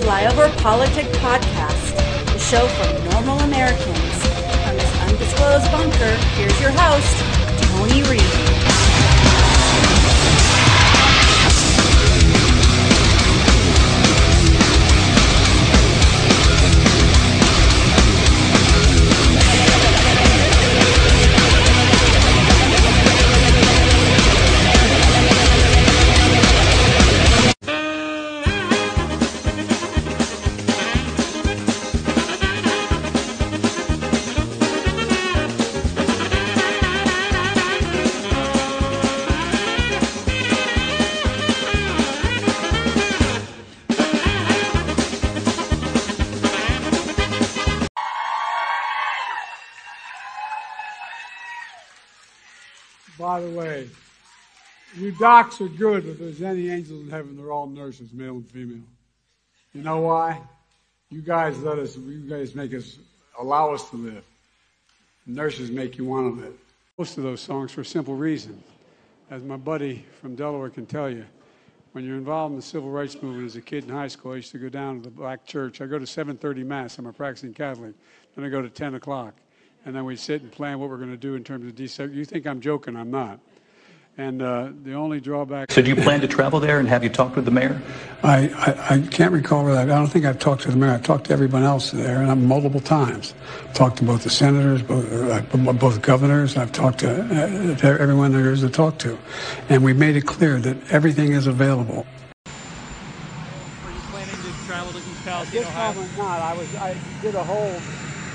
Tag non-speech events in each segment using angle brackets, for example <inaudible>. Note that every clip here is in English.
Flyover Politic Podcast, the show for normal Americans. From this undisclosed bunker, here's your host, Tony Reed. Docs are good. If there's any angels in heaven, they're all nurses, male and female. You know why? You guys let us, you guys make us, allow us to live. Nurses make you want to live. Most of those songs for a simple reason. As my buddy from Delaware can tell you, when you're involved in the civil rights movement as a kid in high school, I used to go down to the black church. I go to 7:30 mass. I'm a practicing Catholic. Then I go to 10 o'clock, and then we sit and plan what we're going to do in terms of desegregation. You think I'm joking? I'm not. And uh, the only drawback. So do you plan to travel there and have you talked with the mayor? I, I, I can't recall that. I, I don't think I've talked to the mayor. I've talked to everyone else there, and I'm multiple times. Talked to both the senators, both, uh, both governors. I've talked to, uh, to everyone there is to talk to, and we've made it clear that everything is available. Are you planning to travel to East At Palestine, this Ohio? moment, not. I was. I did a whole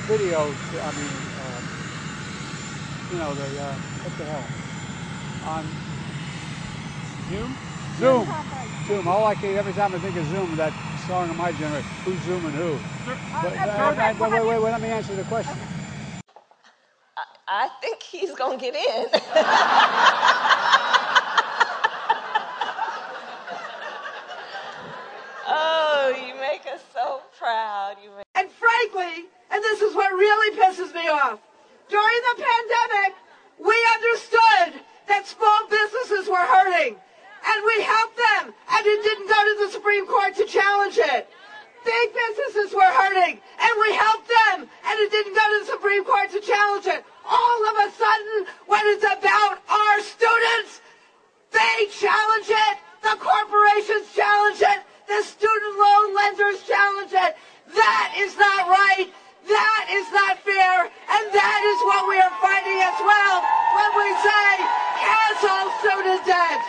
video. I mean, uh, you know, the uh, what the hell on Zoom? Zoom. Zoom. All I can every time I think of Zoom, that song of my generation. Who's zooming who? But, but- uh, wait, wait, wait, wait. Let me answer the question. I think he's gonna get in. <laughs> oh, you make us so proud. You make And frankly, and this is what really pisses me off, during the pandemic, we understood that small businesses were hurting. And we helped them. And it didn't go to the Supreme Court to challenge it. Big businesses were hurting. And we helped them. And it didn't go to the Supreme Court to challenge it. All of a sudden, when it's about our students, they challenge it. The corporations challenge it. The student loan lenders challenge it. That is not right. That is not fair. And that is what we are fighting as well when we say cancel student debt.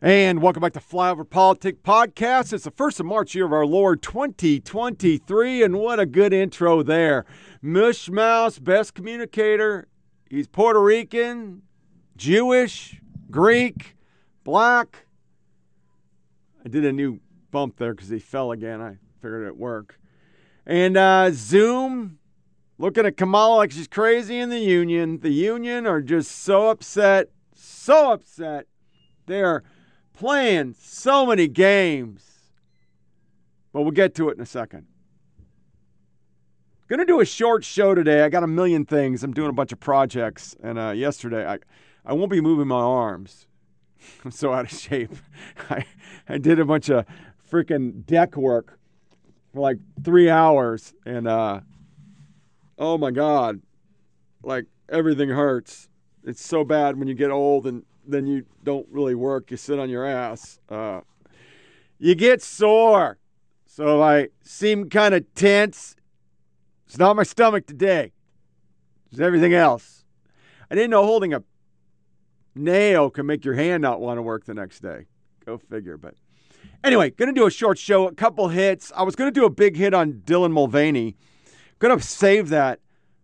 And welcome back to Flyover Politic Podcast. It's the first of March, year of our Lord 2023, and what a good intro there. Mush Mouse, best communicator. He's Puerto Rican, Jewish, Greek, black. I did a new bump there because he fell again. I figured it'd work. And uh, Zoom, looking at Kamala like she's crazy in the union. The union are just so upset, so upset. They are playing so many games. But we'll get to it in a second. Gonna do a short show today. I got a million things. I'm doing a bunch of projects, and uh, yesterday I, I won't be moving my arms. <laughs> I'm so out of shape. <laughs> I, I did a bunch of freaking deck work for like three hours, and uh, oh my god, like everything hurts. It's so bad when you get old and then you don't really work. You sit on your ass. Uh, you get sore. So I seem kind of tense. It's not my stomach today. It's everything else. I didn't know holding a nail can make your hand not want to work the next day. Go figure. But anyway, gonna do a short show, a couple hits. I was gonna do a big hit on Dylan Mulvaney. Gonna save that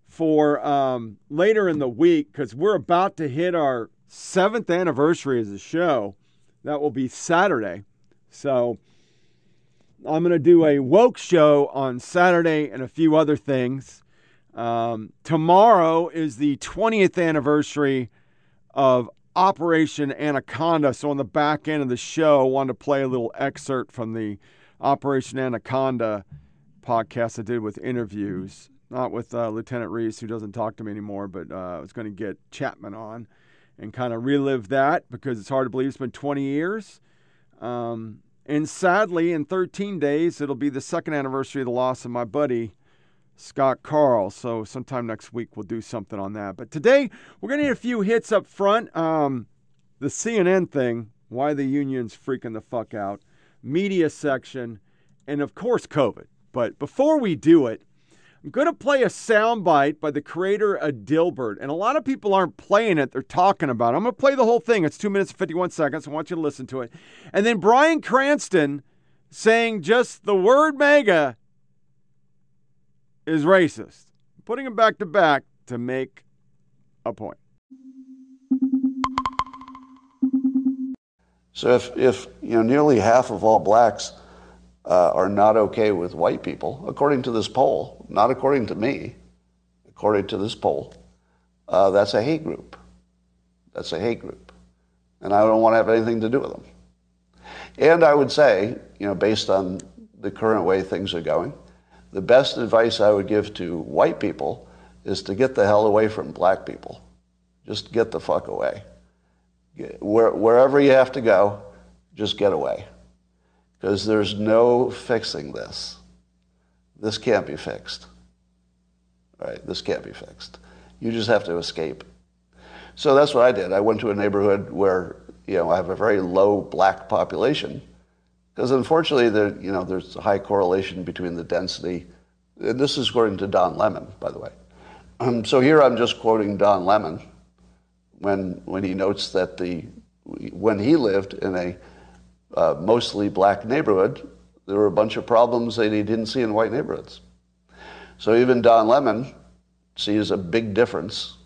for um, later in the week because we're about to hit our seventh anniversary as a show. That will be Saturday. So I'm going to do a woke show on Saturday and a few other things. Um, tomorrow is the 20th anniversary of Operation Anaconda. So on the back end of the show, I wanted to play a little excerpt from the Operation Anaconda podcast I did with interviews, not with uh, Lieutenant Reese, who doesn't talk to me anymore, but uh, I was going to get Chapman on and kind of relive that because it's hard to believe it's been 20 years. Um, and sadly, in 13 days, it'll be the second anniversary of the loss of my buddy, Scott Carl. So sometime next week, we'll do something on that. But today, we're going to need a few hits up front. Um, the CNN thing, why the union's freaking the fuck out, media section, and of course, COVID. But before we do it, I'm going to play a soundbite by the creator of Dilbert. And a lot of people aren't playing it, they're talking about it. I'm going to play the whole thing. It's two minutes and 51 seconds. I want you to listen to it. And then Bryan Cranston saying just the word MAGA is racist. Putting them back to back to make a point. So if, if you know nearly half of all blacks uh, are not okay with white people, according to this poll, not according to me, according to this poll, uh, that's a hate group. That's a hate group. And I don't want to have anything to do with them. And I would say, you know, based on the current way things are going, the best advice I would give to white people is to get the hell away from black people. Just get the fuck away. Where, wherever you have to go, just get away because there's no fixing this. This can't be fixed. Right? This can't be fixed. You just have to escape. So that's what I did. I went to a neighborhood where you know I have a very low black population because unfortunately there you know there's a high correlation between the density. And this is according to Don Lemon, by the way. Um, so here I'm just quoting Don Lemon when when he notes that the when he lived in a uh, mostly black neighborhood, there were a bunch of problems that he didn't see in white neighborhoods. So even Don Lemon sees a big difference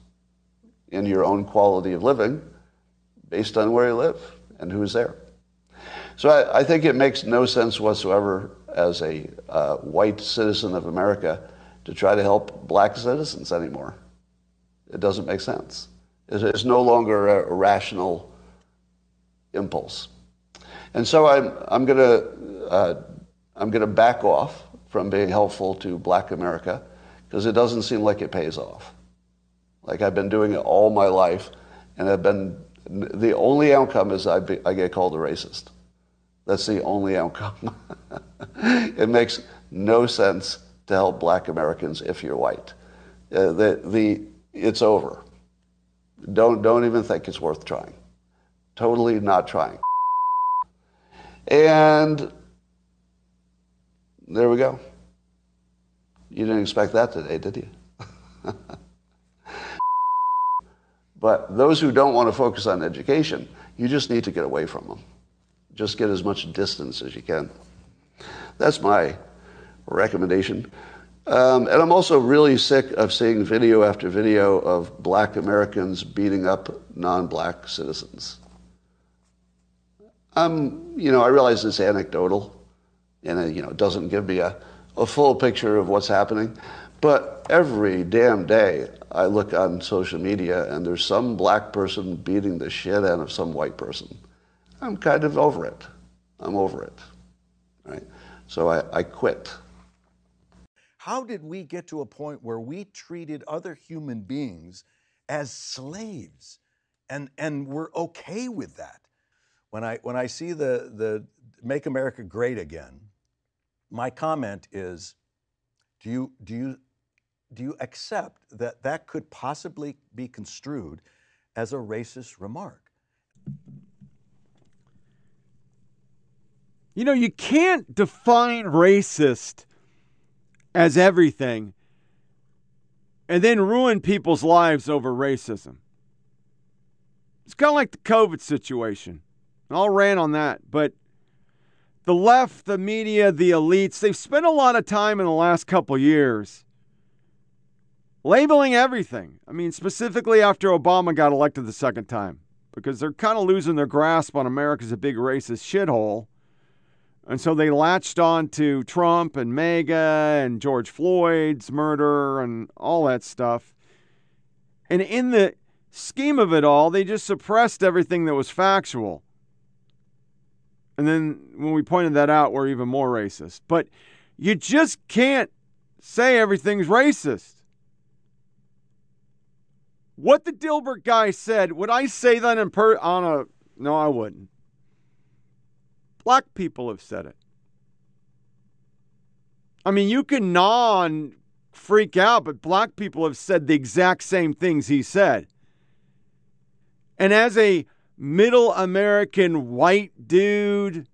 in your own quality of living based on where you live and who's there. So I, I think it makes no sense whatsoever as a uh, white citizen of America to try to help black citizens anymore. It doesn't make sense. It's no longer a rational impulse. And so I'm, I'm going to uh, I'm going to back off from being helpful to black America because it doesn't seem like it pays off. Like I've been doing it all my life, and I've been the only outcome is I, be, I get called a racist. That's the only outcome. <laughs> it makes no sense to help black Americans if you're white. Uh, the, the, it's over. Don't, don't even think it's worth trying. Totally not trying. And there we go. You didn't expect that today, did you? <laughs> but those who don't want to focus on education, you just need to get away from them. Just get as much distance as you can. That's my recommendation. Um, and I'm also really sick of seeing video after video of black Americans beating up non black citizens. Um, you know, I realize it's anecdotal, and it, you know, doesn't give me a, a full picture of what's happening. But every damn day, I look on social media, and there's some black person beating the shit out of some white person. I'm kind of over it. I'm over it, right? So I, I quit. How did we get to a point where we treated other human beings as slaves, and and we're okay with that? when I when I see the the Make America Great Again, my comment is, do you do you do you accept that that could possibly be construed as a racist remark? You know, you can't define racist as everything and then ruin people's lives over racism. It's kind of like the COVID situation. I'll rant on that. But the left, the media, the elites, they've spent a lot of time in the last couple years labeling everything. I mean, specifically after Obama got elected the second time, because they're kind of losing their grasp on America's a big racist shithole. And so they latched on to Trump and MAGA and George Floyd's murder and all that stuff. And in the scheme of it all, they just suppressed everything that was factual. And then when we pointed that out, we're even more racist. But you just can't say everything's racist. What the Dilbert guy said, would I say that in per on a no, I wouldn't. Black people have said it. I mean, you can gnaw and freak out, but black people have said the exact same things he said. And as a middle American white dude,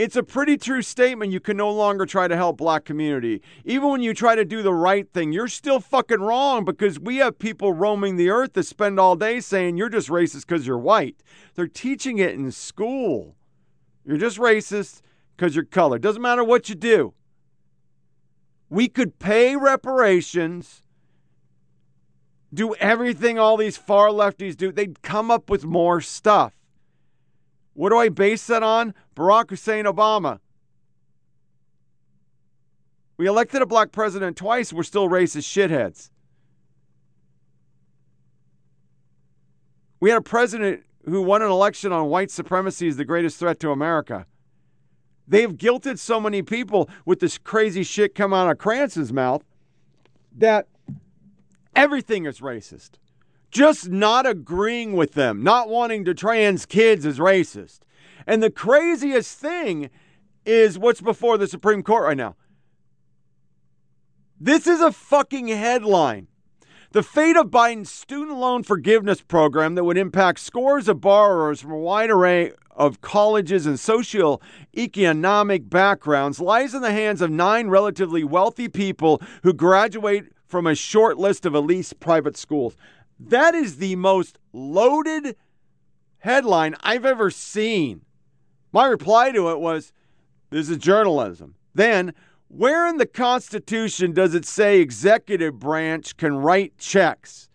it's a pretty true statement. You can no longer try to help black community. Even when you try to do the right thing, you're still fucking wrong because we have people roaming the earth that spend all day saying you're just racist because you're white. They're teaching it in school. You're just racist because you're colored. Doesn't matter what you do. We could pay reparations do everything all these far lefties do, they'd come up with more stuff. What do I base that on? Barack Hussein Obama. We elected a black president twice, we're still racist shitheads. We had a president who won an election on white supremacy as the greatest threat to America. They've guilted so many people with this crazy shit come out of Cranston's mouth that Everything is racist. Just not agreeing with them, not wanting to trans kids is racist. And the craziest thing is what's before the Supreme Court right now. This is a fucking headline. The fate of Biden's student loan forgiveness program that would impact scores of borrowers from a wide array of colleges and socio-economic backgrounds lies in the hands of nine relatively wealthy people who graduate from a short list of elite private schools. That is the most loaded headline I've ever seen. My reply to it was this is journalism. Then, where in the Constitution does it say executive branch can write checks?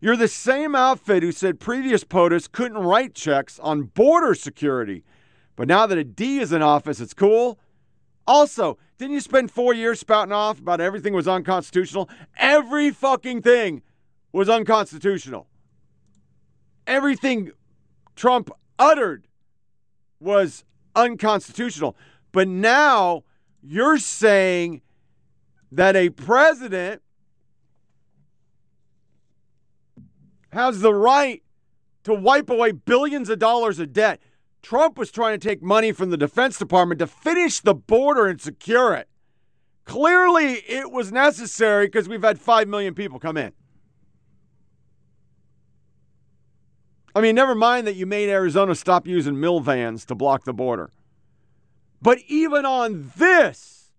You're the same outfit who said previous POTUS couldn't write checks on border security. But now that a D is in office, it's cool. Also, didn't you spend four years spouting off about everything was unconstitutional? Every fucking thing was unconstitutional. Everything Trump uttered was unconstitutional. But now you're saying that a president has the right to wipe away billions of dollars of debt. Trump was trying to take money from the Defense Department to finish the border and secure it. Clearly, it was necessary because we've had 5 million people come in. I mean, never mind that you made Arizona stop using mill vans to block the border. But even on this,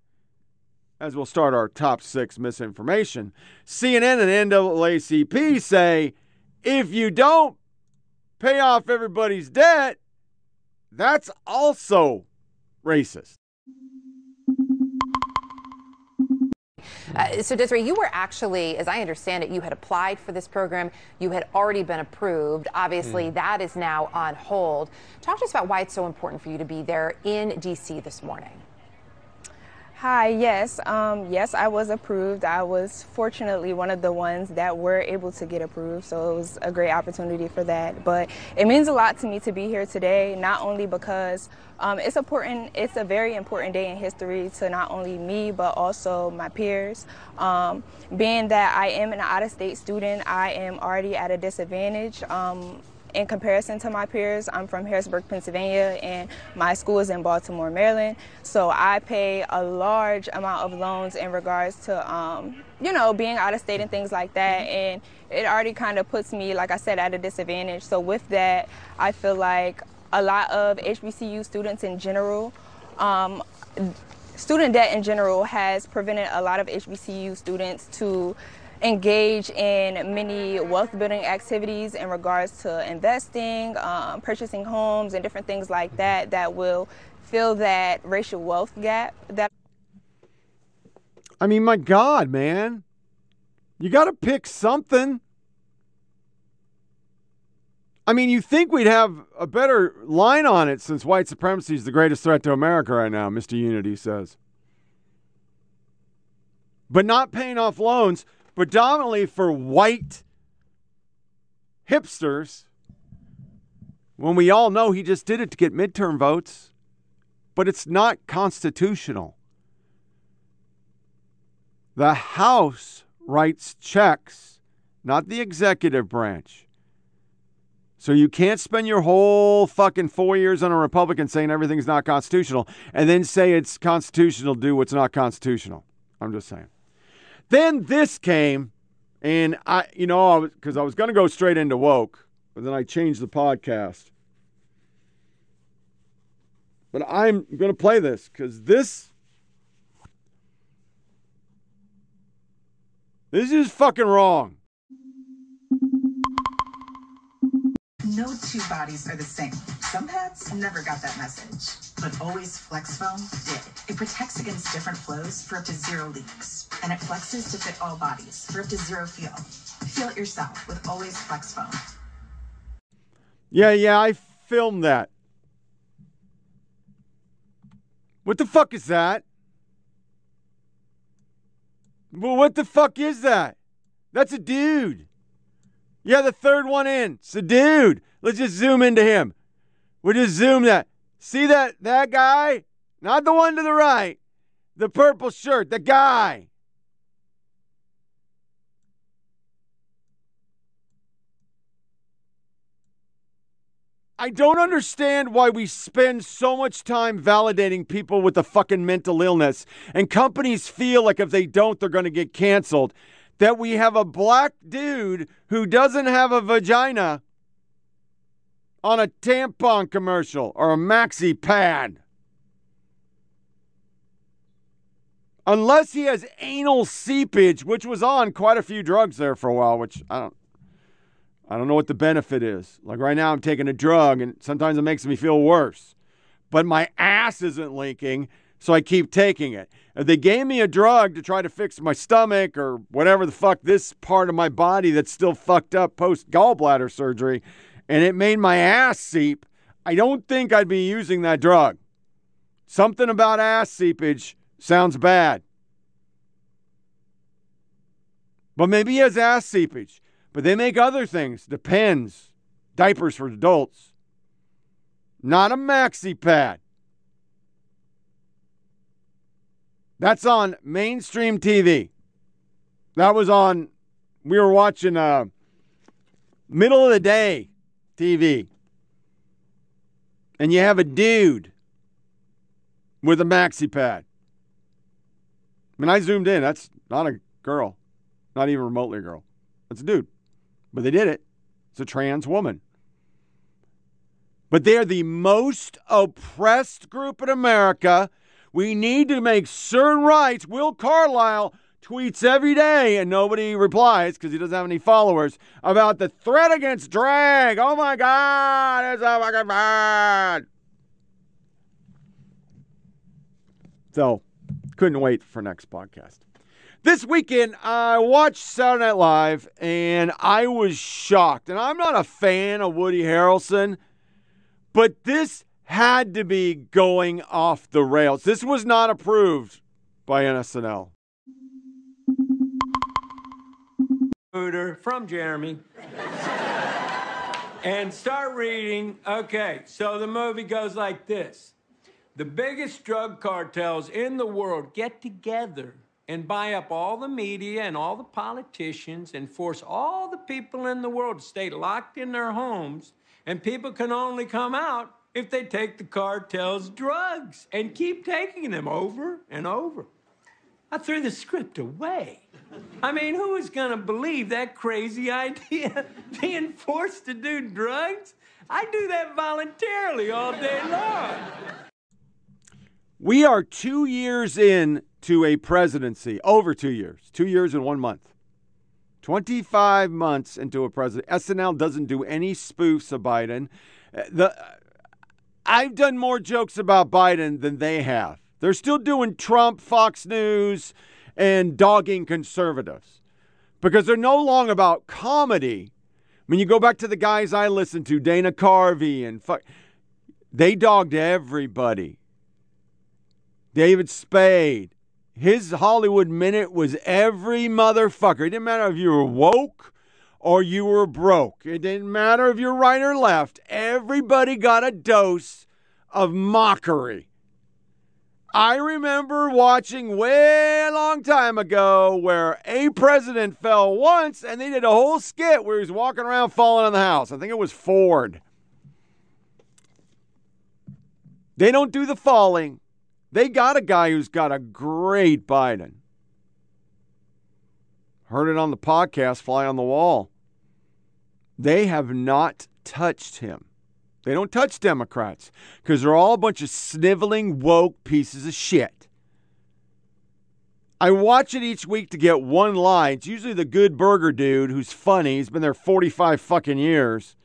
as we'll start our top six misinformation, CNN and NAACP say if you don't pay off everybody's debt, that's also racist. Uh, so, Desiree, you were actually, as I understand it, you had applied for this program. You had already been approved. Obviously, mm. that is now on hold. Talk to us about why it's so important for you to be there in D.C. this morning. Hi, yes, um, yes, I was approved. I was fortunately one of the ones that were able to get approved, so it was a great opportunity for that. But it means a lot to me to be here today, not only because um, it's important, it's a very important day in history to not only me, but also my peers. Um, being that I am an out-of-state student, I am already at a disadvantage. In comparison to my peers, I'm from Harrisburg, Pennsylvania, and my school is in Baltimore, Maryland. So I pay a large amount of loans in regards to, um, you know, being out of state and things like that. And it already kind of puts me, like I said, at a disadvantage. So with that, I feel like a lot of HBCU students in general, um, student debt in general has prevented a lot of HBCU students to engage in many wealth building activities in regards to investing, um, purchasing homes, and different things like that that will fill that racial wealth gap. That I mean, my God, man, you got to pick something. I mean, you think we'd have a better line on it since white supremacy is the greatest threat to America right now, Mr. Unity says. But not paying off loans predominantly for white hipsters when we all know he just did it to get midterm votes. But it's not constitutional. The House writes checks, not the executive branch. So you can't spend your whole fucking four years on a Republican saying everything's not constitutional and then say it's constitutional do what's not constitutional. I'm just saying. Then this came, and I, you know, because I was, going to go straight into woke, but then I changed the podcast. But I'm going to play this because this, this is fucking wrong. No two bodies are the same. Some pads never got that message, but Always Flex Foam did. It protects against different flows for up to zero leaks, and it flexes to fit all bodies for up to zero feel. Feel it yourself with Always Flex Foam. Yeah, yeah, I filmed that. What the fuck is that? Well, what the fuck is that? That's a dude. Yeah, the third one in. It's a dude. Let's just zoom into him. We'll just zoom that. See that that guy? Not the one to the right. The purple shirt, the guy. I don't understand why we spend so much time validating people with a fucking mental illness and companies feel like if they don't, they're going to get canceled. That we have a black dude who doesn't have a vagina on a tampon commercial or a maxi pad. Unless he has anal seepage, which was on quite a few drugs there for a while, which I don't I don't know what the benefit is. Like right now I'm taking a drug and sometimes it makes me feel worse. But my ass isn't leaking, so I keep taking it. If they gave me a drug to try to fix my stomach or whatever the fuck this part of my body that's still fucked up post gallbladder surgery, and it made my ass seep, I don't think I'd be using that drug. Something about ass seepage sounds bad. But maybe he has ass seepage. But they make other things, depends. Diapers for adults. Not a maxi pad. That's on mainstream TV. That was on, we were watching uh, middle of the day TV. And you have a dude with a maxi pad. Mean, I zoomed in. That's not a girl, not even remotely a girl. That's a dude. But they did it. It's a trans woman. But they're the most oppressed group in America. We need to make certain rights. Will Carlisle tweets every day and nobody replies because he doesn't have any followers about the threat against drag. Oh my God, it's so fucking bad. So, couldn't wait for next podcast. This weekend, I watched Saturday Night Live and I was shocked. And I'm not a fan of Woody Harrelson, but this had to be going off the rails. This was not approved by NSNL. From Jeremy. and start reading. Okay, so the movie goes like this The biggest drug cartels in the world get together and buy up all the media and all the politicians and force all the people in the world to stay locked in their homes. And people can only come out if they take the cartel's drugs and keep taking them over and over. I threw the script away. I mean, who is going to believe that crazy idea? <laughs> Being forced to do drugs? I do that voluntarily all day long. We are two years in to a presidency, over two years, two years and one month. 25 months into a president. SNL doesn't do any spoofs of Biden. Uh, the, I've done more jokes about Biden than they have. They're still doing Trump, Fox News, and dogging conservatives because they're no longer about comedy. When you go back to the guys I listened to, Dana Carvey and fuck, they dogged everybody. David Spade, His Hollywood minute was every motherfucker. It didn't matter if you were woke or you were broke. It didn't matter if you're right or left. Everybody got a dose of mockery. I remember watching way a long time ago where a president fell once and they did a whole skit where he was walking around falling on the house. I think it was Ford. They don't do the falling. They got a guy who's got a great Biden. Heard it on the podcast, Fly on the Wall. They have not touched him. They don't touch Democrats because they're all a bunch of sniveling, woke pieces of shit. I watch it each week to get one line. It's usually the good burger dude who's funny. He's been there 45 fucking years,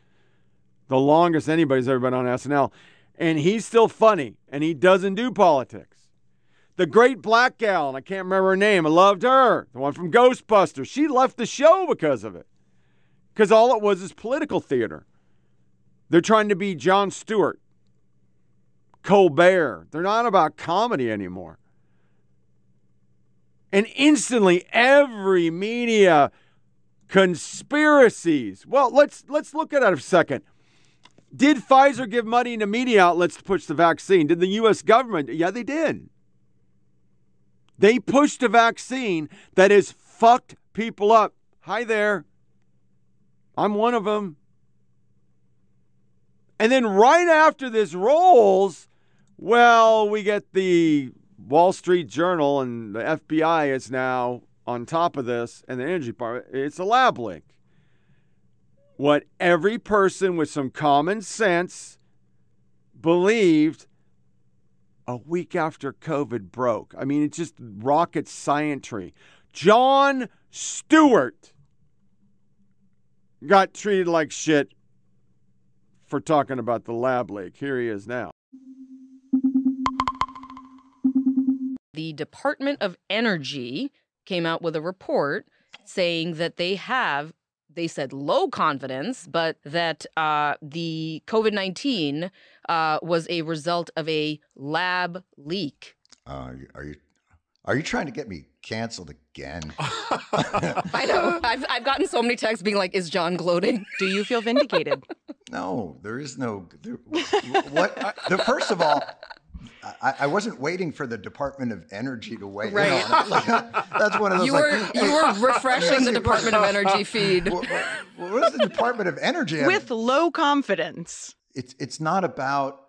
the longest anybody's ever been on SNL. And he's still funny, and he doesn't do politics. The great black gal, and I can't remember her name, I loved her, the one from Ghostbusters. She left the show because of it, because all it was is political theater. They're trying to be Jon Stewart, Colbert. They're not about comedy anymore. And instantly, every media conspiracies. Well, let's let's look at it a second. Did Pfizer give money to media outlets to push the vaccine? Did the U.S. government? Yeah, they did. They pushed a vaccine that has fucked people up. Hi there. I'm one of them. And then right after this rolls, well, we get the Wall Street Journal and the FBI is now on top of this and the energy part. It's a lab leak. What every person with some common sense believed a week after COVID broke. I mean, it's just rocket scientry. Jon Stewart got treated like shit for talking about the lab leak. Here he is now. The Department of Energy came out with a report saying that they have, they said low confidence, but that uh, the COVID 19 uh, was a result of a lab leak. Uh, are you are you trying to get me canceled again? <laughs> I know. I've, I've gotten so many texts being like, is Jon gloating? <laughs> Do you feel vindicated? no, there is no. There, what? The, first of all, I, I, wasn't waiting for the Department of Energy to weigh right. in on it. Like, <laughs> that's one of those. You were like, you were refreshing the Department of Energy feed. What, what, what is the Department of Energy? With low confidence. It's it's not about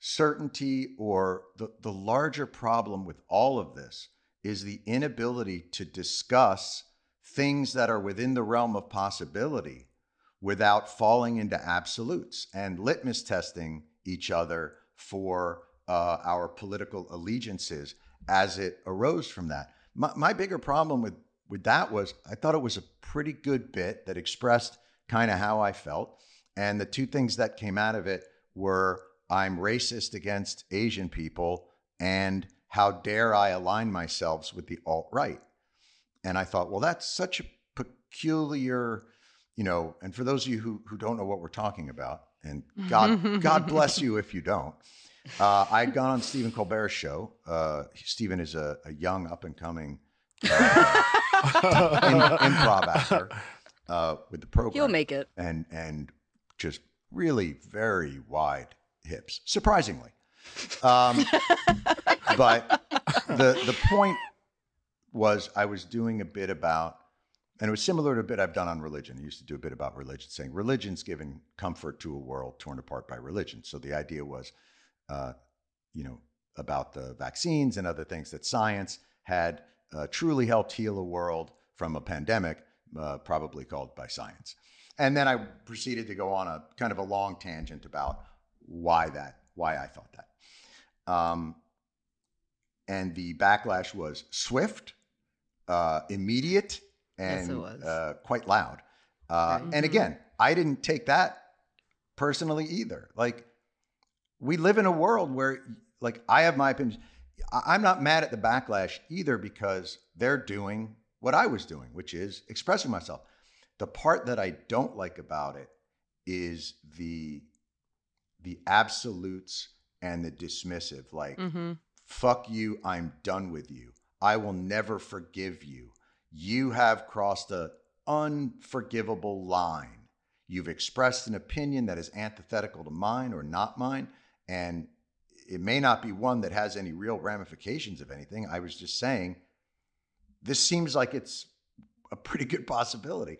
certainty or the the larger problem with all of this is the inability to discuss things that are within the realm of possibility without falling into absolutes and litmus testing each other for uh, our political allegiances as it arose from that. My, my bigger problem with, with that was I thought it was a pretty good bit that expressed kind of how I felt. And the two things that came out of it were I'm racist against Asian people and how dare I align myself with the alt right? And I thought, well, that's such a peculiar, you know, and for those of you who, who don't know what we're talking about, and God, <laughs> God bless you if you don't. Uh, I had gone on Stephen Colbert's show. Uh, Stephen is a, a young, up and coming uh, in, improv actor uh, with the program. He'll make it. And and just really very wide hips, surprisingly. Um, but the the point was I was doing a bit about, and it was similar to a bit I've done on religion. I used to do a bit about religion, saying religion's giving comfort to a world torn apart by religion. So the idea was, uh, you know, about the vaccines and other things that science had uh, truly helped heal a world from a pandemic, uh, probably called by science. And then I proceeded to go on a kind of a long tangent about why that, why I thought that. Um, and the backlash was swift, uh, immediate, and yes, uh, quite loud. Uh, Right. And again, I didn't take that personally either. Like, we live in a world where, like, I have my opinion. I'm not mad at the backlash either because they're doing what I was doing, which is expressing myself. The part that I don't like about it is the the absolutes and the dismissive like Mhm. fuck you i'm done with you I will never forgive you. You have crossed a unforgivable line. You've expressed an opinion that is antithetical to mine or not mine, and it may not be one that has any real ramifications of anything. I was just saying, this seems like it's a pretty good possibility.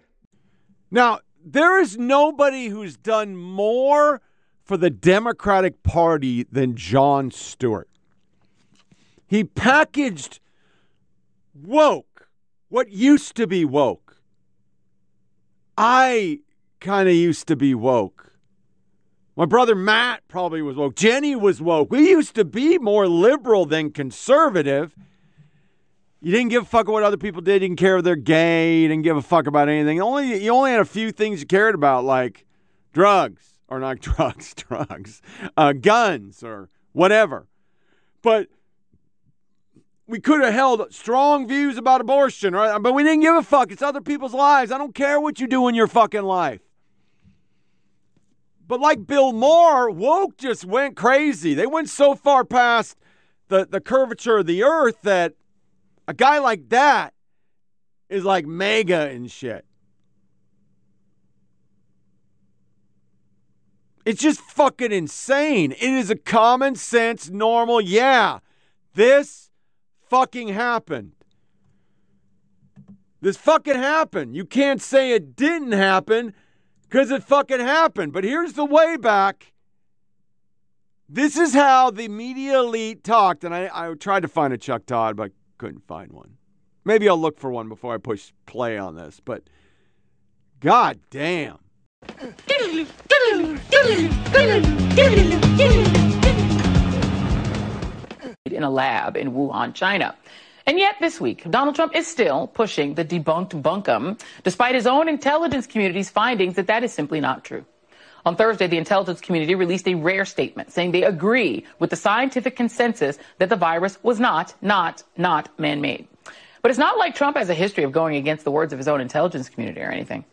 Now, there is nobody who's done more for the Democratic Party than Jon Stewart. He packaged woke, what used to be woke. I kind of used to be woke. My brother Matt probably was woke. Jenny was woke. We used to be more liberal than conservative. You didn't give a fuck what other people did. You didn't care if they're gay. You didn't give a fuck about anything. Only you only had a few things you cared about, like drugs or not <laughs> drugs, drugs, uh, guns or whatever. But we could have held strong views about abortion, right? But we didn't give a fuck. It's other people's lives. I don't care what you do in your fucking life. But like Bill Maher, woke just went crazy. They went so far past the, the curvature of the earth that a guy like that is like MAGA and shit. It's just fucking insane. It is a common sense, normal, yeah, this fucking happened. This fucking happened. You can't say it didn't happen because it fucking happened. But here's the way back. This is how the media elite talked. And I, I tried to find a Chuck Todd, but couldn't find one. Maybe I'll look for one before I push play on this. But god damn. In a lab in Wuhan, China. And yet this week, Donald Trump is still pushing the debunked bunkum, despite his own intelligence community's findings that that is simply not true. On Thursday, the intelligence community released a rare statement saying they agree with the scientific consensus that the virus was not, not, not man-made. But it's not like Trump has a history of going against the words of his own intelligence community or anything.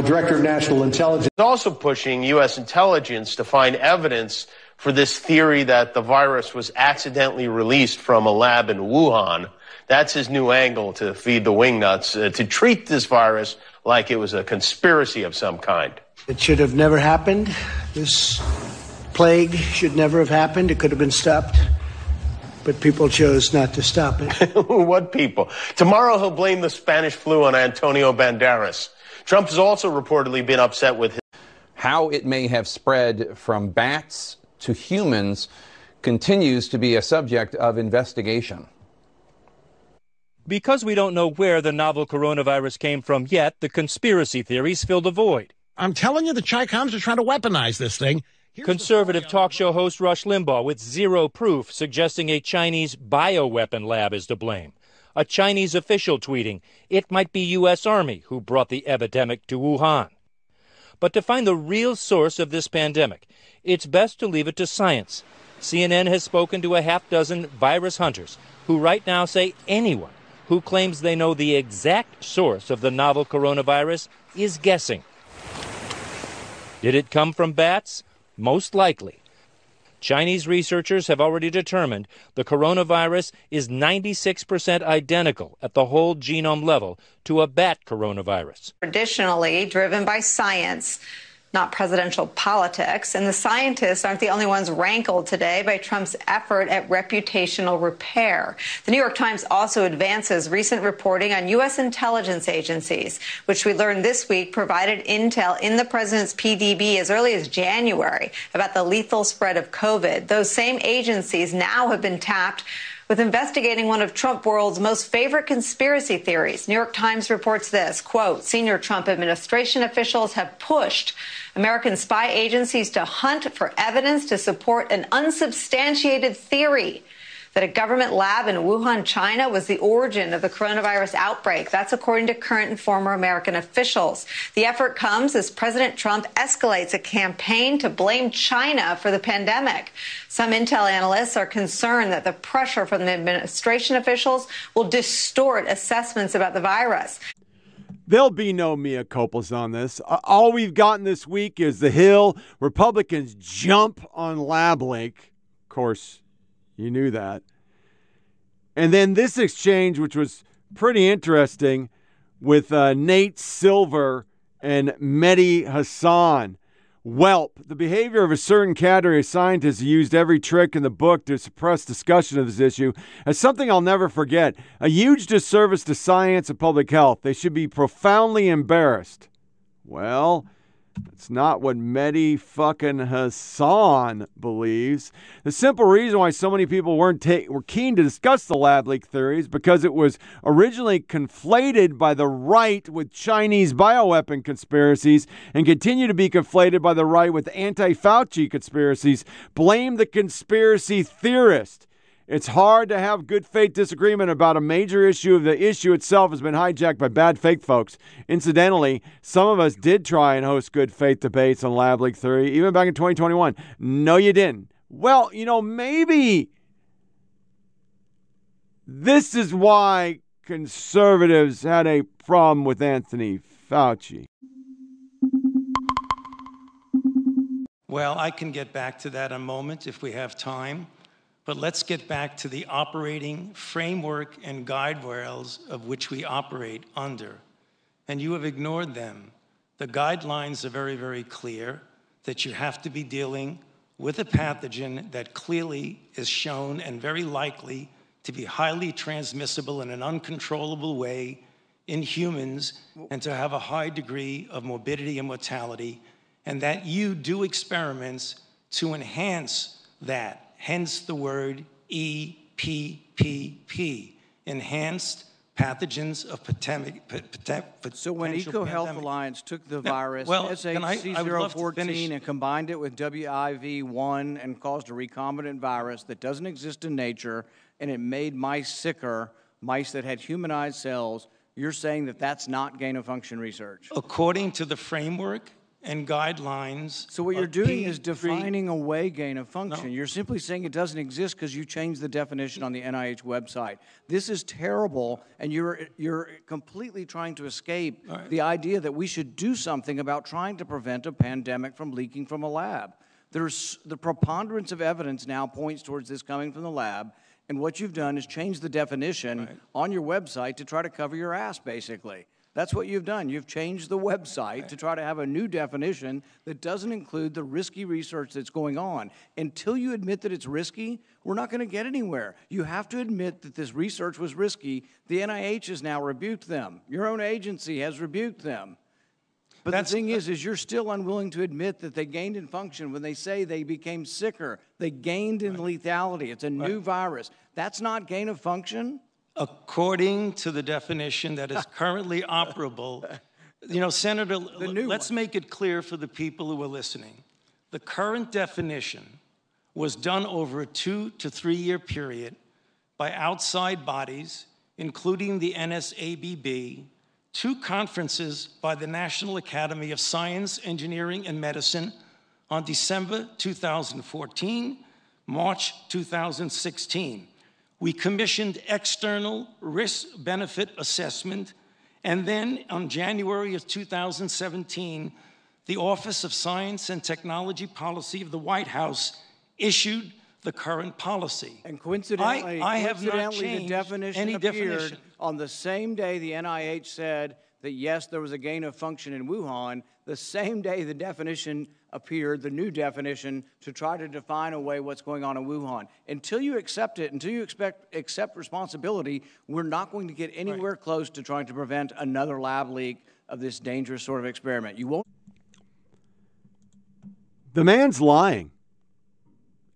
The director of national intelligence is also pushing U.S. intelligence to find evidence for this theory that the virus was accidentally released from a lab in Wuhan. That's his new angle to feed the wingnuts, uh, to treat this virus like it was a conspiracy of some kind. It should have never happened. This plague should never have happened. It could have been stopped. But people chose not to stop it. <laughs> what people? Tomorrow he'll blame the Spanish flu on Antonio Banderas. Trump has also reportedly been upset with his. How it may have spread from bats to humans continues to be a subject of investigation. Because we don't know where the novel coronavirus came from yet, the conspiracy theories fill the void. I'm telling you, the Chi-Coms are trying to weaponize this thing. Here's Conservative talk show host Rush Limbaugh with zero proof suggesting a Chinese bioweapon lab is to blame. A Chinese official tweeting it might be U.S. Army who brought the epidemic to Wuhan. But to find the real source of this pandemic, it's best to leave it to science. CNN has spoken to a half dozen virus hunters who right now say anyone who claims they know the exact source of the novel coronavirus is guessing. Did it come from bats? Most likely. Chinese researchers have already determined the coronavirus is 96% identical at the whole genome level to a bat coronavirus. Traditionally driven by science not presidential politics. And the scientists aren't the only ones rankled today by Trump's effort at reputational repair. The New York Times also advances recent reporting on U.S. intelligence agencies, which we learned this week provided intel in the president's PDB as early as January about the lethal spread of COVID. Those same agencies now have been tapped with investigating one of Trump world's most favorite conspiracy theories. New York Times reports this, quote, senior Trump administration officials have pushed American spy agencies to hunt for evidence to support an unsubstantiated theory that a government lab in Wuhan, China was the origin of the coronavirus outbreak. That's according to current and former American officials. The effort comes as President Trump escalates a campaign to blame China for the pandemic. Some intel analysts are concerned that the pressure from the administration officials will distort assessments about the virus. There'll be no mea culpas on this. All we've gotten this week is the Hill. Republicans jump on LabLink. Of course, you knew that. And then this exchange, which was pretty interesting, with uh, Nate Silver and Mehdi Hasan. Whelp, the behavior of a certain cadre of scientists who used every trick in the book to suppress discussion of this issue as something I'll never forget. A huge disservice to science and public health. They should be profoundly embarrassed. Well, that's not what Mehdi fucking Hasan believes. The simple reason why so many people weren't ta- were keen to discuss the lab leak theory is because it was originally conflated by the right with Chinese bioweapon conspiracies and continue to be conflated by the right with anti-Fauci conspiracies. Blame the conspiracy theorist. It's hard to have good faith disagreement about a major issue if the issue itself has been hijacked by bad fake folks. Incidentally, some of us did try and host good faith debates on Lab Leak Theory, even back in 2021. No, you didn't. Well, you know, maybe this is why conservatives had a problem with Anthony Fauci. Well, I can get back to that in a moment if we have time. But let's get back to the operating framework and guide rails of which we operate under. And you have ignored them. The guidelines are very, very clear that you have to be dealing with a pathogen that clearly is shown and very likely to be highly transmissible in an uncontrollable way in humans and to have a high degree of morbidity and mortality, and that you do experiments to enhance that hence the word EPPP, enhanced pathogens of pandemic. So when EcoHealth Alliance took the virus well, can I- I would love to SHC014 and combined it with WIV1 and caused a recombinant virus that doesn't exist in nature, and it made mice sicker, mice that had humanized cells, you're saying that that's not gain of function research? According to the framework and guidelines. So what you're doing is P3 defining away gain of function. No. You're simply saying it doesn't exist because you changed the definition on the NIH website. This is terrible, and you're you're completely trying to escape the idea that we should do something about trying to prevent a pandemic from leaking from a lab. There's the preponderance of evidence now points towards this coming from the lab, and what you've done is change the definition on your website to try to cover your ass, basically. That's what you've done. You've changed the website to try to have a new definition that doesn't include the risky research that's going on. Until you admit that it's risky, we're not going to get anywhere. You have to admit that this research was risky. The NIH has now rebuked them. Your own agency has rebuked them. But the thing is, is you're still unwilling to admit that they gained in function when they say they became sicker. They gained in lethality. It's a new virus. That's not gain of function. According to the definition that is currently <laughs> operable, you know, Senator, let's make it clear for the people who are listening. The current definition was done over a two to three year period by outside bodies, including the NSABB, two conferences by the National Academy of Science, Engineering, and Medicine on December 2014, March 2016. We commissioned external risk benefit assessment, and then on January of 2017, the Office of Science and Technology Policy of the White House issued the current policy. And coincidentally, I, I have not coincidentally, changed the definition any appeared definition. on the same day the NIH said that yes, there was a gain of function in Wuhan. The same day the definition appeared, the new definition, to try to define away what's going on in Wuhan. Until you accept it, until you expect, accept responsibility, we're not going to get anywhere close to trying to prevent another lab leak of this dangerous sort of experiment. You won't. The man's lying.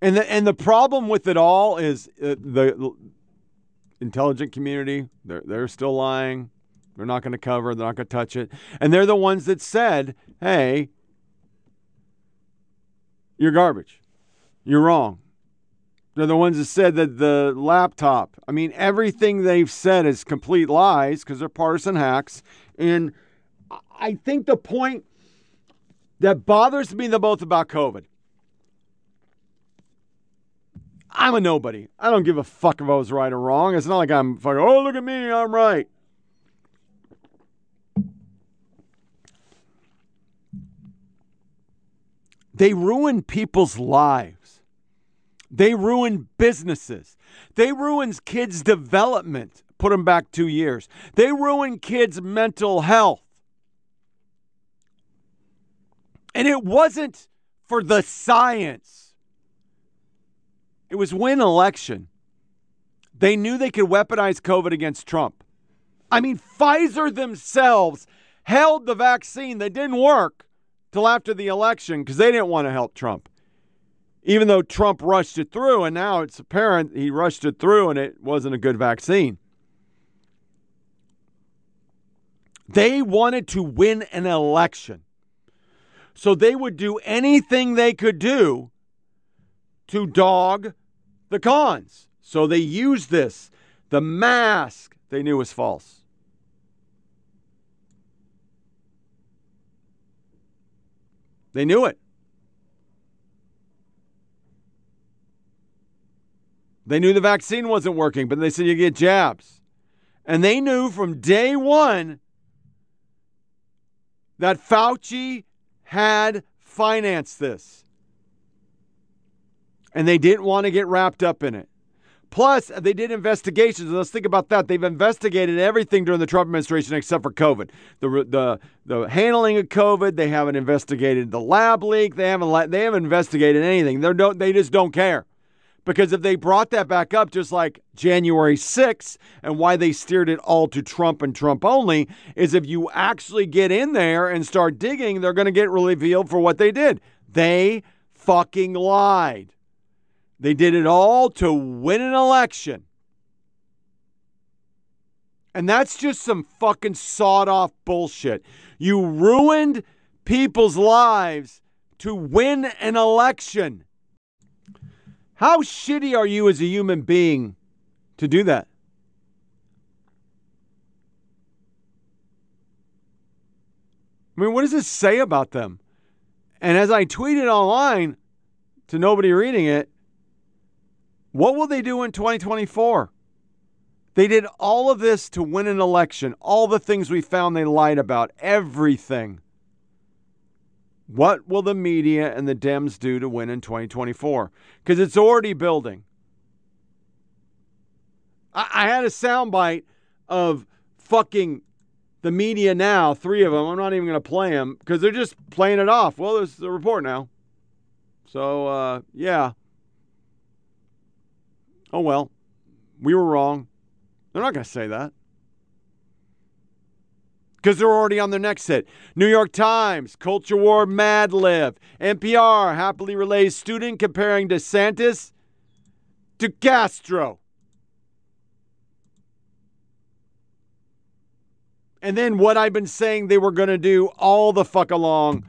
And the, and the problem with it all is uh, the intelligent community, they're, they're still lying. They're not going to cover, they're not going to touch it. And they're the ones that said, hey, you're garbage. You're wrong. They're the ones that said that the laptop, I mean, everything they've said is complete lies because they're partisan hacks. And I think the point that bothers me the most about COVID, I'm a nobody. I don't give a fuck if I was right or wrong. It's not like I'm fucking, oh, look at me, I'm right. They ruin people's lives. They ruin businesses. They ruin kids' development. Put them back two years. They ruin kids' mental health. And it wasn't for the science, it was win election. They knew they could weaponize COVID against Trump. I mean, Pfizer themselves held the vaccine that didn't work till after the election because they didn't want to help Trump. Even though Trump rushed it through, and now it's apparent he rushed it through and it wasn't a good vaccine. They wanted to win an election. So they would do anything they could do to dog the cons. So they used this. The mask they knew was false. They knew it. They knew the vaccine wasn't working, but they said you get jabs. And they knew from day one that Fauci had financed this. And they didn't want to get wrapped up in it. Plus, they did investigations. Let's think about that. They've investigated everything during the Trump administration except for COVID. The, the, the handling of COVID, they haven't investigated the lab leak. They haven't, they haven't investigated anything. They don't, they just don't care. Because if they brought that back up, just like January 6th, and why they steered it all to Trump and Trump only, is if you actually get in there and start digging, they're going to get revealed for what they did. They fucking lied. They did it all to win an election. And that's just some fucking sawed off bullshit. You ruined people's lives to win an election. How shitty are you as a human being to do that? I mean, what does this say about them? And as I tweeted online to nobody reading it, what will they do in 2024? They did all of this to win an election, all the things we found they lied about, everything. What will the media and the Dems do to win in 2024? Because it's already building. I, I had a soundbite of fucking the media now, three of them. I'm not even going to play them because they're just playing it off. Well, there's the report now. So, uh, yeah. Oh, well, we were wrong. They're not going to say that because they're already on their next hit. New York Times, Culture War Mad Lib. NPR happily relays student comparing DeSantis to Castro. And then what I've been saying they were going to do all the fuck along.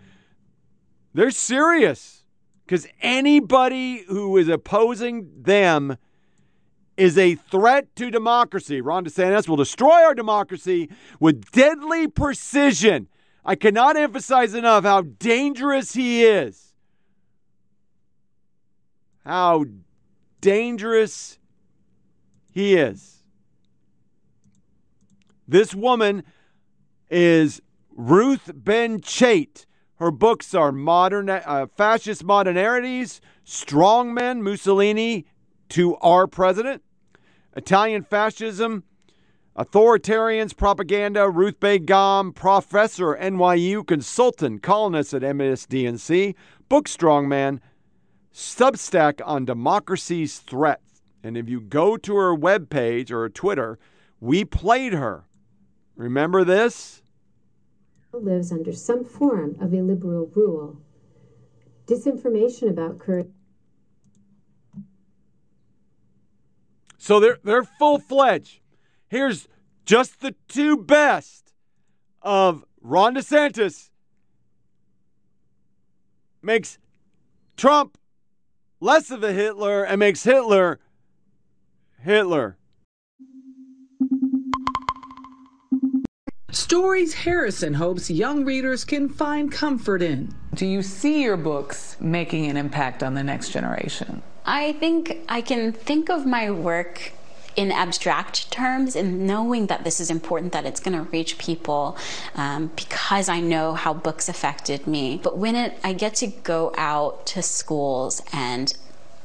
They're serious because anybody who is opposing them is a threat to democracy. Ron DeSantis will destroy our democracy with deadly precision. I cannot emphasize enough how dangerous he is. How dangerous he is. This woman is Ruth Ben-Ghiat. Her books are modern uh, fascist Modernities, strongmen, Mussolini to our president, Italian fascism, authoritarians, propaganda, Ruth Bader Gam, professor, NYU, consultant, columnist at MSDNC, book strongman, Substack on democracy's threat. And if you go to her webpage or her Twitter, we played her. Remember this? Lives under some form of illiberal rule. Disinformation about current So they're they're full fledged. Here's just the two best of Ron DeSantis makes Trump less of a Hitler and makes Hitler Hitler. Stories Harrison hopes young readers can find comfort in. Do you see your books making an impact on the next generation? I think I can think of my work in abstract terms and knowing that this is important that it's going to reach people um, because i know how books affected me but when it i get to go out to schools and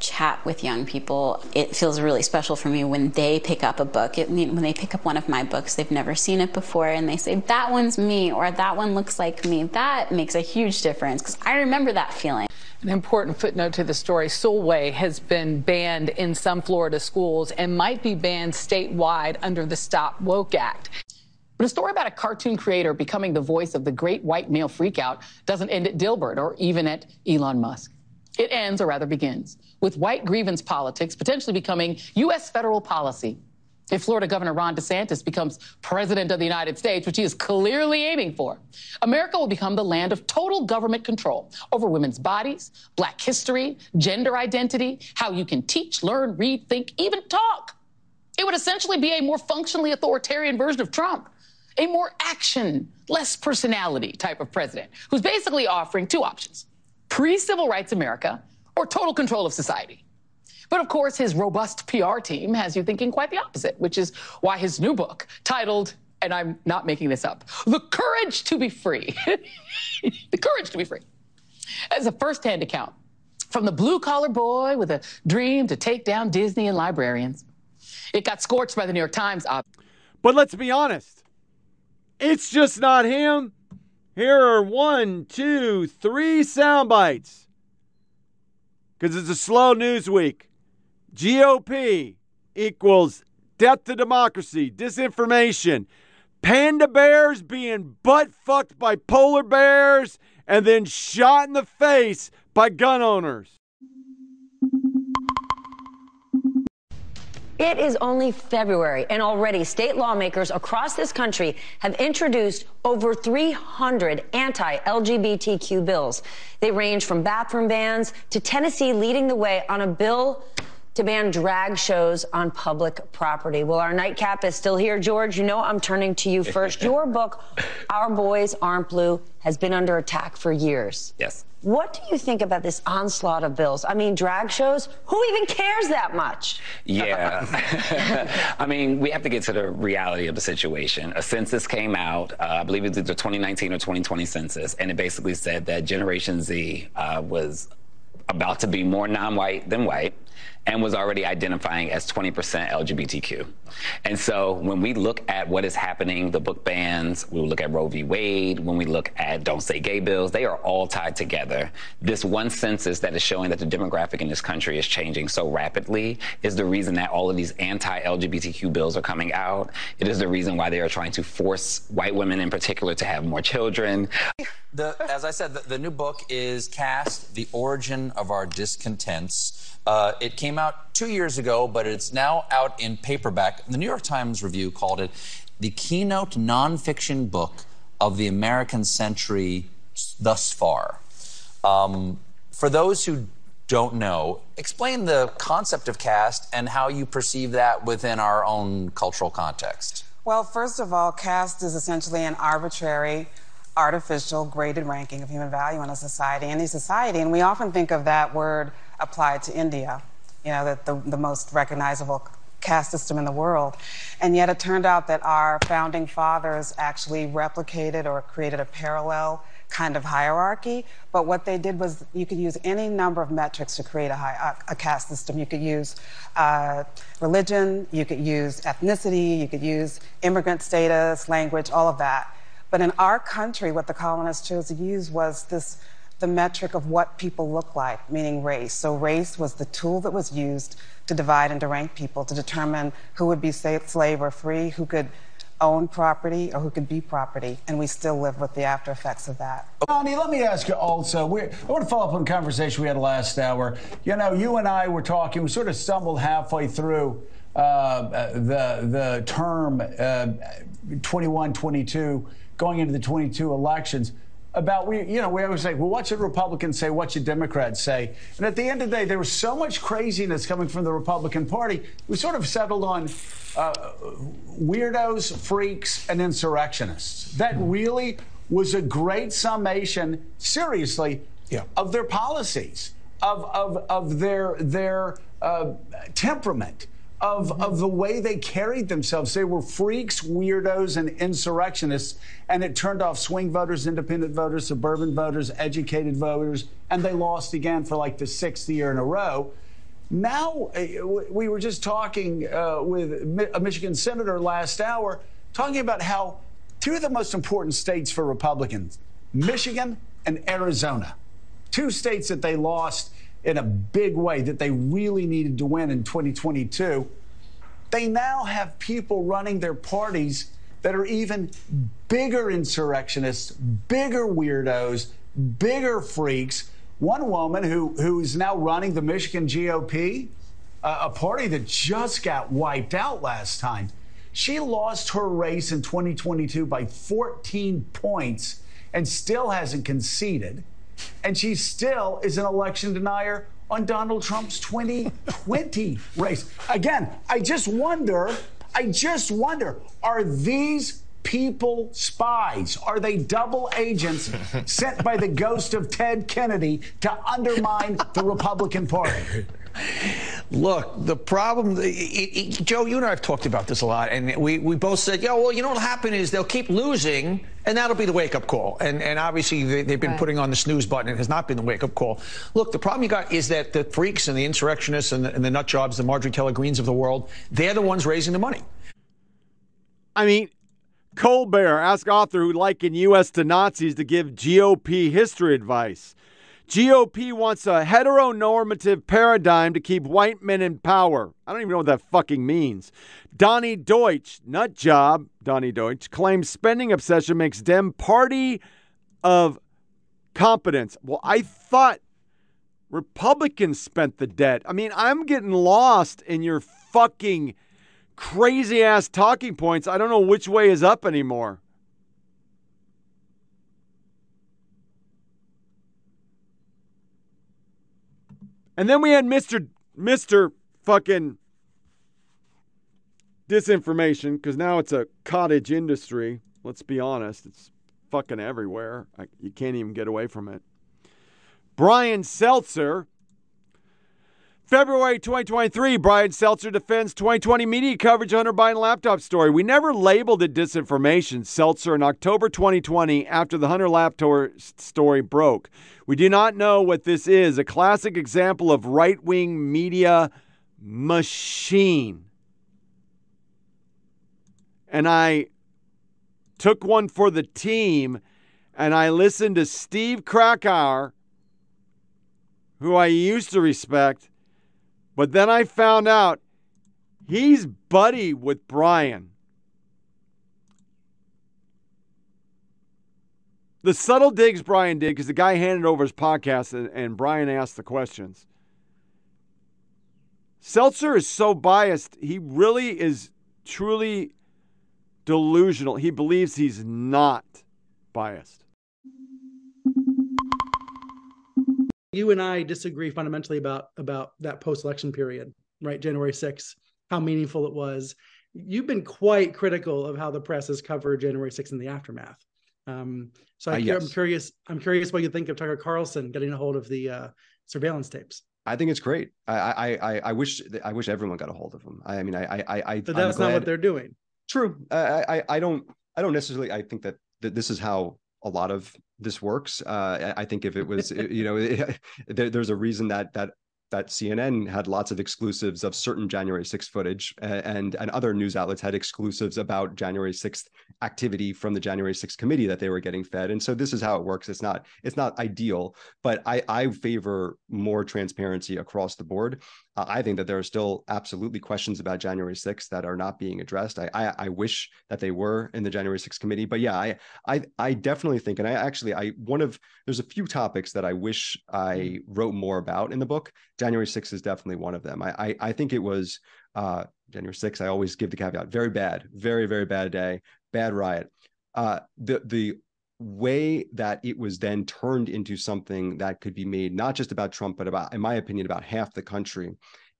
chat with young people, it feels really special for me when they pick up a book. It, when they pick up one of my books, they've never seen it before, and they say, That one's me, or that one looks like me. That makes a huge difference because I remember that feeling. An important footnote to the story Sulwe has been banned in some Florida schools and might be banned statewide under the Stop Woke Act. But a story about a cartoon creator becoming the voice of the great white male freakout doesn't end at Dilbert or even at Elon Musk. It ends, or rather begins, with white grievance politics potentially becoming U.S. federal policy. If Florida Governor Ron DeSantis becomes president of the United States, which he is clearly aiming for, America will become the land of total government control over women's bodies, black history, gender identity, how you can teach, learn, read, think, even talk. It would essentially be a more functionally authoritarian version of Trump, a more action, less personality type of president who's basically offering two options pre civil rights America or total control of society. But of course, his robust PR team has you thinking quite the opposite, which is why his new book, titled, and I'm not making this up, The Courage to Be Free, <laughs> The Courage to Be Free, as a firsthand account from the blue collar boy with a dream to take down Disney and librarians. It got scorched by the New York Times. Op- but let's be honest, it's just not him. Here are one, two, three sound bites. Because it's a slow news week. GOP equals death to democracy, disinformation, panda bears being butt fucked by polar bears, and then shot in the face by gun owners. It is only February, and already state lawmakers across this country have introduced over 300 anti LGBTQ bills. They range from bathroom bans to Tennessee leading the way on a bill to ban drag shows on public property. Well, our nightcap is still here. George, you know I'm turning to you first. <laughs> Your book, All Boys Aren't Blue, has been under attack for years. Yes. What do you think about this onslaught of bills? I mean, drag shows, who even cares that much? Yeah. <laughs> I mean, we have to get to the reality of the situation. A census came out, uh, I believe it was the 2019 or 2020 census, and it basically said that Generation Z uh, was about to be more non white than white and was already identifying as 20% LGBTQ. And so when we look at what is happening, the book bans, we look at Roe v. Wade, when we look at Don't Say Gay bills, they are all tied together. This one census that is showing that the demographic in this country is changing so rapidly is the reason that all of these anti LGBTQ bills are coming out. It is the reason why they are trying to force white women in particular to have more children. The, as I said, the, the new book is Caste The Origin of Our Discontents. Uh, it came out two years ago, but it's now out in paperback. The New York Times review called it the keynote nonfiction book of the American century thus far. Um, for those who don't know, explain the concept of caste and how you perceive that within our own cultural context. Well, first of all, caste is essentially an arbitrary, artificial, graded ranking of human value in a society. Any society, and we often think of that word applied to India, you know, the, the, the most recognizable caste system in the world. And yet it turned out that our founding fathers actually replicated or created a parallel kind of hierarchy. But what they did was you could use any number of metrics to create a, high, a caste system. You could use uh, religion, you could use ethnicity, you could use immigrant status, language, all of that. But in our country, what the colonists chose to use was this the metric of what people look like, meaning race. So race was the tool that was used to divide and to rank people, to determine who would be slave or free, who could own property or who could be property, and we still live with the after effects of that. Bonnie, let me ask you also. I want to follow up on a conversation we had last hour. You know, you and I were talking. We sort of stumbled halfway through uh, the the term uh, 21, 22, going into the 22 elections about we you know we always say well what should republicans say? What should democrats say? And at the end of the day there was so much craziness coming from the republican party we sort of settled on uh, weirdos freaks and insurrectionists. That really was a great summation seriously yeah. of their policies of, of, of their their uh, temperament of, mm-hmm. of the way they carried themselves. They were freaks, weirdos, and insurrectionists, and it turned off swing voters, independent voters, suburban voters, educated voters, and they lost again for like the sixth year in a row. Now, uh, we were just talking uh, with a Michigan senator last hour, talking about how two of the most important states for Republicans, Michigan and Arizona, two states that they lost in a big way that they really needed to win in 2022. They now have people running their parties that are even bigger insurrectionists, bigger weirdos, bigger freaks. One woman who, who is now running the Michigan GOP, uh, a party that just got wiped out last time. She lost her race in 2022 by 14 points and still hasn't conceded. And she still is an election denier on Donald Trump's 2020 <laughs> race. Again, I just wonder, I just wonder, are these people spies? Are they double agents sent by the ghost of Ted Kennedy to undermine the Republican Party? <laughs> Look, the problem, it, it, Joe, you and I have talked about this a lot, and we, we both said, yeah, well, you know what'll happen is they'll keep losing, and that'll be the wake up call. And, and obviously, they, have been right. putting on the snooze button. It has not been the wake up call. Look, the problem you got is that the freaks and the insurrectionists and the, and the nut jobs, the Marjorie Taylor Greens of the world, they're the ones raising the money. I mean, Colbert asked author who likened U.S. to Nazis to give GOP history advice. GOP wants a heteronormative paradigm to keep white men in power. I don't even know what that fucking means. Donny Deutsch, nut job, Donny Deutsch, claims spending obsession makes Dem party of competence. Well, I thought Republicans spent the debt. I mean, I'm getting lost in your fucking crazy ass talking points. I don't know which way is up anymore. And then we had Mr. Mr. fucking disinformation because now it's a cottage industry. Let's be honest, it's fucking everywhere. I, you can't even get away from it. Brian Stelter February 2023, Brian Seltzer defends 2020 media coverage Hunter Biden laptop story. We never labeled it disinformation. Seltzer, in October 2020, after the Hunter laptop story broke. We do not know what this is. A classic example of right wing media machine. And I took one for the team and I listened to Steve Krakauer, who I used to respect but then I found out he's buddy with Brian. The subtle digs Brian did because the guy handed over his podcast and, and Brian asked the questions. Seltzer is so biased, he really is truly delusional. He believes he's not biased. You and I disagree fundamentally about about that post-election period, right? January 6th, how meaningful it was. You've been quite critical of how the press has covered January 6th in the aftermath. Um, so I, uh, yes. I'm curious. I'm curious what you think of Tucker Carlson getting a hold of the uh, surveillance tapes. I think it's great. I, I I I wish I wish everyone got a hold of them. I mean, I I I. But that's not what they're doing. True. I, I I don't I don't necessarily. I think that, that this is how a lot of this works. Uh, I think if it was, you know, <laughs> there, there's a reason that that that CNN had lots of exclusives of certain January 6th footage, and and other news outlets had exclusives about January 6th activity from the January 6th committee that they were getting fed. And so this is how it works. It's not it's not ideal, but I I favor more transparency across the board. Uh, I think that there are still absolutely questions about January 6th that are not being addressed. I, I, I wish that they were in the January 6th committee, but yeah, I I I definitely think, and I actually I one of there's a few topics that I wish I wrote more about in the book. January 6th is definitely one of them. I I, I think it was uh, January 6th. I always give the caveat: very bad, very very bad day, bad riot. Uh, the the way that it was then turned into something that could be made not just about Trump, but about, in my opinion, about half the country,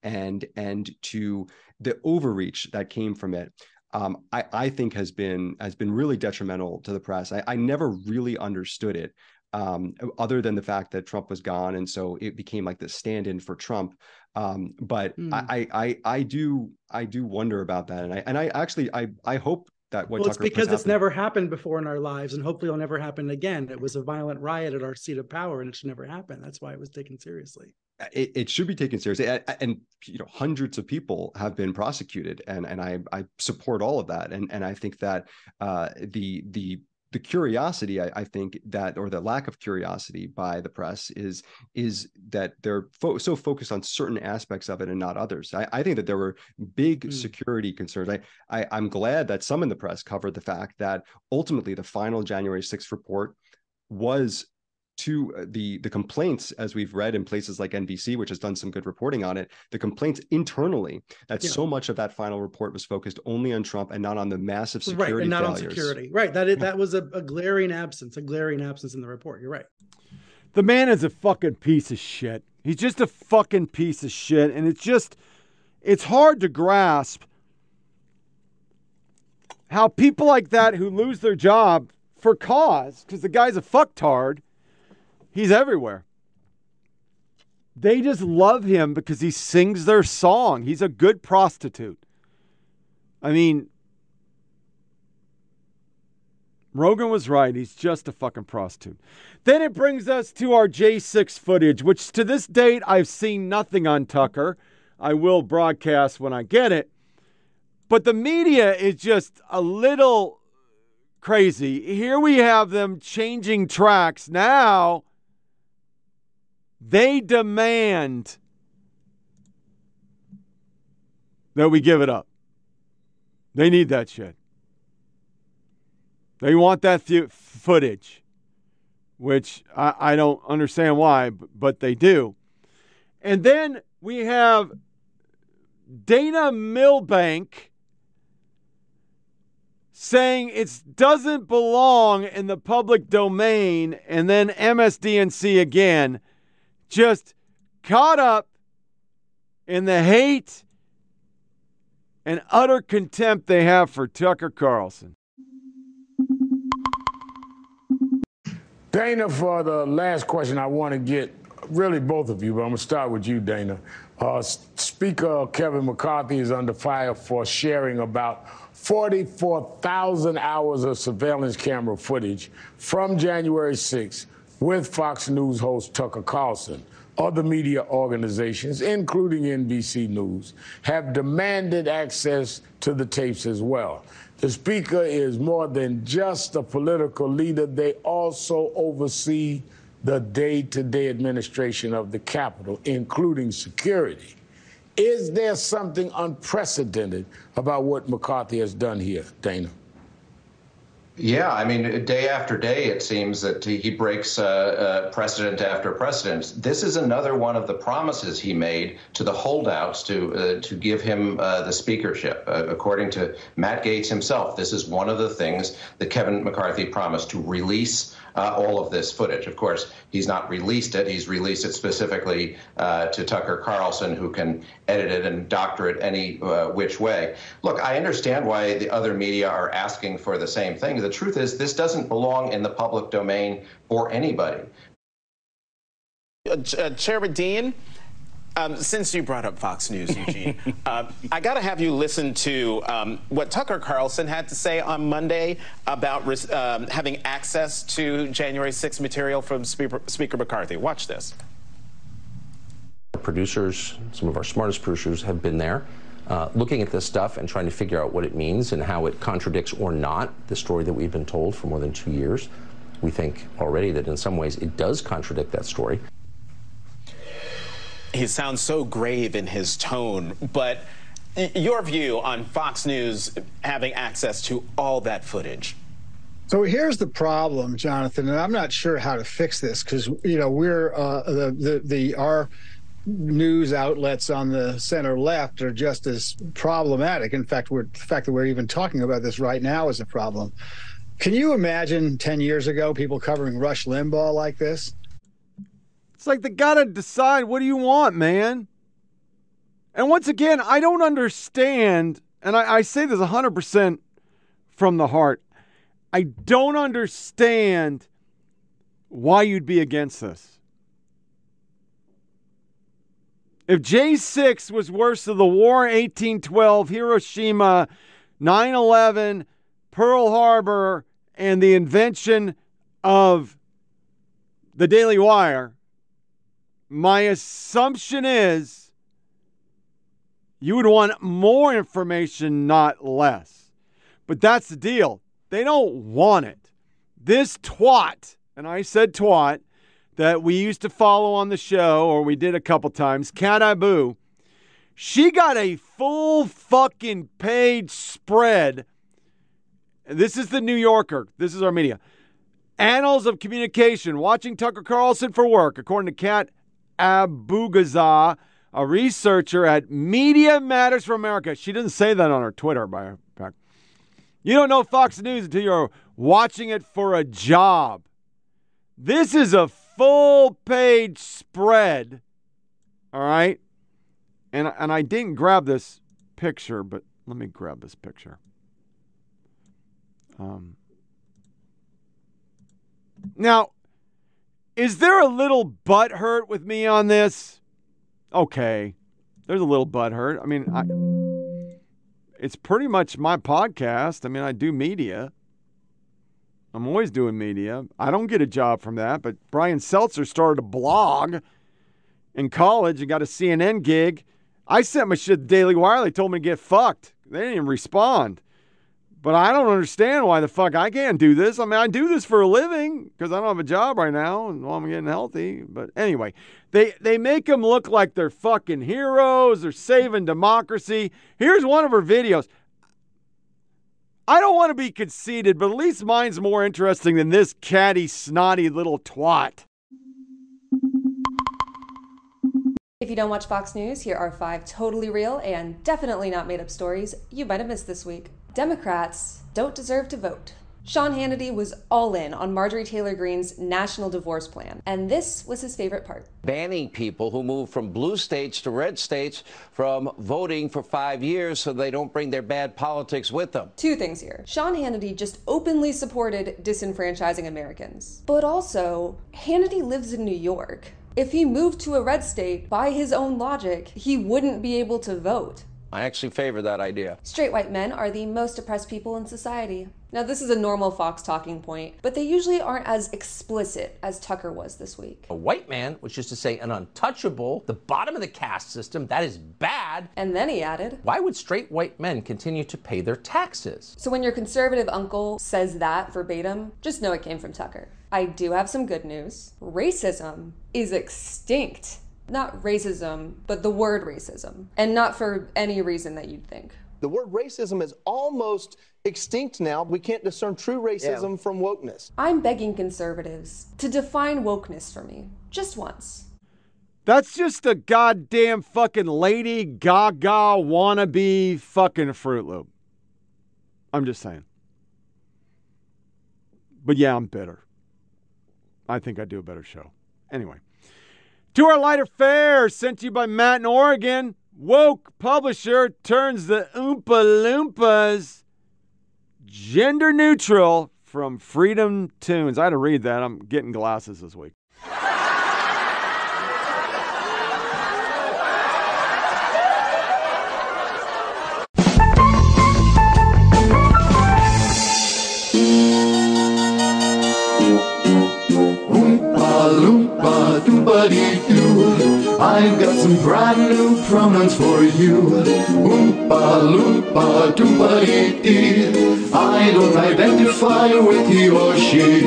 and and to the overreach that came from it. Um, I, I think has been has been really detrimental to the press. I, I never really understood it, um, other than the fact that Trump was gone, and so it became like the stand-in for Trump. Um, but mm. I, I I do I do wonder about that, and I and I actually I I hope that what well, Tucker it's because it's never happened before in our lives, and hopefully it'll never happen again. It was a violent riot at our seat of power, and it should never happen. That's why it was taken seriously. it, it, should be taken seriously. And, and, you know, hundreds of people have been prosecuted, and and I I support all of that. And and I think that uh, the the the curiosity I, I, think that or the lack of curiosity by the press is is that they're fo- so focused on certain aspects of it and not others i, I think that there were big mm. security concerns I, I i'm glad that some in the press covered the fact that ultimately the final january 6th report was to uh, the the complaints as we've read in places like NBC which has done some good reporting on it the complaints internally that yeah. so much of that final report was focused only on Trump and not on the massive security right and not failures. on security right that is, that was a, a glaring absence a glaring absence in the report you're right the man is a fucking piece of shit he's just a fucking piece of shit and it's just it's hard to grasp how people like that who lose their job for cause because the guy's a fucktard He's everywhere. They just love him because he sings their song. He's a good prostitute. I mean, Rogan was right. He's just a fucking prostitute. Then it brings us to our J6 footage, which to this date I've seen nothing on Tucker. I will broadcast when I get it. But the media is just a little crazy. Here we have them changing tracks. Now they demand that we give it up. They need that shit. They want that th- footage, which I, I don't understand why, but, but they do. And then we have Dana Milbank saying it doesn't belong in the public domain, and then MSDNC again just caught up in the hate and utter contempt they have for Tucker Carlson. Dana, for the last question, I want to get really both of you, but I'm going to start with you, Dana. Uh, Speaker Kevin McCarthy is under fire for sharing about 44,000 hours of surveillance camera footage from January 6th with Fox News host Tucker Carlson. Other media organizations, including NBC News, have demanded access to the tapes as well. The Speaker is more than just a political leader, they also oversee the day to day administration of the Capitol, including security. Is there something unprecedented about what McCarthy has done here, Dana? Yeah, I mean, day after day, it seems that he breaks uh, uh, precedent after precedent. This is another one of the promises he made to the holdouts to uh, to give him uh, the speakership. Uh, according to Matt Gaetz himself, this is one of the things that Kevin McCarthy promised to release uh, all of this footage. Of course, he's not released it. He's released it specifically uh, to Tucker Carlson, who can edit it and doctor it any uh, which way. Look, I understand why the other media are asking for the same thing. The truth is, this doesn't belong in the public domain for anybody. Uh, uh, Chairman Dean, um, since you brought up Fox News, Eugene, <laughs> uh, I got to have you listen to um, what Tucker Carlson had to say on Monday about um, having access to January 6 material from Speaker, Speaker McCarthy. Watch this. Producers, some of our smartest producers, have been there. Uh, looking at this stuff and trying to figure out what it means and how it contradicts or not the story that we've been told for more than two years. We think already that in some ways it does contradict that story he sounds so grave in his tone, but your view on Fox News having access to all that footage. So here's the problem, Jonathan, and I'm not sure how to fix this because you know we're uh, the, the the our news outlets on the center left are just as problematic. In fact, we're the fact that we're even talking about this right now is a problem. Can you imagine 10 years ago people covering Rush Limbaugh like this? It's like they got to decide what do you want, man? And once again, I don't understand, and I, I say this 100% from the heart. I don't understand why you'd be against this. If J6 was worse than the War 1812, Hiroshima, 9 11, Pearl Harbor, and the invention of the Daily Wire, my assumption is you would want more information, not less. But that's the deal. They don't want it. This twat, and I said twat, that we used to follow on the show, or we did a couple times, Kat Abu, she got a full fucking page spread. This is the New Yorker. This is our media. Annals of Communication, watching Tucker Carlson for work, according to Kat Abughazaleh, a researcher at Media Matters for America. She didn't say that on her Twitter, by fact. You don't know Fox News until you're watching it for a job. This is a full page spread. All right. And, and I didn't grab this picture, but let me grab this picture. Um, now, is there a little butt hurt with me on this? Okay, there's a little butt hurt. I mean, I, it's pretty much my podcast. I mean, I do media. I'm always doing media. I don't get a job from that, but Brian Seltzer started a blog in college and got a CNN gig. I sent my shit to Daily Wire. They told me to get fucked. They didn't even respond. But I don't understand why the fuck I can't do this. I mean, I do this for a living because I don't have a job right now and I'm getting healthy. But anyway, they they make them look like they're fucking heroes. They're saving democracy. Here's one of her videos. I don't want to be conceited, but at least mine's more interesting than this catty, snotty little twat. If you don't watch Fox News, here are five totally real and definitely not made up stories you might have missed this week. Democrats don't deserve to vote. Sean Hannity was all in on Marjorie Taylor Greene's national divorce plan, and this was his favorite part. Banning people who move from blue states to red states from voting for five years so they don't bring their bad politics with them. Two things here. Sean Hannity just openly supported disenfranchising Americans, but also, Hannity lives in New York. If he moved to a red state, by his own logic, he wouldn't be able to vote. I actually favor that idea. Straight white men are the most oppressed people in society. Now, this is a normal Fox talking point, but they usually aren't as explicit as Tucker was this week. A white man, which is to say an untouchable, the bottom of the caste system, that is bad. And then he added, Why would straight white men continue to pay their taxes? So when your conservative uncle says that verbatim, just know it came from Tucker. I do have some good news. Racism is extinct not racism, but the word racism, and not for any reason that you'd think. The word racism is almost extinct now. We can't discern true racism yeah. from wokeness. I'm begging conservatives to define wokeness for me, just once. That's just a goddamn fucking Lady Gaga wannabe fucking Fruit Loop. I'm just saying. But yeah, I'm bitter. I think I do a better show. Anyway. To our lighter fare, sent to you by Matt in Oregon. Woke publisher turns the Oompa Loompas gender neutral from Freedom Tunes. I had to read that. I'm getting glasses this week. I've got some brand new pronouns for you. Oompa loompa doompa dee dee. I don't identify with he or she.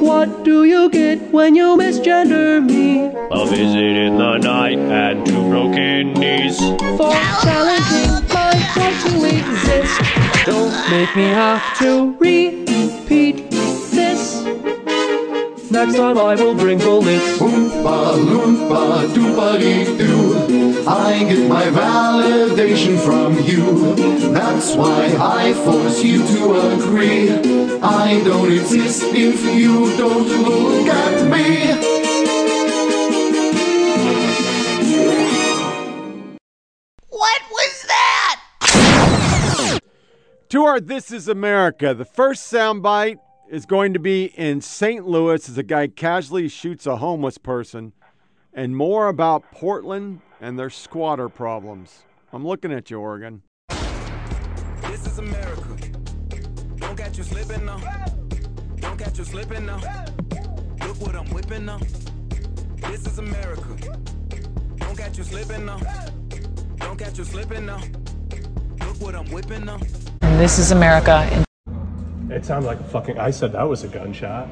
What do you get when you misgender me? A visit in the night and two broken knees. For challenging my right to exist. Don't make me have to repeat this. Next time I will bring bullets. Oompa loompa doompa dee doo. I get my validation from you. That's why I force you to agree. I don't exist if you don't look at me. What was that? To our This Is America, the first soundbite is going to be in St. Louis as a guy casually shoots a homeless person, and more about Portland and their squatter problems. I'm looking at you, Oregon. This is America. Don't catch you slipping now. Don't catch you slipping now. Look what I'm whipping now. This is America. Don't catch you slipping now. Don't catch you slipping now. Look what I'm whipping now. This is America. It sounded like a fucking. I said that was a gunshot.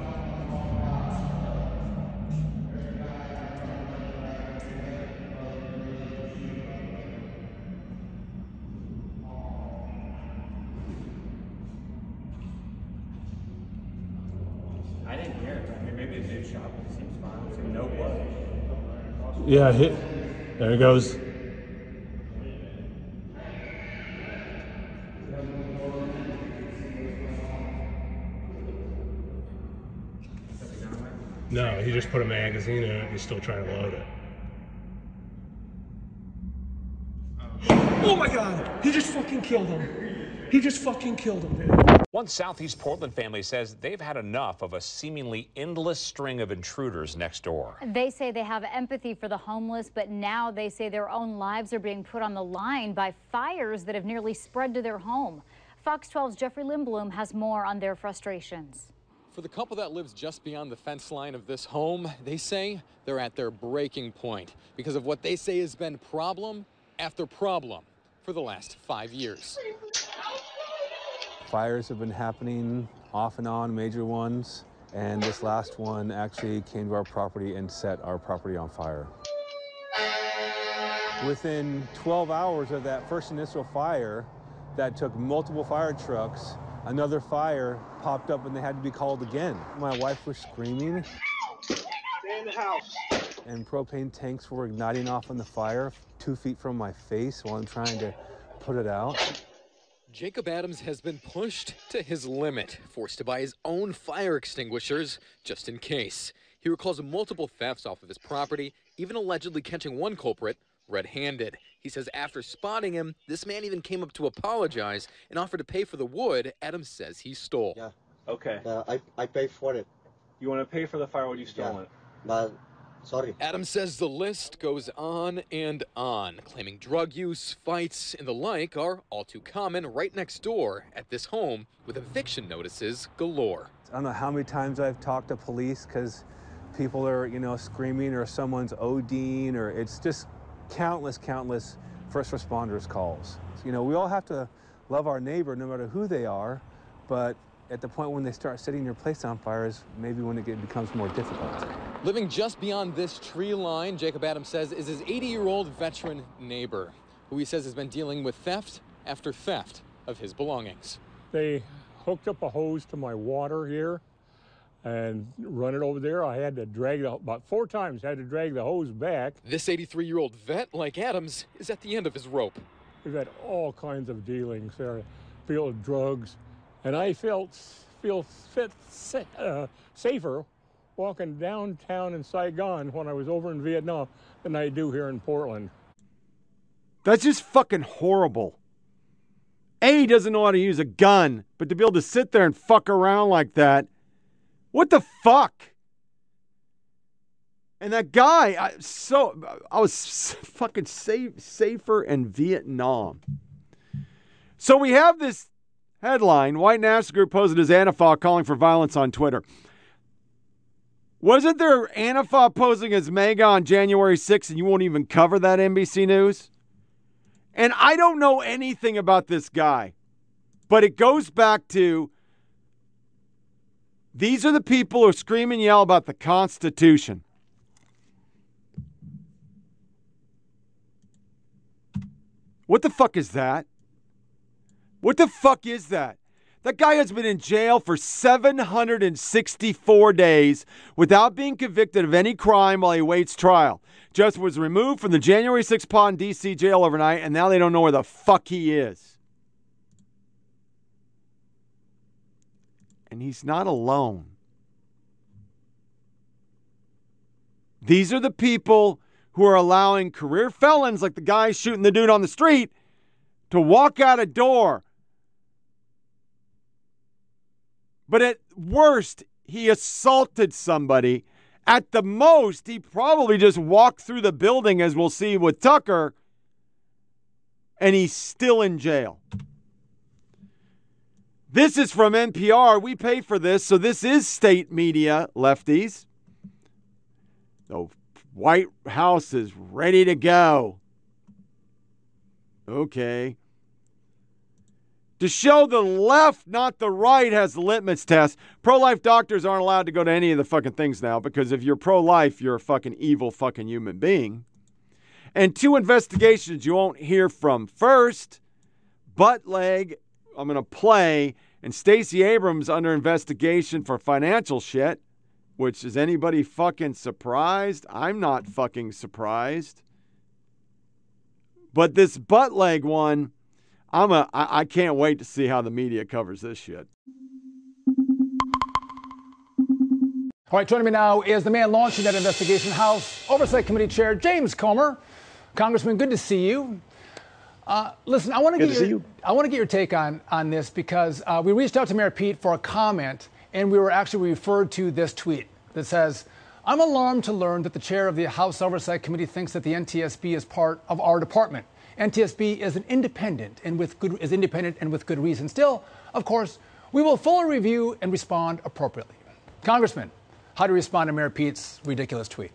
I didn't hear it. I mean, maybe the dude shot, but it seems fine. Even know what. Yeah, hit. There he goes. No, he just put a magazine in it. He's still trying to load it. Oh my god! He just fucking killed him. He just fucking killed him, dude. One Southeast Portland family says they've had enough of a seemingly endless string of intruders next door. They say they have empathy for the homeless, but now they say their own lives are being put on the line by fires that have nearly spread to their home. Fox 12's Jeffrey Lindblom has more on their frustrations. For the couple that lives just beyond the fence line of this home, they say they're at their breaking point because of what they say has been problem after problem for the last five years. Fires have been happening off and on, major ones, and this last one actually came to our property and set our property on fire. Within 12 hours of that first initial fire that took multiple fire trucks, another fire popped up and they had to be called again. My wife was screaming Stay in the house. and propane tanks were igniting off on the fire two feet from my face while I'm trying to put it out. Jacob Adams has been pushed to his limit, forced to buy his own fire extinguishers just in case. He recalls multiple thefts off of his property, even allegedly catching one culprit red handed. He says after spotting him, this man even came up to apologize and offered to pay for the wood Adams says he stole. Yeah. Okay. Uh, I, I pay for it. You want to pay for the firewood you stole? But sorry. Adams says the list goes on and on, claiming drug use, fights, and the like are all too common right next door at this home with eviction notices galore. I don't know how many times I've talked to police because people are, you know, screaming or someone's ODing or it's just countless, countless first responders calls. So, you know, we all have to love our neighbor no matter who they are, but at the point when they start setting your place on fire is maybe when it becomes more difficult. Living just beyond this tree line, Jacob Adams says is his 80 year old veteran neighbor, who he says has been dealing with theft after theft of his belongings. They hooked up a hose to my water here and run it over there. I had to drag the, about four times, had to drag the hose back. This 83 year old vet, like Adams, is at the end of his rope. We've had all kinds of dealings there, field of drugs, and I felt feel fit, uh, safer walking downtown in Saigon when I was over in Vietnam than I do here in Portland. That's just fucking horrible. A doesn't know how to use a gun, but to be able to sit there and fuck around like that, what the fuck? And that guy, I so I was fucking safe, safer in Vietnam. So we have this headline: White National Group posted as Antifa calling for violence on Twitter. Wasn't there Antifa posing as MAGA on January 6th, and you won't even cover that NBC News? And I don't know anything about this guy, but it goes back to these are the people who scream and yell about the Constitution. What the fuck is that? What the fuck is that? That guy has been in jail for 764 days without being convicted of any crime while he waits trial. Just was removed from the January 6th pod in D.C. jail overnight, and now they don't know where the fuck he is. And he's not alone. These are the people who are allowing career felons like the guy shooting the dude on the street to walk out a door. But at worst, he assaulted somebody. At the most, he probably just walked through the building, as we'll see with Tucker, and he's still in jail. This is from NPR. We pay for this, so this is state media, lefties. Though White House is ready to go. Okay. To show the left, not the right, has the litmus test. Pro life doctors aren't allowed to go to any of the fucking things now because if you're pro life, you're a fucking evil fucking human being. And two investigations you won't hear from first butt leg, I'm going to play, and Stacey Abrams under investigation for financial shit, which is anybody fucking surprised? I'm not fucking surprised. But this butt leg one, I'm a I, I can't wait to see how the media covers this shit. All right, joining me now is the man launching that investigation, House Oversight Committee Chair James Comer. Congressman, good to see you. Uh, listen, I want to get your you. I want to get your take on on this because uh, we reached out to Mayor Pete for a comment, and we were actually referred to this tweet that says, "I'm alarmed to learn that the chair of the House Oversight Committee thinks that the NTSB is part of our department. NTSB is an independent and with good is independent and with good reason. Still, of course, we will fully review and respond appropriately." Congressman, how do you respond to Mayor Pete's ridiculous tweet?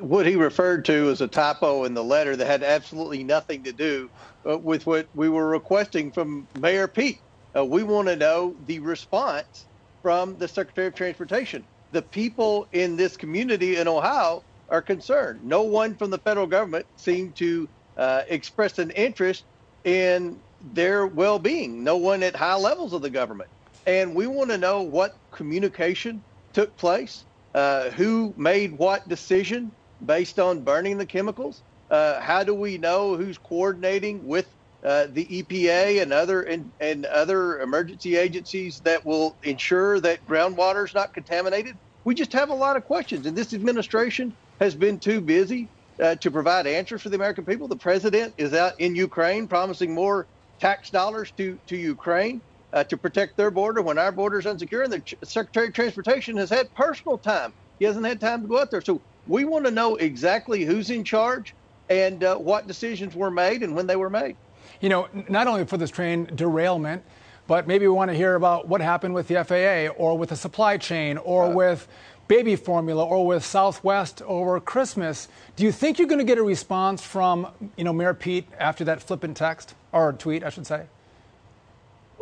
What he referred to as a typo in the letter that had absolutely nothing to do uh, with what we were requesting from Mayor Pete. Uh, we want to know the response from the Secretary of Transportation. The people in this community in Ohio are concerned. No one from the federal government seemed to uh, express an interest in their well being, no one at high levels of the government. And we want to know what communication took place uh, who made what decision based on burning the chemicals? Uh, how do we know who's coordinating with uh, the EPA and other and, and other emergency agencies that will ensure that groundwater is not contaminated? We just have a lot of questions, and this administration has been too busy uh, to provide answers for the American people. The president is out in Ukraine promising more tax dollars to to Ukraine uh, to protect their border when our border is unsecure. And the Ch- Secretary of Transportation has had personal time. He hasn't had time to go out there. So we want to know exactly who's in charge and uh, what decisions were made and when they were made. You know, not only for this train derailment, but maybe we want to hear about what happened with the FAA or with the supply chain or with baby formula or with Southwest over Christmas. Do you think you're going to get a response from, you know, Mayor Pete after that flippant text or tweet, I should say?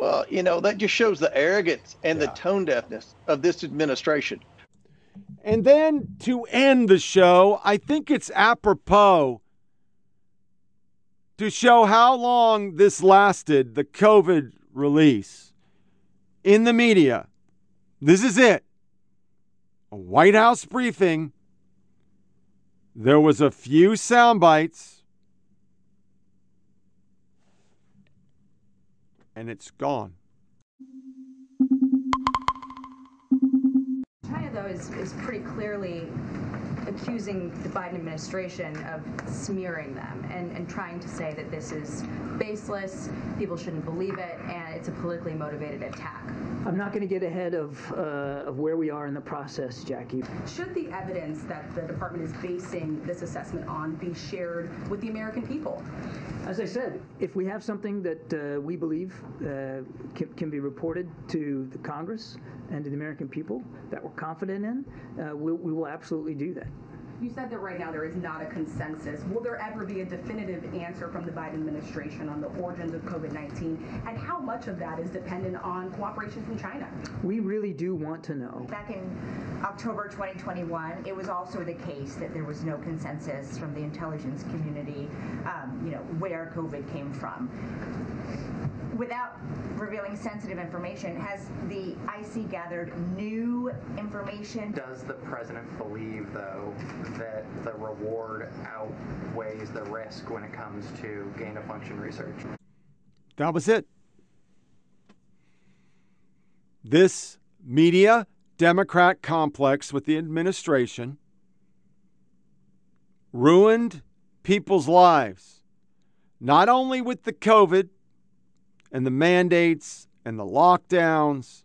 Well, you know, that just shows the arrogance and the tone deafness of this administration. And then to end the show, I think it's apropos to show how long this lasted, the COVID release in the media. This is it. A White House briefing. There was a few sound bites. And it's gone. China, though, is, is pretty clearly accusing the Biden administration of smearing them and, and trying to say that this is baseless, people shouldn't believe it, and it's a politically motivated attack. I'm not going to get ahead of, uh, of where we are in the process, Jackie. Should the evidence that the department is basing this assessment on be shared with the American people? As I said, if we have something that uh, we believe uh, can, can be reported to the Congress and to the American people that we're confident in, uh, we'll, we will absolutely do that. You said that right now there is not a consensus. Will there ever be a definitive answer from the Biden administration on the origins of COVID 19? And how much of that is dependent on cooperation from China? We really do want to know. Back in October 2021, it was also the case that there was no consensus from the intelligence community, um, you know, where COVID came from. Without revealing sensitive information, has the IC gathered new information? Does the president believe, though, that the reward outweighs the risk when it comes to gain of function research? That was it. This media Democrat complex with the administration ruined people's lives, not only with the COVID and the mandates and the lockdowns,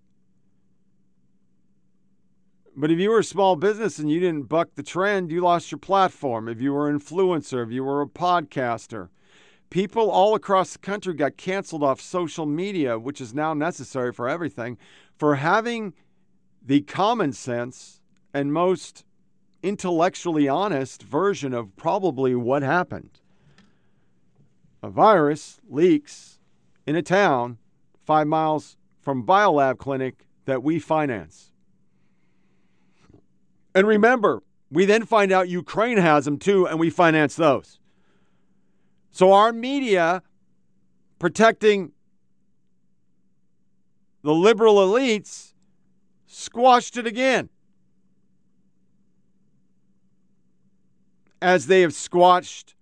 but if you were a small business and you didn't buck the trend, you lost your platform. If you were an influencer, if you were a podcaster, people all across the country got canceled off social media, which is now necessary for everything, for having the common sense and most intellectually honest version of probably what happened. A virus leaks in a town five miles from Biolab Clinic that we finance. And remember, we then find out Ukraine has them too, and we finance those. So our media protecting the liberal elites squashed it again. As they have squashed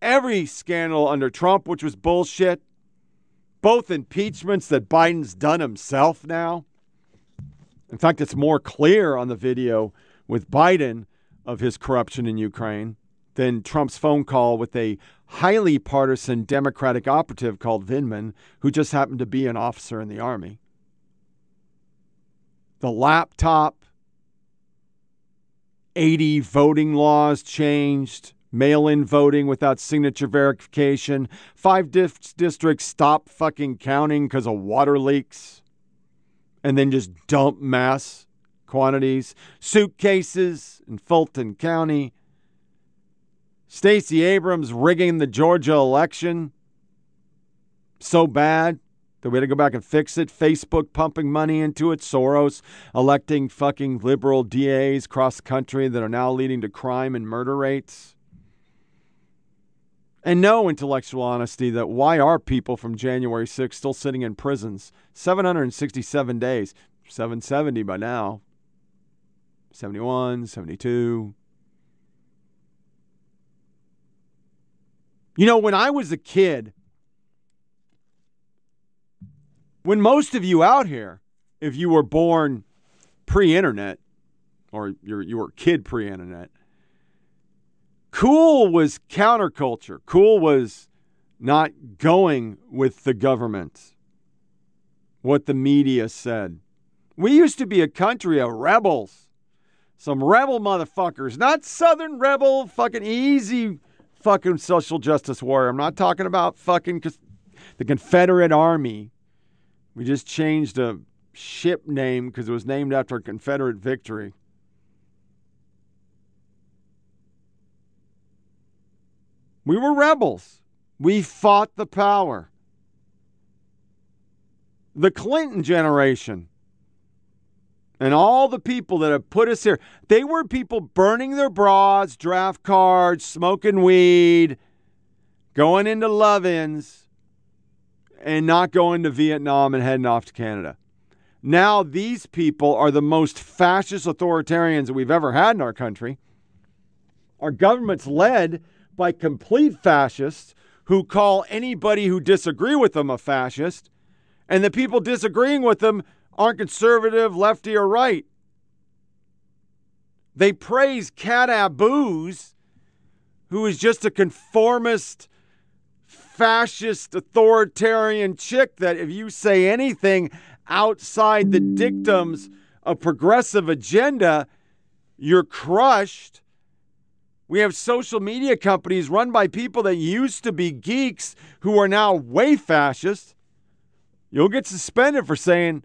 every scandal under Trump, which was bullshit, both impeachments that Biden's done himself now. In fact, it's more clear on the video with Biden of his corruption in Ukraine than Trump's phone call with a highly partisan Democratic operative called Vindman, who just happened to be an officer in the Army. The laptop, 80 voting laws changed, mail in voting without signature verification, five districts stop fucking counting because of water leaks, and then just dump mass quantities, suitcases in Fulton County. Stacey Abrams rigging the Georgia election so bad that we had to go back and fix it. Facebook pumping money into it. Soros electing fucking liberal DAs across the country that are now leading to crime and murder rates. And no intellectual honesty that why are people from January 6th still sitting in prisons? 767 days, 770 by now. 71, 72. You know, when I was a kid, when most of you out here, if you were born pre internet or you're, were kid pre internet, cool was counterculture. Cool was not going with the government, what the media said. We used to be a country of rebels some rebel motherfuckers, not Southern rebel, fucking easy fucking social justice warrior. I'm not talking about fucking the Confederate Army. We just changed a ship name because it was named after a Confederate victory. We were rebels. We fought the power. The Clinton generation and all the people that have put us here, they were people burning their bras, draft cards, smoking weed, going into love ins, and not going to Vietnam and heading off to Canada. Now, these people are the most fascist authoritarians that we've ever had in our country. Our government's led by complete fascists who call anybody who disagree with them a fascist, and the people disagreeing with them aren't conservative, lefty, or right. They praise Kat Abughazaleh, who is just a conformist, fascist, authoritarian chick that if you say anything outside the dictums of progressive agenda, you're crushed. We have social media companies run by people that used to be geeks who are now way fascist. You'll get suspended for saying,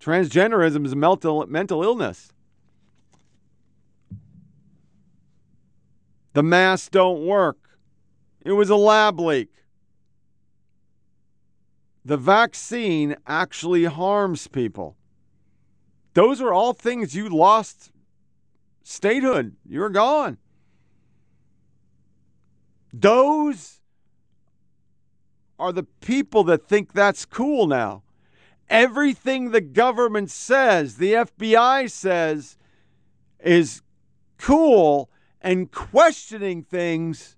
Transgenderism is a mental, mental illness. The masks don't work. It was a lab leak. The vaccine actually harms people. Those are all things you lost statehood. You're gone. Those are the people that think that's cool now everything the government says, the FBI says, is cool and questioning things.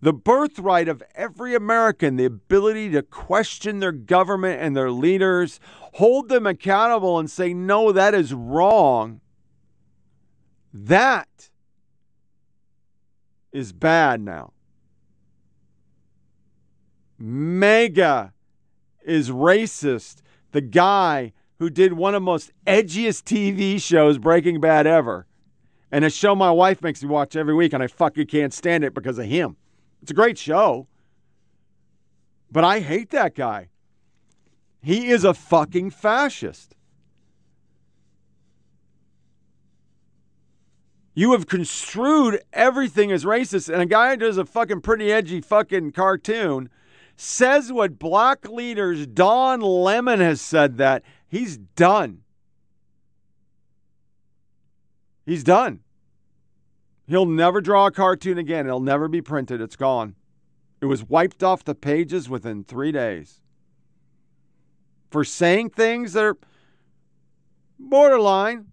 The birthright of every American, the ability to question their government and their leaders, hold them accountable and say, no, that is wrong. That is bad now. MAGA is racist. The guy who did one of the most edgiest TV shows, Breaking Bad, ever. And a show my wife makes me watch every week, and I fucking can't stand it because of him. It's a great show. But I hate that guy. He is a fucking fascist. You have construed everything as racist, and a guy who does a fucking pretty edgy fucking cartoon says what black leaders, Don Lemon has said that. He's done. He's done. He'll never draw a cartoon again. It'll never be printed. It's gone. It was wiped off the pages within three days. For saying things that are borderline,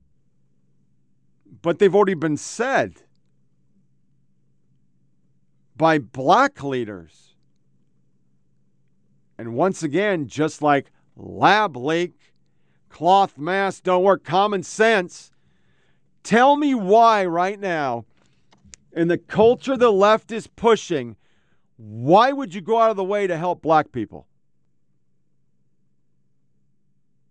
but they've already been said by black leaders. And once again, just like lab leak, cloth masks don't work, common sense. Tell me why right now, in the culture the left is pushing, why would you go out of the way to help black people?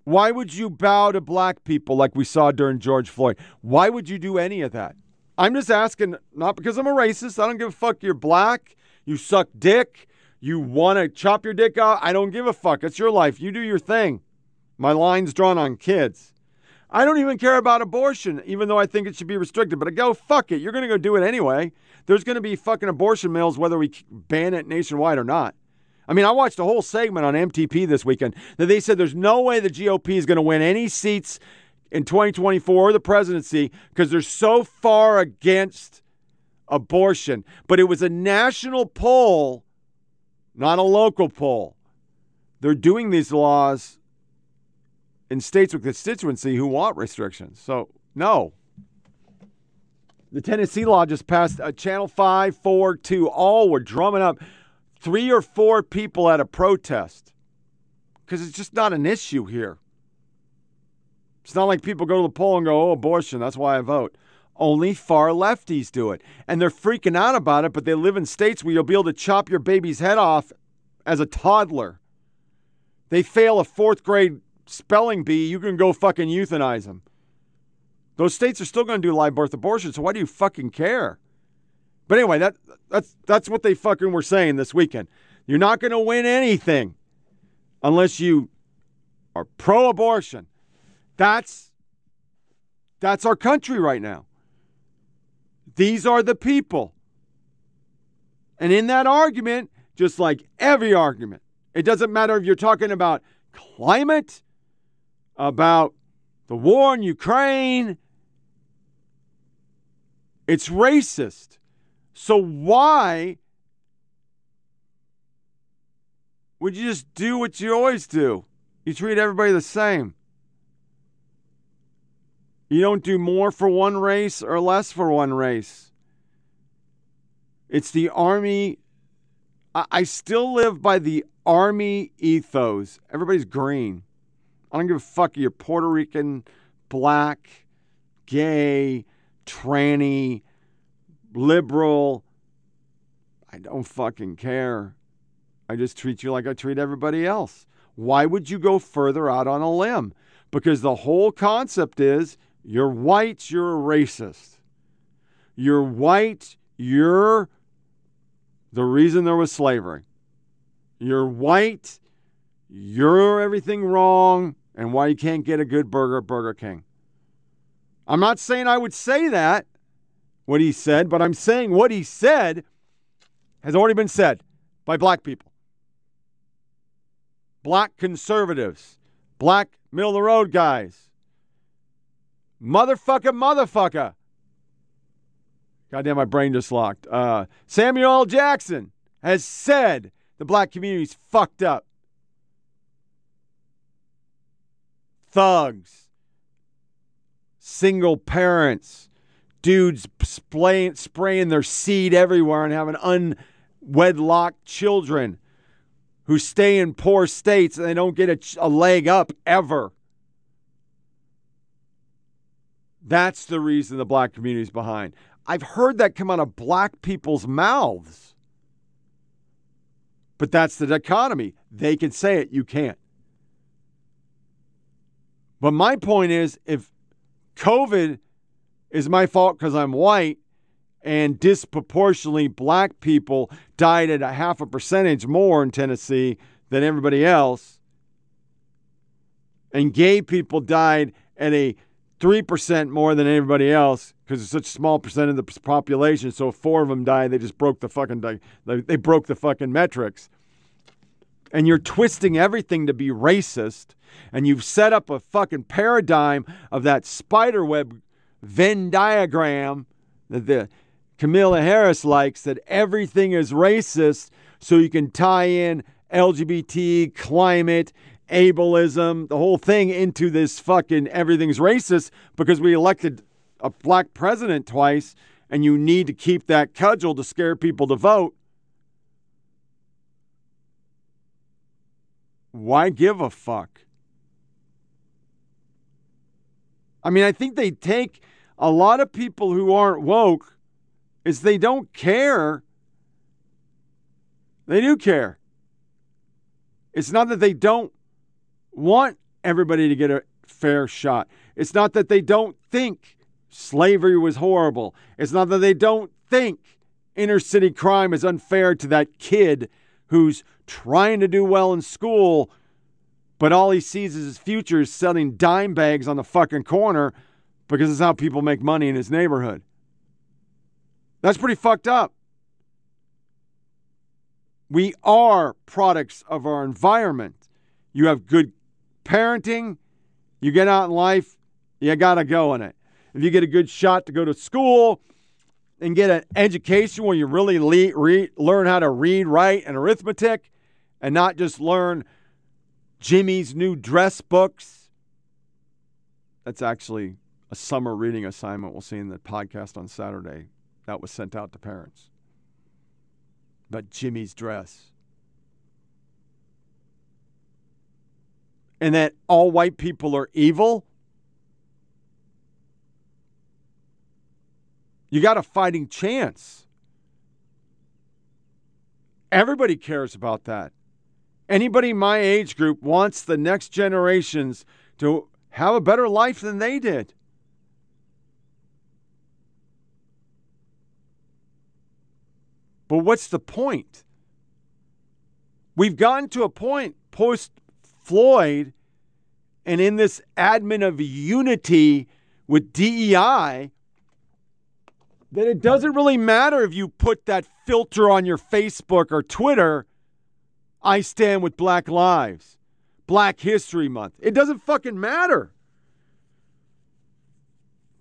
Why would you bow to black people like we saw during George Floyd? Why would you do any of that? I'm just asking, not because I'm a racist. I don't give a fuck. You're black. You suck dick. You want to chop your dick out. I don't give a fuck. It's your life. You do your thing. My line's drawn on kids. I don't even care about abortion, even though I think it should be restricted. But I go, fuck it. You're going to go do it anyway. There's going to be fucking abortion mills whether we ban it nationwide or not. I mean, I watched a whole segment on MTP this weekend that they said there's no way the GOP is going to win any seats in 2024 or the presidency because they're so far against abortion. But it was a national poll, not a local poll. They're doing these laws in states with constituency who want restrictions. So, no. The Tennessee law just passed. Uh, Channel 5, 4, 2, all were drumming up three or four people at a protest because it's just not an issue here. It's not like people go to the poll and go, oh, abortion, that's why I vote. Only far lefties do it. And they're freaking out about it, but they live in states where you'll be able to chop your baby's head off as a toddler. They fail a fourth grade spelling bee, you can go fucking euthanize them. Those states are still going to do live birth abortion, so why do you fucking care? But anyway, that that's that's what they fucking were saying this weekend. You're not going to win anything unless you are pro-abortion. That's that's our country right now. These are the people. And in that argument, just like every argument, it doesn't matter if you're talking about climate, about the war in Ukraine, it's racist. So why would you just do what you always do? You treat everybody the same. You don't do more for one race or less for one race. It's the Army. I, still live by the Army ethos. Everybody's green. I don't give a fuck if you're Puerto Rican, black, gay, tranny, liberal. I don't fucking care. I just treat you like I treat everybody else. Why would you go further out on a limb? Because the whole concept is you're white, you're a racist. You're white, you're the reason there was slavery. You're white, you're everything wrong, and why you can't get a good burger at Burger King. I'm not saying I would say that, what he said, but I'm saying what he said has already been said by black people. Black conservatives, black middle of the road guys. Motherfucker, motherfucker. Goddamn, my brain just locked. Uh, Samuel L. Jackson has said the black community's fucked up. Thugs, single parents, dudes spraying, spraying their seed everywhere and having unwedlocked children who stay in poor states and they don't get a, a leg up ever. That's the reason the black community is behind. I've heard that come out of black people's mouths. But that's the dichotomy. They can say it, you can't. But my point is if COVID is my fault because I'm white and disproportionately black people died at a half a percentage more in Tennessee than everybody else, and gay people died at a 3% more than everybody else because it's such a small percent of the population. So if four of them died, they just broke the fucking they, broke the fucking metrics. And you're twisting everything to be racist, and you've set up a fucking paradigm of that spider web Venn diagram that the Kamala Harris likes that everything is racist, so you can tie in LGBT, climate, ableism, the whole thing into this fucking everything's racist because we elected a black president twice and you need to keep that cudgel to scare people to vote. Why give a fuck? I mean, I think they take a lot of people who aren't woke is they don't care. They do care. It's not that they don't want everybody to get a fair shot. It's not that they don't think slavery was horrible. It's not that they don't think inner city crime is unfair to that kid who's trying to do well in school, but all he sees is his future is selling dime bags on the fucking corner because it's how people make money in his neighborhood. That's pretty fucked up. We are products of our environment. You have good parenting, you get out in life, you got to go in it. If you get a good shot to go to school and get an education where you really le- re- learn how to read, write, and arithmetic, and not just learn Jimmy's new dress books. That's actually a summer reading assignment we'll see in the podcast on Saturday that was sent out to parents about Jimmy's dress. And that all white people are evil. You got a fighting chance. Everybody cares about that. Anybody my age group wants the next generations to have a better life than they did. But what's the point? We've gotten to a point post Floyd and in this admin of unity with DEI that it doesn't really matter if you put that filter on your Facebook or Twitter. I stand with Black Lives, Black History Month. It doesn't fucking matter.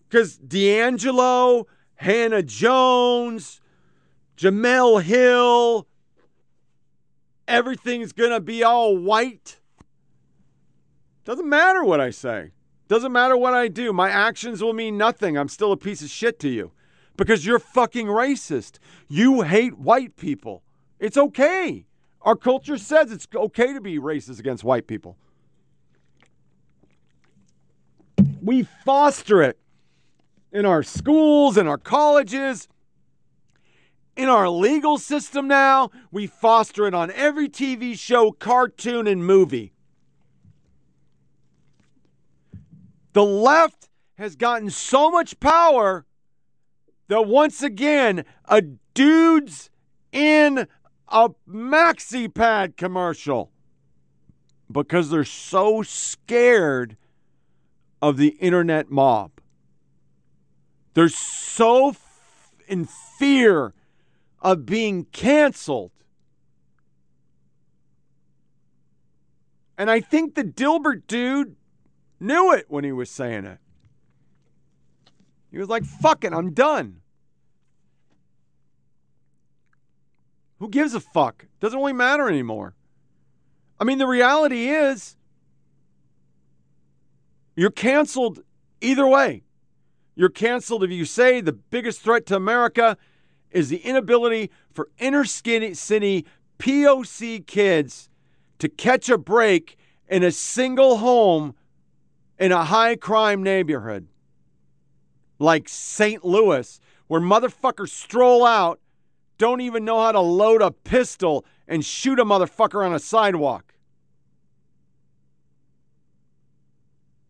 Because D'Angelo, Hannah Jones, Jemele Hill, everything's going to be all white. Doesn't matter what I say. Doesn't matter what I do. My actions will mean nothing. I'm still a piece of shit to you because you're fucking racist. You hate white people. It's okay. Our culture says it's okay to be racist against white people. We foster it in our schools, in our colleges, in our legal system now. We foster it on every TV show, cartoon, and movie. The left has gotten so much power that once again, a dude's in a maxi pad commercial because they're so scared of the internet mob. They're so f- in fear of being canceled. And I think the Dilbert dude knew it when he was saying it. He was like, fuck it, I'm done. Who gives a fuck? Doesn't really matter anymore. I mean, the reality is you're canceled either way. You're canceled if you say the biggest threat to America is the inability for inner city POC kids to catch a break in a single home in a high crime neighborhood like St. Louis, where motherfuckers stroll out, don't even know how to load a pistol, and shoot a motherfucker on a sidewalk.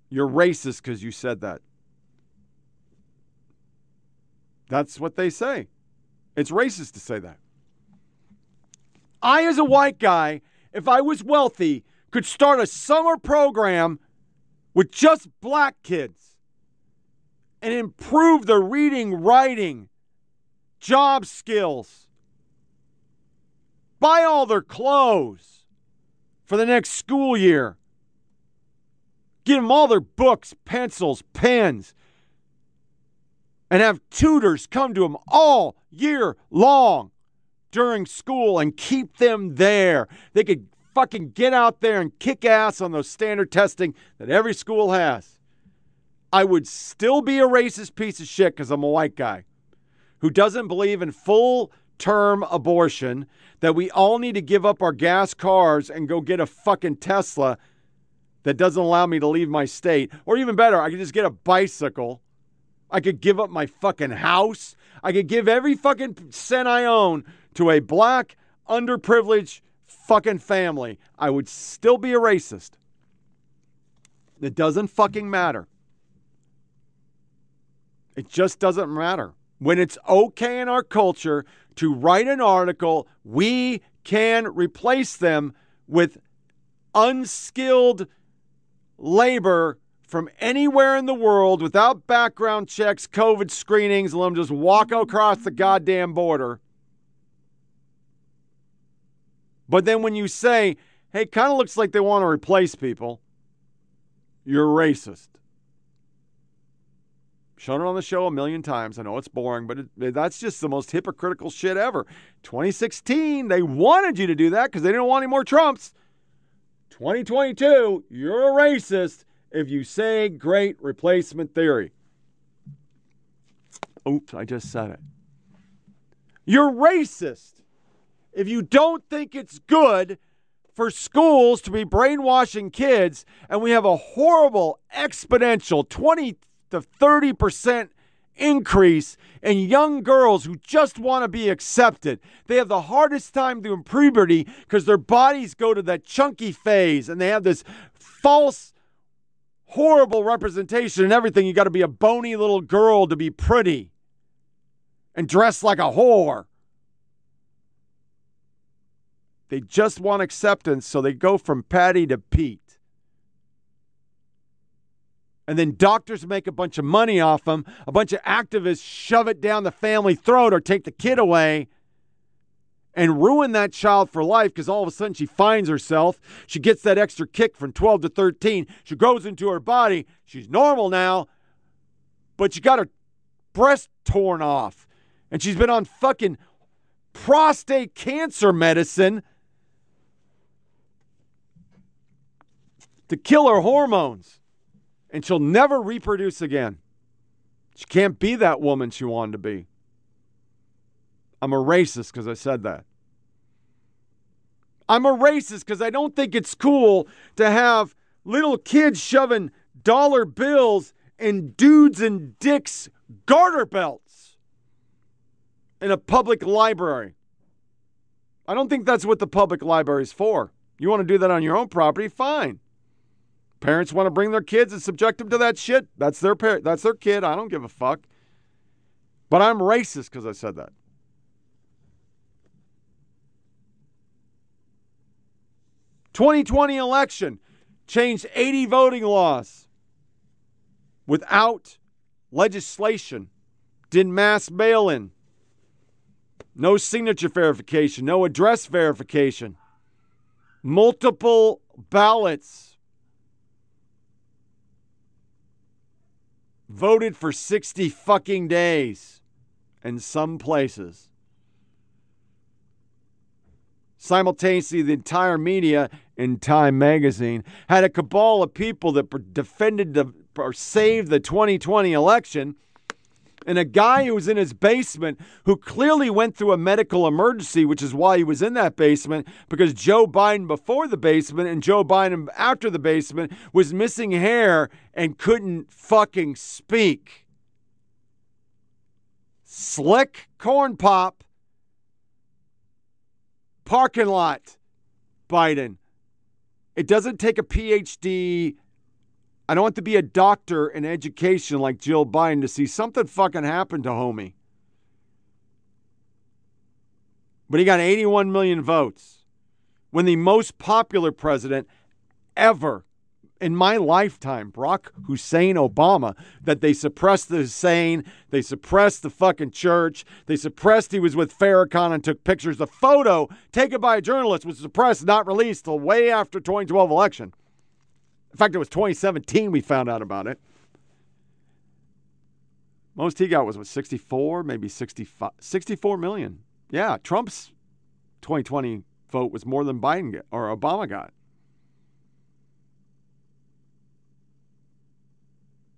You're racist because you said that. That's what they say. It's racist to say that. I, as a white guy, if I was wealthy, could start a summer program with just black kids and improve their reading, writing, job skills. Buy all their clothes for the next school year. Get them all their books, pencils, pens, and have tutors come to them all year long during school and keep them there. They could fucking get out there and kick ass on those standard testing that every school has. I would still be a racist piece of shit because I'm a white guy who doesn't believe in full term abortion, that we all need to give up our gas cars and go get a fucking Tesla that doesn't allow me to leave my state. Or even better, I could just get a bicycle. I could give up my fucking house. I could give every fucking cent I own to a black, underprivileged fucking family. I would still be a racist. It doesn't fucking matter. It just doesn't matter. When it's okay in our culture to write an article, we can replace them with unskilled labor from anywhere in the world without background checks, COVID screenings, let them just walk across the goddamn border. But then when you say, hey, kind of looks like they want to replace people, you're racist. Shown it on the show a million times. I know it's boring, but it, that's just the most hypocritical shit ever. 2016, they wanted you to do that because they didn't want any more Trumps. 2022, you're a racist if you say great replacement theory. Oops, I just said it. You're racist if you don't think it's good for schools to be brainwashing kids and we have a horrible exponential 20 to 30% increase in young girls who just want to be accepted. They have the hardest time doing puberty because their bodies go to that chunky phase and they have this false, horrible representation and everything. You got to be a bony little girl to be pretty and dress like a whore. They just want acceptance, so they go from Patty to Pete and then doctors make a bunch of money off them. A bunch of activists shove it down the family throat or take the kid away and ruin that child for life because all of a sudden she finds herself. She gets that extra kick from 12 to 13. She grows into her body. She's normal now, but she got her breast torn off. And she's been on fucking prostate cancer medicine to kill her hormones and she'll never reproduce again. She can't be that woman she wanted to be. I'm a racist because I said that. I'm a racist because I don't think it's cool to have little kids shoving dollar bills and dudes and dicks garter belts in a public library. I don't think that's what the public library is for. You want to do that on your own property? Fine. Parents want to bring their kids and subject them to that shit. That's their parent. That's their kid. I don't give a fuck. But I'm racist because I said that. Twenty twenty election changed 80 voting laws without legislation. Did mass mail in. No signature verification, no address verification. Multiple ballots voted for 60 fucking days in some places. Simultaneously, the entire media in Time magazine had a cabal of people that defended the, or saved the 2020 election and a guy who was in his basement who clearly went through a medical emergency, which is why he was in that basement, because Joe Biden before the basement and Joe Biden after the basement was missing hair and couldn't fucking speak. Slick corn pop, parking lot, Biden. It doesn't take a PhD I don't want to be a doctor in education like Jill Biden to see something fucking happen to homie. But he got 81 million votes when the most popular president ever in my lifetime, Barack Hussein Obama, that they suppressed the Hussein, they suppressed the fucking church, they suppressed he was with Farrakhan and took pictures. The photo taken by a journalist was suppressed, not released till way after 2012 election. In fact, it was 2017 we found out about it. Most he got was what 64, maybe 65, 64 million. Yeah, Trump's 2020 vote was more than Biden or Obama got.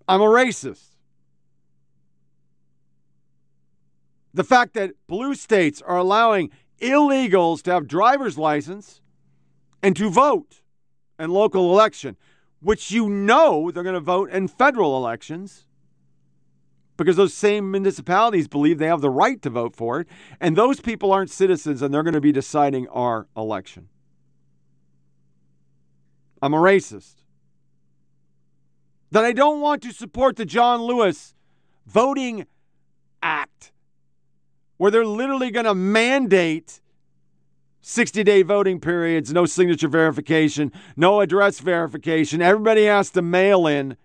I'm a racist. The fact that blue states are allowing illegals to have driver's license and to vote in local election, which you know they're going to vote in federal elections because those same municipalities believe they have the right to vote for it, and those people aren't citizens and they're going to be deciding our election. I'm a racist. That I don't want to support the John Lewis Voting Act, where they're literally going to mandate 60 day voting periods, no signature verification, no address verification. Everybody has to mail in,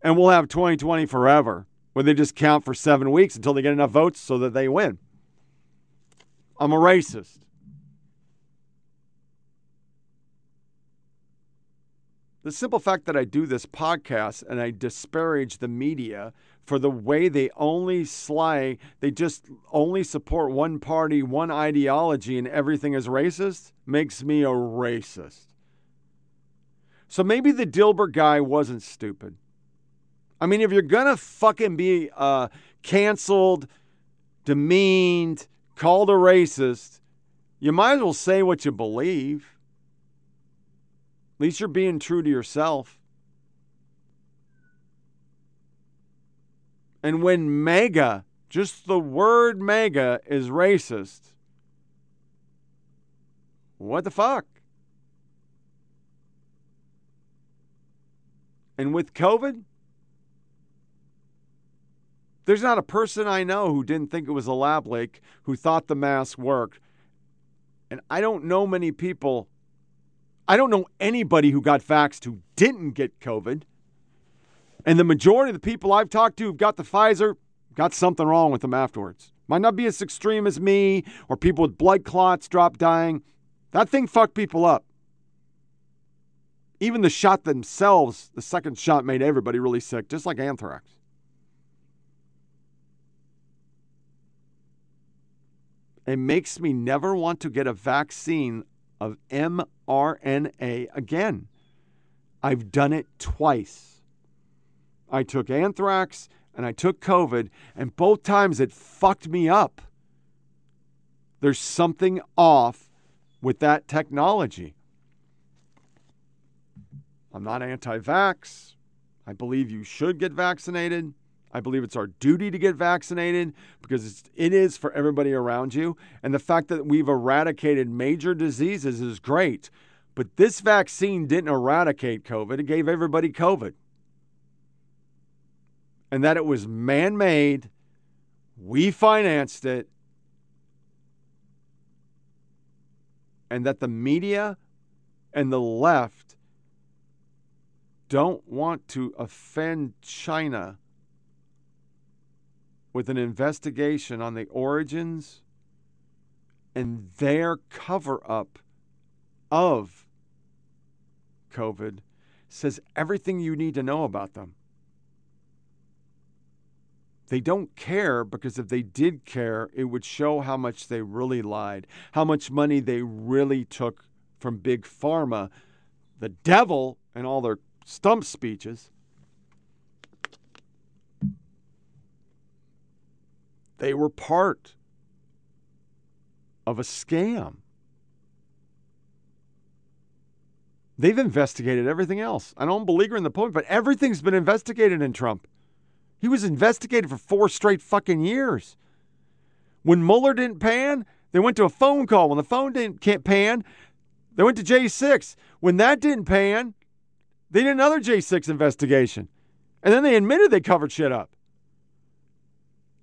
and we'll have 2020 forever where they just count for seven weeks until they get enough votes so that they win. I'm a racist. The simple fact that I do this podcast and I disparage the media for the way they only slay, they just only support one party, one ideology, and everything is racist makes me a racist. So maybe the Dilbert guy wasn't stupid. I mean, if you're gonna fucking be uh, canceled, demeaned, called a racist, you might as well say what you believe. At least you're being true to yourself. And when MAGA, just the word MAGA, is racist, what the fuck? And with COVID, there's not a person I know who didn't think it was a lab leak, who thought the mask worked. And I don't know many people, I don't know anybody who got vaxxed who didn't get COVID. And the majority of the people I've talked to who've got the Pfizer got something wrong with them afterwards. Might not be as extreme as me or people with blood clots drop dying. That thing fucked people up. Even the shot themselves, the second shot made everybody really sick, just like anthrax. It makes me never want to get a vaccine of mRNA again. I've done it twice. I took anthrax and I took COVID, and both times it fucked me up. There's something off with that technology. I'm not anti vax. I believe you should get vaccinated. I believe it's our duty to get vaccinated because it's, it is for everybody around you. And the fact that we've eradicated major diseases is great. But this vaccine didn't eradicate COVID, it gave everybody COVID. And that it was man made, we financed it, and that the media and the left don't want to offend China with an investigation on the origins and their cover up of COVID says everything you need to know about them. They don't care because if they did care, it would show how much they really lied, how much money they really took from Big Pharma, the devil, and all their stump speeches. They were part of a scam. They've investigated everything else. I don't beleaguer in the point, but everything's been investigated in Trump. He was investigated for four straight fucking years. When Mueller didn't pan, they went to a phone call. When the phone didn't can't pan, they went to J6. When that didn't pan, they did another J6 investigation. And then they admitted they covered shit up.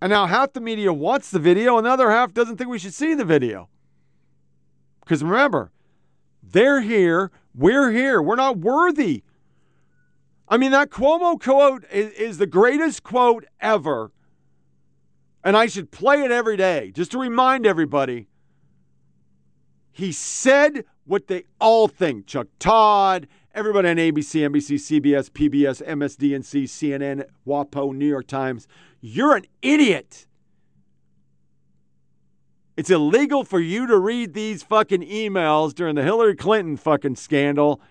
And now half the media wants the video, and the other half doesn't think we should see the video. Because remember, they're here, we're here. We're not worthy I mean, that Cuomo quote is, is the greatest quote ever. And I should play it every day just to remind everybody. He said what they all think. Chuck Todd, everybody on ABC, NBC, CBS, PBS, MSDNC, CNN, WAPO, New York Times. You're an idiot. It's illegal for you to read these fucking emails during the Hillary Clinton fucking scandal,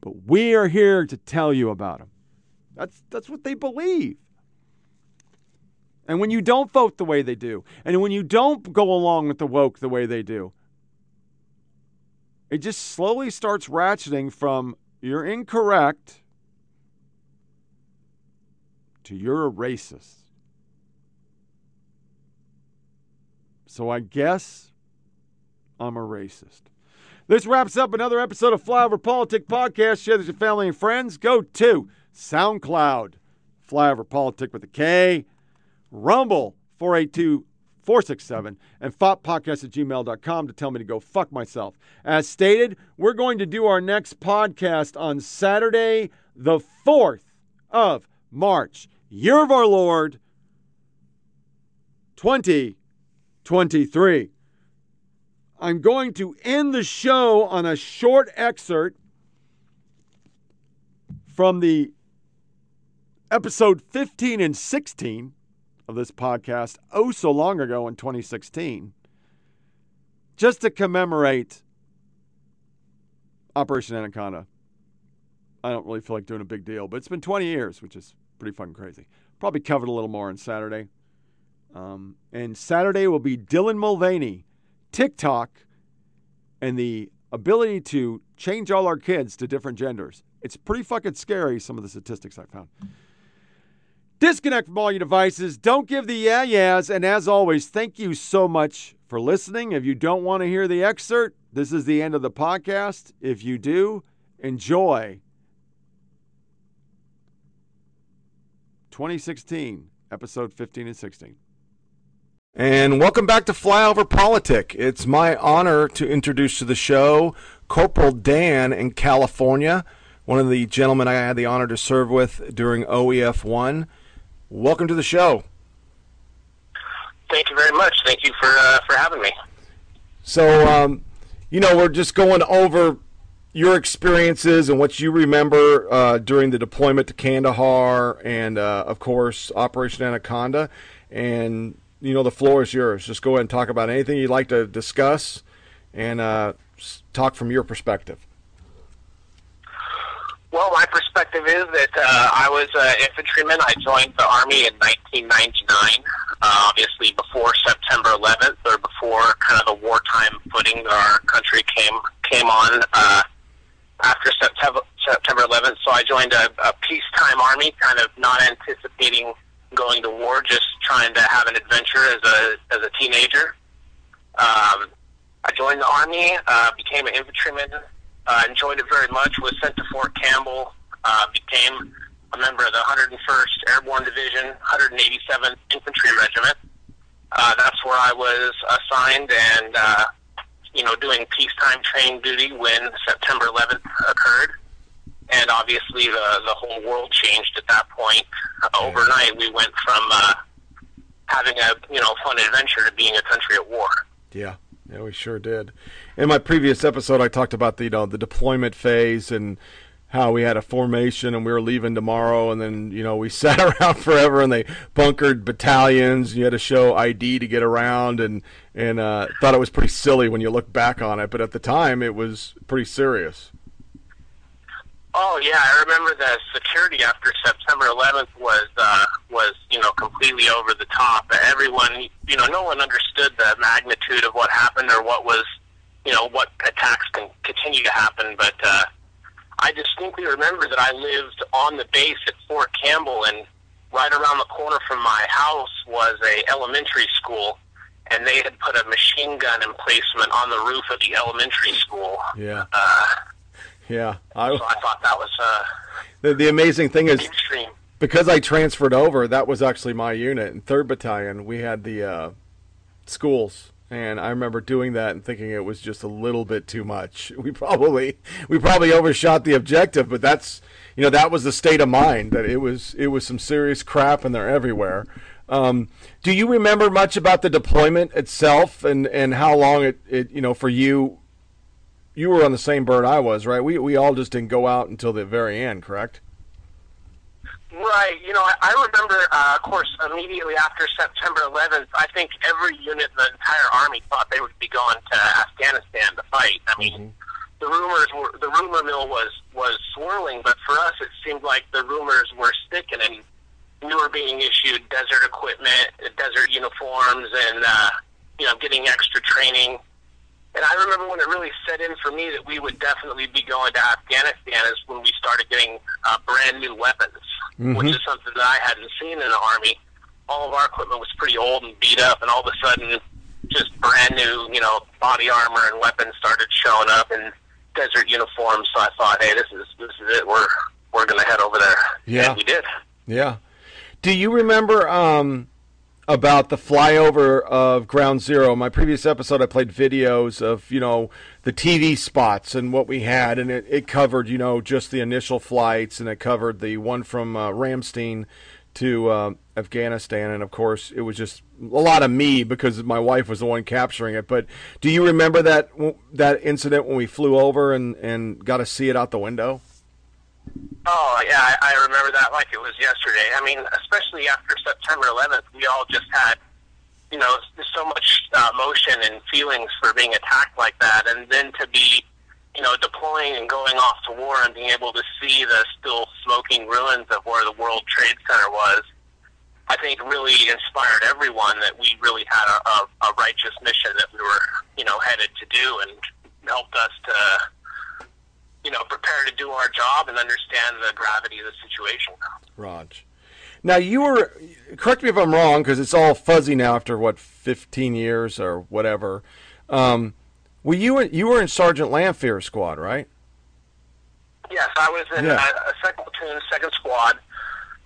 but we are here to tell you about them. That's that's what they believe. And when you don't vote the way they do, and when you don't go along with the woke the way they do, it just slowly starts ratcheting from you're incorrect to you're a racist. So I guess I'm a racist. This wraps up another episode of Flyover Politic Podcast. Share this with family and friends. Go to SoundCloud, Flyover Politic with a K, Rumble, 482 467, and foppodcast at gmail.com to tell me to go fuck myself. As stated, we're going to do our next podcast on Saturday, the 4th of March, year of our Lord, 2023. I'm going to end the show on a short excerpt from the episode 15 and 16 of this podcast oh so long ago in 2016 just to commemorate Operation Anaconda. I don't really feel like doing a big deal, but it's been 20 years, which is pretty fucking crazy. Probably covered a little more on Saturday. Um, and Saturday will be Dylan Mulvaney, TikTok, and the ability to change all our kids to different genders. It's pretty fucking scary, some of the statistics I found. Disconnect from all your devices. Don't give the yeah yeahs. And as always, thank you so much for listening. If you don't want to hear the excerpt, this is the end of the podcast. If you do, enjoy 2016, episode 15 and 16. And welcome back to Flyover Politic. It's my honor to introduce to the show Corporal Dan in California, one of the gentlemen I had the honor to serve with during OEF 1. Welcome to the show. Thank you very much. Thank you for uh, for having me. So, um, you know, we're just going over your experiences and what you remember uh, during the deployment to Kandahar and, uh, of course, Operation Anaconda. And, you know, the floor is yours. Just go ahead and talk about anything you'd like to discuss and uh, talk from your perspective. Well, my perspective is that uh, I was an infantryman. I joined the Army in 1999, uh, obviously before September 11th or before kind of the wartime footing our country came came on uh, after September September 11th. So I joined a, a peacetime army, kind of not anticipating going to war, just trying to have an adventure as a as a teenager. Um, I joined the army, uh, became an infantryman, uh, enjoyed it very much. Was sent to Fort Campbell. Uh, became a member of the 101st Airborne Division, 187th Infantry Regiment. Uh, that's where I was assigned, and uh, you know, doing peacetime training duty when September 11th occurred. And obviously, the the whole world changed at that point. Uh, overnight, we went from uh, having a you know fun adventure to being a country at war. Yeah. Yeah, we sure did. In my previous episode, I talked about the you know the deployment phase and how we had a formation and we were leaving tomorrow, and then you know we <laughs> sat around forever and they bunkered battalions. And you had to show ID to get around, and and uh, thought it was pretty silly when you look back on it, but at the time it was pretty serious. Oh yeah, I remember the security after September 11th was uh, was you know completely over the top. Everyone, you know, no one understood the magnitude of what happened or what was, you know, what attacks can continue to happen. But uh, I distinctly remember that I lived on the base at Fort Campbell, and right around the corner from my house was a elementary school, and they had put a machine gun emplacement on the roof of the elementary school. Yeah. Uh, Yeah, I, so I thought that was uh, the, the amazing thing is extreme. because I transferred over, that was actually my unit in Third Battalion. We had the uh, schools And I remember doing that and thinking it was just a little bit too much. <laughs> We probably we probably overshot the objective, but that's you know that was the state of mind that it was it was some serious crap and they're everywhere. Um, do you remember much about the deployment itself and, and how long it, it you know for you you were on the same bird I was, right? We we all just didn't go out until the very end, correct? Right. You know, I, I remember, uh, of course, immediately after September 11th, I think every unit in the entire army thought they would be going to Afghanistan to fight. I mean, the rumors were the rumor mill was was swirling, but for us, it seemed like the rumors were sticking, and we were being issued desert equipment, desert uniforms, and uh, you know, getting extra training. And I remember when it really set in for me that we would definitely be going to Afghanistan is when we started getting uh, brand new weapons, Mhm. which is something that I hadn't seen in the Army. All of our equipment was pretty old and beat up, and all of a sudden, just brand new, you know, body armor and weapons started showing up in desert uniforms. So I thought, hey, this is this is it. We're we're going to head over there. Yeah. And we did. Yeah. Do you remember um, about the flyover of Ground Zero? In my previous episode, I played videos of you know the TV spots and what we had, and it, it covered you know just the initial flights, and it covered the one from uh, Ramstein to uh, Afghanistan, and of course it was just a lot of me because my wife was the one capturing it. But do you remember that that incident when we flew over and and got to see it out the window? Oh yeah, I, I remember that like it was yesterday. I mean, especially after September 11th, we all just had, you know, so much uh, emotion and feelings for being attacked like that, and then to be, you know, deploying and going off to war and being able to see the still smoking ruins of where the World Trade Center was. I think really inspired everyone that we really had a, a, a righteous mission that we were, you know, headed to do, and helped us to you know, prepare to do our job and understand the gravity of the situation. Raj. Now you were correct me if I'm wrong because it's all fuzzy now after what 15 years or whatever. Um, were you you were in Sergeant Lanfear's squad, right? Yes, I was in Yeah. a, a second platoon, second squad.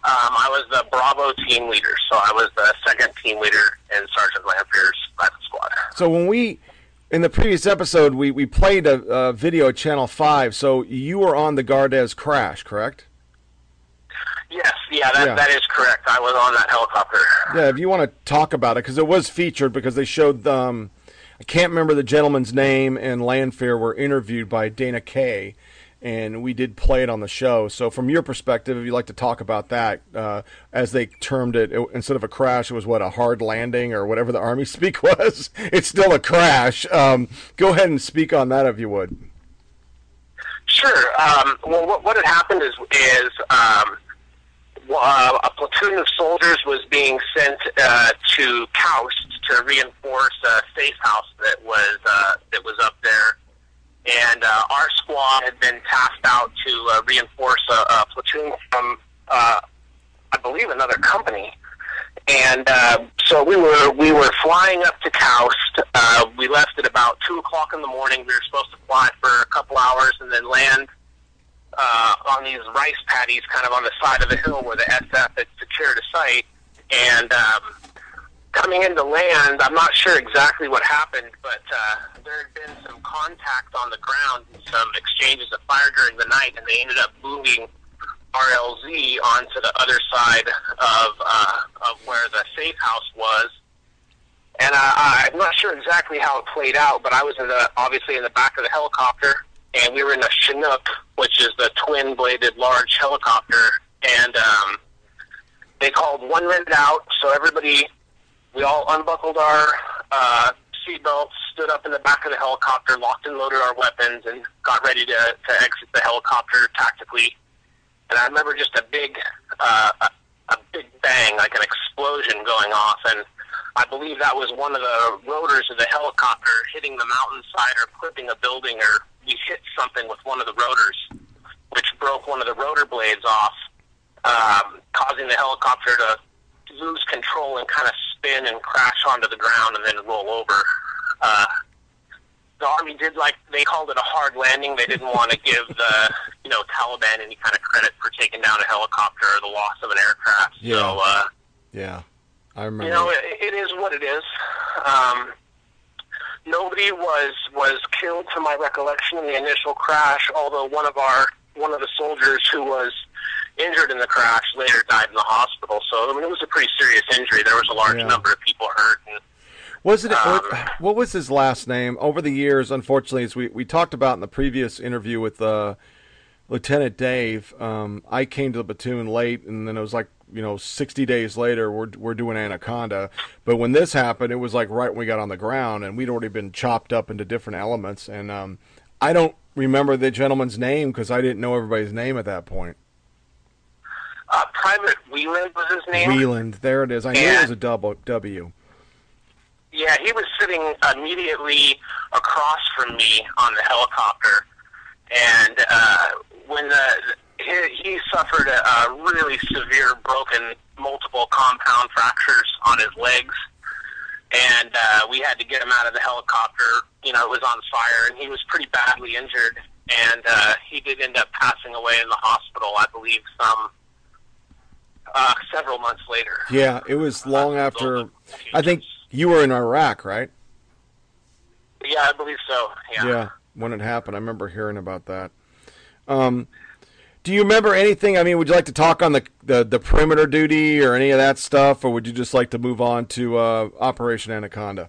Um, I was the Bravo team leader, so I was the second team leader in Sergeant Lanfear's private squad. So when we in the previous episode we, we played a, a video at Channel Five. So you were on the Gardez crash, correct? Yes, yeah, that, Yeah. that is correct. I was on that helicopter. Yeah, if you want to talk about it, because it was featured, because they showed, um, I can't remember the gentleman's name, and Landfair were interviewed by Dana Kay, and we did play it on the show. So, from your perspective, if you'd like to talk about that, uh, as they termed it, it, instead of a crash, it was what, a hard landing, or whatever the Army <laughs> speak was. it's still a crash. Um, go ahead and speak on that if you would. Sure. Um, well, what, what had happened is is um, uh, a platoon of soldiers was being sent uh, to Khost to reinforce a safe house that was uh, that was up there, and uh, our squad had been tasked out to uh, reinforce a, a platoon from, uh, I believe, another company. And uh, so we were we were flying up to Khost. Uh, we left at about two o'clock in the morning. We were supposed to fly for a couple hours and then land uh, on these rice paddies, kind of on the side of the hill where the SF had secured a site. And um, coming into land, I'm not sure exactly what happened, but uh, there had been some contact on the ground and some exchanges of fire during the night, and they ended up moving RLZ onto the other side of uh, of where the safe house was. And I, I'm not sure exactly how it played out, but I was in the obviously in the back of the helicopter, and we were in a Chinook, which is the twin-bladed large helicopter, and um, they called one minute out, so everybody, we all unbuckled our uh, seatbelts, stood up in the back of the helicopter, locked and loaded our weapons, and got ready to, to exit the helicopter tactically. And I remember just a big, uh, a, a big bang, like an explosion going off, and I believe that was one of the rotors of the helicopter hitting the mountainside or clipping a building, or we hit something with one of the rotors, which broke one of the rotor blades off, um, causing the helicopter to lose control and kind of spin and crash onto the ground and then roll over. Uh, the army did like they called it a hard landing. They didn't want to give the you know Taliban any kind of credit for taking down a helicopter or the loss of an aircraft. Yeah. So uh, Yeah, I remember. you know, it, it is what it is. Um, nobody was was killed, to my recollection, in the initial crash. Although one of our one of the soldiers who was injured in the crash later died in the hospital. So I mean, it was a pretty serious injury. There was a large Yeah. number of people hurt. And, Was it Um, what, was his last name? Over the years, unfortunately, as we, we talked about in the previous interview with uh, Lieutenant Dave, um, I came to the platoon late, and then it was like you know sixty days later we're we're doing Anaconda. But when this happened, it was like right when we got on the ground, and we'd already been chopped up into different elements. And um, I don't remember the gentleman's name because I didn't know everybody's name at that point. Uh, Private Wheeland was his name. Wheeland, there it is. I knew it was a double W. Yeah, he was sitting immediately across from me on the helicopter, and uh, when the he, he suffered a, a really severe broken multiple compound fractures on his legs, and uh, we had to get him out of the helicopter. You know, it was on fire, and he was pretty badly injured, and uh, he did end up passing away in the hospital, I believe, some uh, several months later. Yeah, it was long after. I think you were in Iraq, right? Yeah, I believe so. Yeah. when it happened. I remember hearing about that. Um, do you remember anything? I mean, would you like to talk on the, the, the perimeter duty or any of that stuff, or would you just like to move on to uh, Operation Anaconda?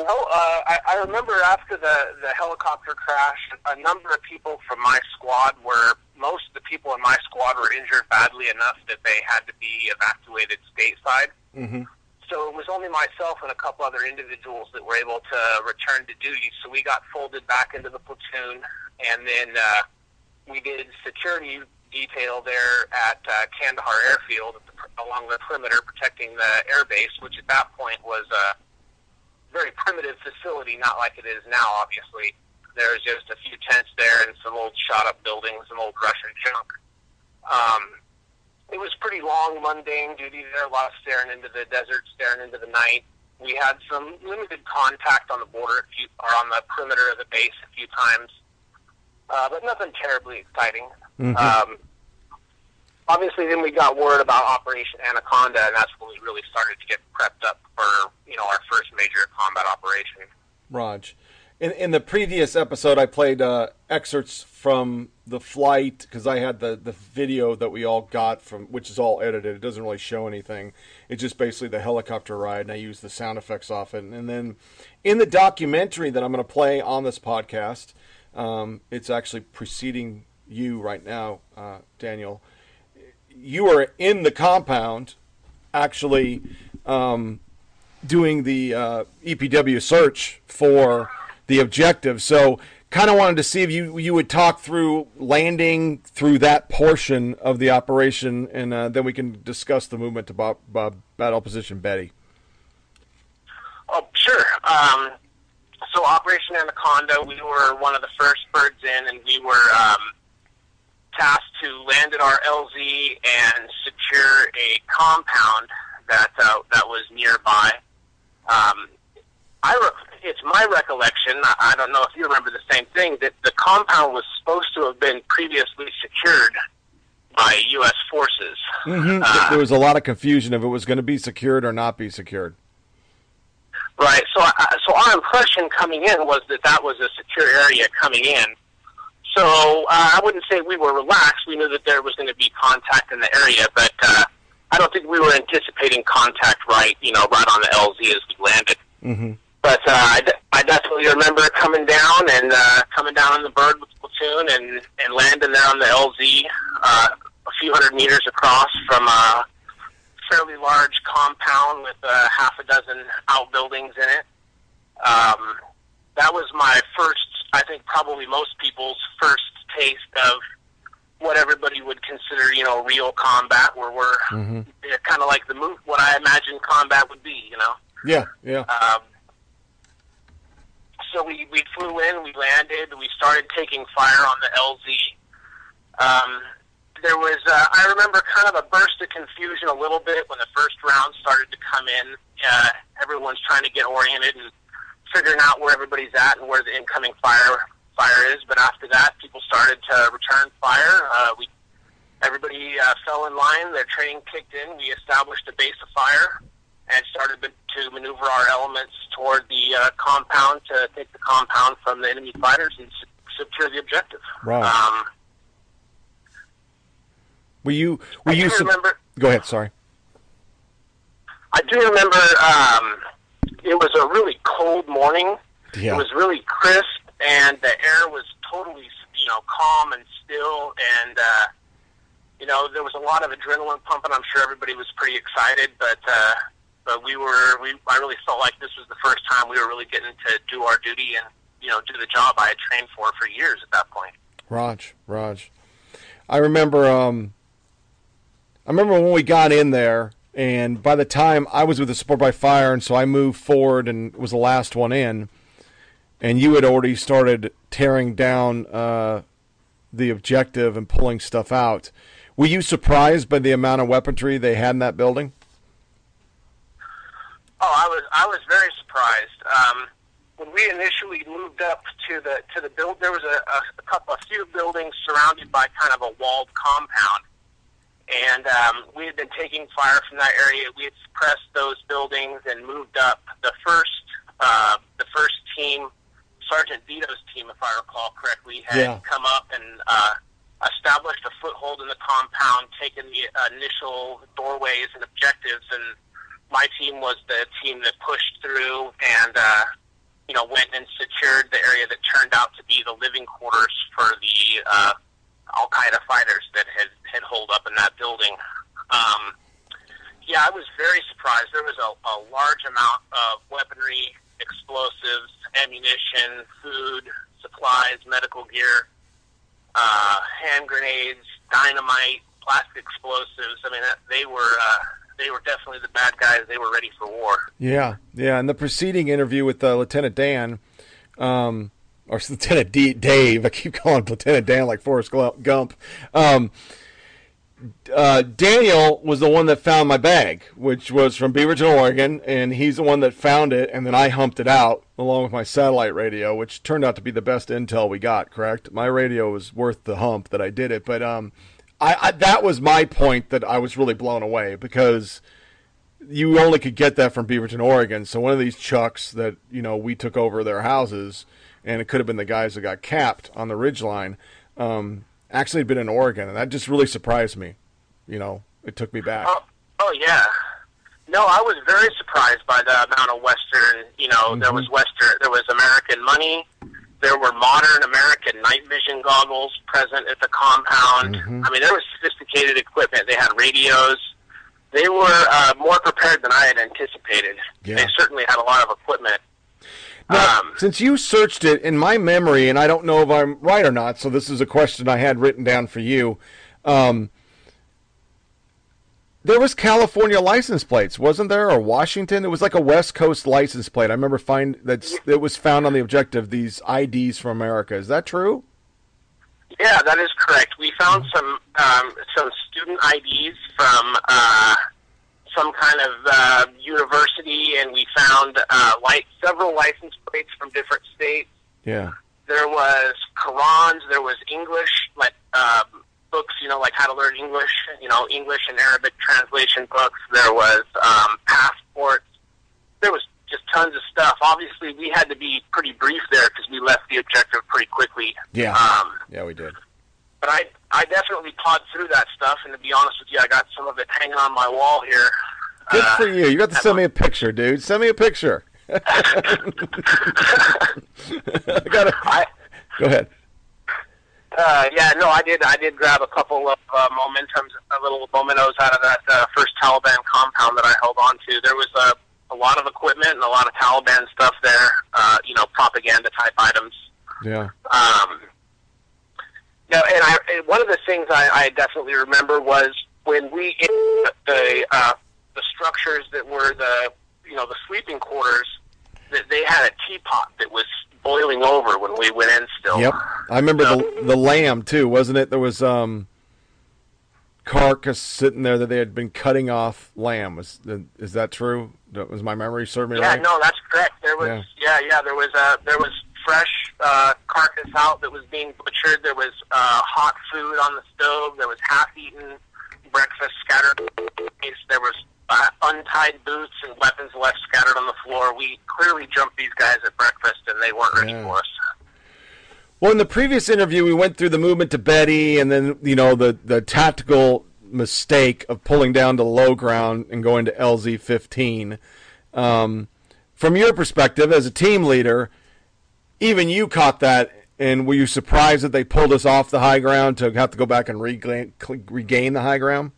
Well, uh, I, I remember after the, the helicopter crash, a number of people from my squad were, most of the people in my squad were injured badly enough that they had to be evacuated stateside. Mm-hmm. So it was only myself and a couple other individuals that were able to return to duty. So we got folded back into the platoon, and then uh, we did security detail there at uh, Kandahar Airfield at the, along the perimeter, protecting the air base, which at that point was a very primitive facility, not like it is now. Obviously, there's just a few tents there and some old shot-up buildings, some old Russian junk. Um, it was pretty long, mundane duty there. A lot of staring into the desert, staring into the night. We had some limited contact on the border, a few, or on the perimeter of the base a few times, uh, but nothing terribly exciting. Mhm. Um, obviously, then we got word about Operation Anaconda, and that's when we really started to get prepped up for you know our first major combat operation. Raj. In, in the previous episode, I played uh, excerpts from the flight because I had the, the video that we all got from, which is all edited. It doesn't really show anything. It's just basically the helicopter ride, and I use the sound effects off it. And then in the documentary that I'm going to play on this podcast, um, it's actually preceding you right now, uh, Daniel. You are in the compound, actually um, doing the uh, EPW search for the objective. So, kind of wanted to see if you you would talk through landing through that portion of the operation, and uh, then we can discuss the movement to Bob, Bob, battle position Betty. Oh, sure. Um, so Operation Anaconda, we were one of the first birds in, and we were um, tasked to land at our LZ and secure a compound that uh, that was nearby. Um, I re- it's my recollection. I I don't know if you remember the same thing that the compound was supposed to have been previously secured by U.S. forces. Mm-hmm. there was a lot of confusion if it was going to be secured or not be secured. Right. So, uh, so our impression coming in was that that was a secure area coming in. So uh, I wouldn't say we were relaxed. We knew that there was going to be contact in the area, but uh, I don't think we were anticipating contact right, you know, right on the LZ as we landed. Mm-hmm. But uh, I, de- I definitely remember coming down and uh, coming down on the bird with the platoon and, and landing there on the LZ uh, a few hundred meters across from a fairly large compound with uh, half a dozen outbuildings in it. Um, that was my first, I think probably most people's first taste of what everybody would consider, you know, real combat, where we're Mm-hmm. kind of like the move, what I imagine combat would be, you know. Yeah, yeah. Um, so we, we flew in, we landed, we started taking fire on the LZ. Um, there was, uh, I remember kind of a burst of confusion a little bit when the first round started to come in. Uh, everyone's trying to get oriented and figuring out where everybody's at and where the incoming fire fire is. But after that, people started to return fire. Uh, we everybody uh, fell in line. Their training kicked in. We established a base of fire and started to maneuver our elements toward the uh, compound to take the compound from the enemy fighters and secure the objective. Right. Um, Were you? Were I you? remember- Go ahead. Sorry. I do remember um, it was a really cold morning. Yeah. It was really crisp, and the air was totally, you know, calm and still. And uh, you know, there was a lot of adrenaline pumping. I'm sure everybody was pretty excited, but uh, but we were. We I really felt like this was the first time we were really getting to do our duty and you know do the job I had trained for for years at that point. Raj, Raj. I remember um I remember when we got in there and by the time I was with the support by fire and so I moved forward and was the last one in and you had already started tearing down uh the objective and pulling stuff out. Were you surprised by the amount of weaponry they had in that building? Oh, I was I was very surprised. Um, when we initially moved up to the to the build, there was a, a, a couple, a few buildings surrounded by kind of a walled compound, and um, we had been taking fire from that area. We had suppressed those buildings and moved up. The first uh, the first team, Sergeant Vito's team, if I recall correctly, had Yeah. come up and uh, established a foothold in the compound, taken the initial doorways and objectives, and my team was the team that pushed through and uh, you know went and secured the area that turned out to be the living quarters for the uh, Al Qaeda fighters that had had holed up in that building. Um, yeah, I was very surprised. There was a, a large amount of weaponry, explosives, ammunition, food, supplies, medical gear, uh, hand grenades, dynamite, plastic explosives. I mean, they were uh, they were definitely the bad guys. They were ready for war. Yeah, yeah. In the preceding interview with uh, Lieutenant Dan, um, or <laughs> Lieutenant D- Dave, I keep calling Lieutenant Dan like Forrest Gump. Um, uh, Daniel was the one that found my bag, which was from Beaverton, Oregon, and he's the one that found it, and then I humped it out along with my satellite radio, which turned out to be the best intel we got. Correct? My radio was worth the hump that I did it, but um, I, I that was my point that I was really blown away because you only could get that from Beaverton, Oregon. So one of these chucks that you know we took over their houses, and it could have been the guys that got capped on the ridge line. Um, actually, had been in Oregon, and that just really surprised me. You know, it took me back. Oh yeah. No, I was very surprised by the amount of Western. You know, there was Western, there was American money. There were modern American night vision goggles present at the compound. I mean, there was sophisticated equipment. They had radios. They were uh, more prepared than I had anticipated. Yeah. They certainly had a lot of equipment. Now, since you searched it in my memory, and I don't know if I'm right or not, so this is a question I had written down for you. Um, there was California license plates, wasn't there, or Washington? It was like a West Coast license plate. I remember find that it was found on the objective. These IDs from America. Is that true? Yeah, that is correct. We found some um, some student IDs from uh, some kind of uh, university, and we found uh, like several license plates from different states. Yeah. There was Qurans. There was English, like um, books, you know, like how to learn English, you know, English and Arabic translation books. There was um, passports. There was just tons of stuff. Obviously, we had to be pretty brief there because we left the objective pretty quickly. Yeah. Um, yeah, we did. But I I definitely pawed through that stuff, and to be honest with you, I got some of it hanging on my wall here. Good for you. You got to send me a picture, dude. Send me a picture. <laughs> I gotta. Go ahead. Uh, yeah, no, I did. I did grab a couple of uh, momentums, a little mementos out of that uh, first Taliban compound that I held on to. There was a, a lot of equipment and a lot of Taliban stuff there. Uh, you know, propaganda type items. Yeah. Um, no, and I and one of the things I, I definitely remember was when we in the uh, the structures that were the you know the sleeping quarters that they had a teapot that was boiling over when we went in still. Yep. I remember the the lamb too, wasn't it? There was um carcass sitting there that they had been cutting off lamb. Was is that true? Was my memory serving me Yeah, right? no, that's correct. There was Yeah. yeah, yeah, there was uh there was fresh uh carcass out that was being butchered. There was uh hot food on the stove. There was half eaten breakfast scattered. There was uh, untied boots and weapons left scattered on the floor. We clearly jumped these guys at breakfast, and they weren't ready for us. Well, in the previous interview, we went through the movement to Betty, and then you know the the tactical mistake of pulling down to low ground and going to LZ 15. Um, from your perspective as a team leader, even you caught that, and were you surprised that they pulled us off the high ground to have to go back and regain, regain the high ground?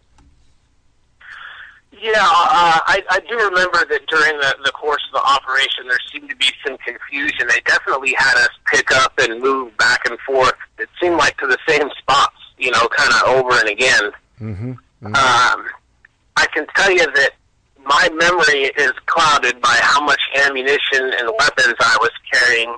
Yeah, uh, I, I do remember that during the, the course of the operation, there seemed to be some confusion. They definitely had us pick up and move back and forth. It seemed like to the same spots, you know, kind of over and again. Mm-hmm. Um, I can tell you that my memory is clouded by how much ammunition and weapons I was carrying.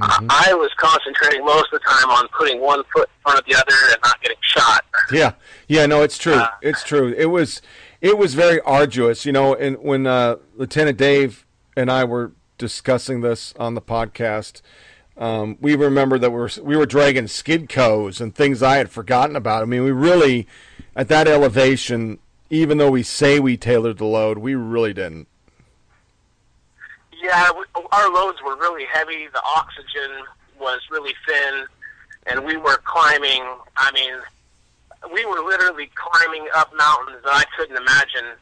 Uh, I was concentrating most of the time on putting one foot in front of the other and not getting shot. Yeah, yeah, no, it's true. it's true. It was, it was very arduous, you know. And when uh, Lieutenant Dave and I were discussing this on the podcast, um, we remember that we were we were dragging SKEDCOs and things I had forgotten about. I mean, we really at that elevation, even though we say we tailored the load, we really didn't. Yeah, our loads were really heavy. The oxygen was really thin, and we were climbing. I mean, we were literally climbing up mountains that I couldn't imagine.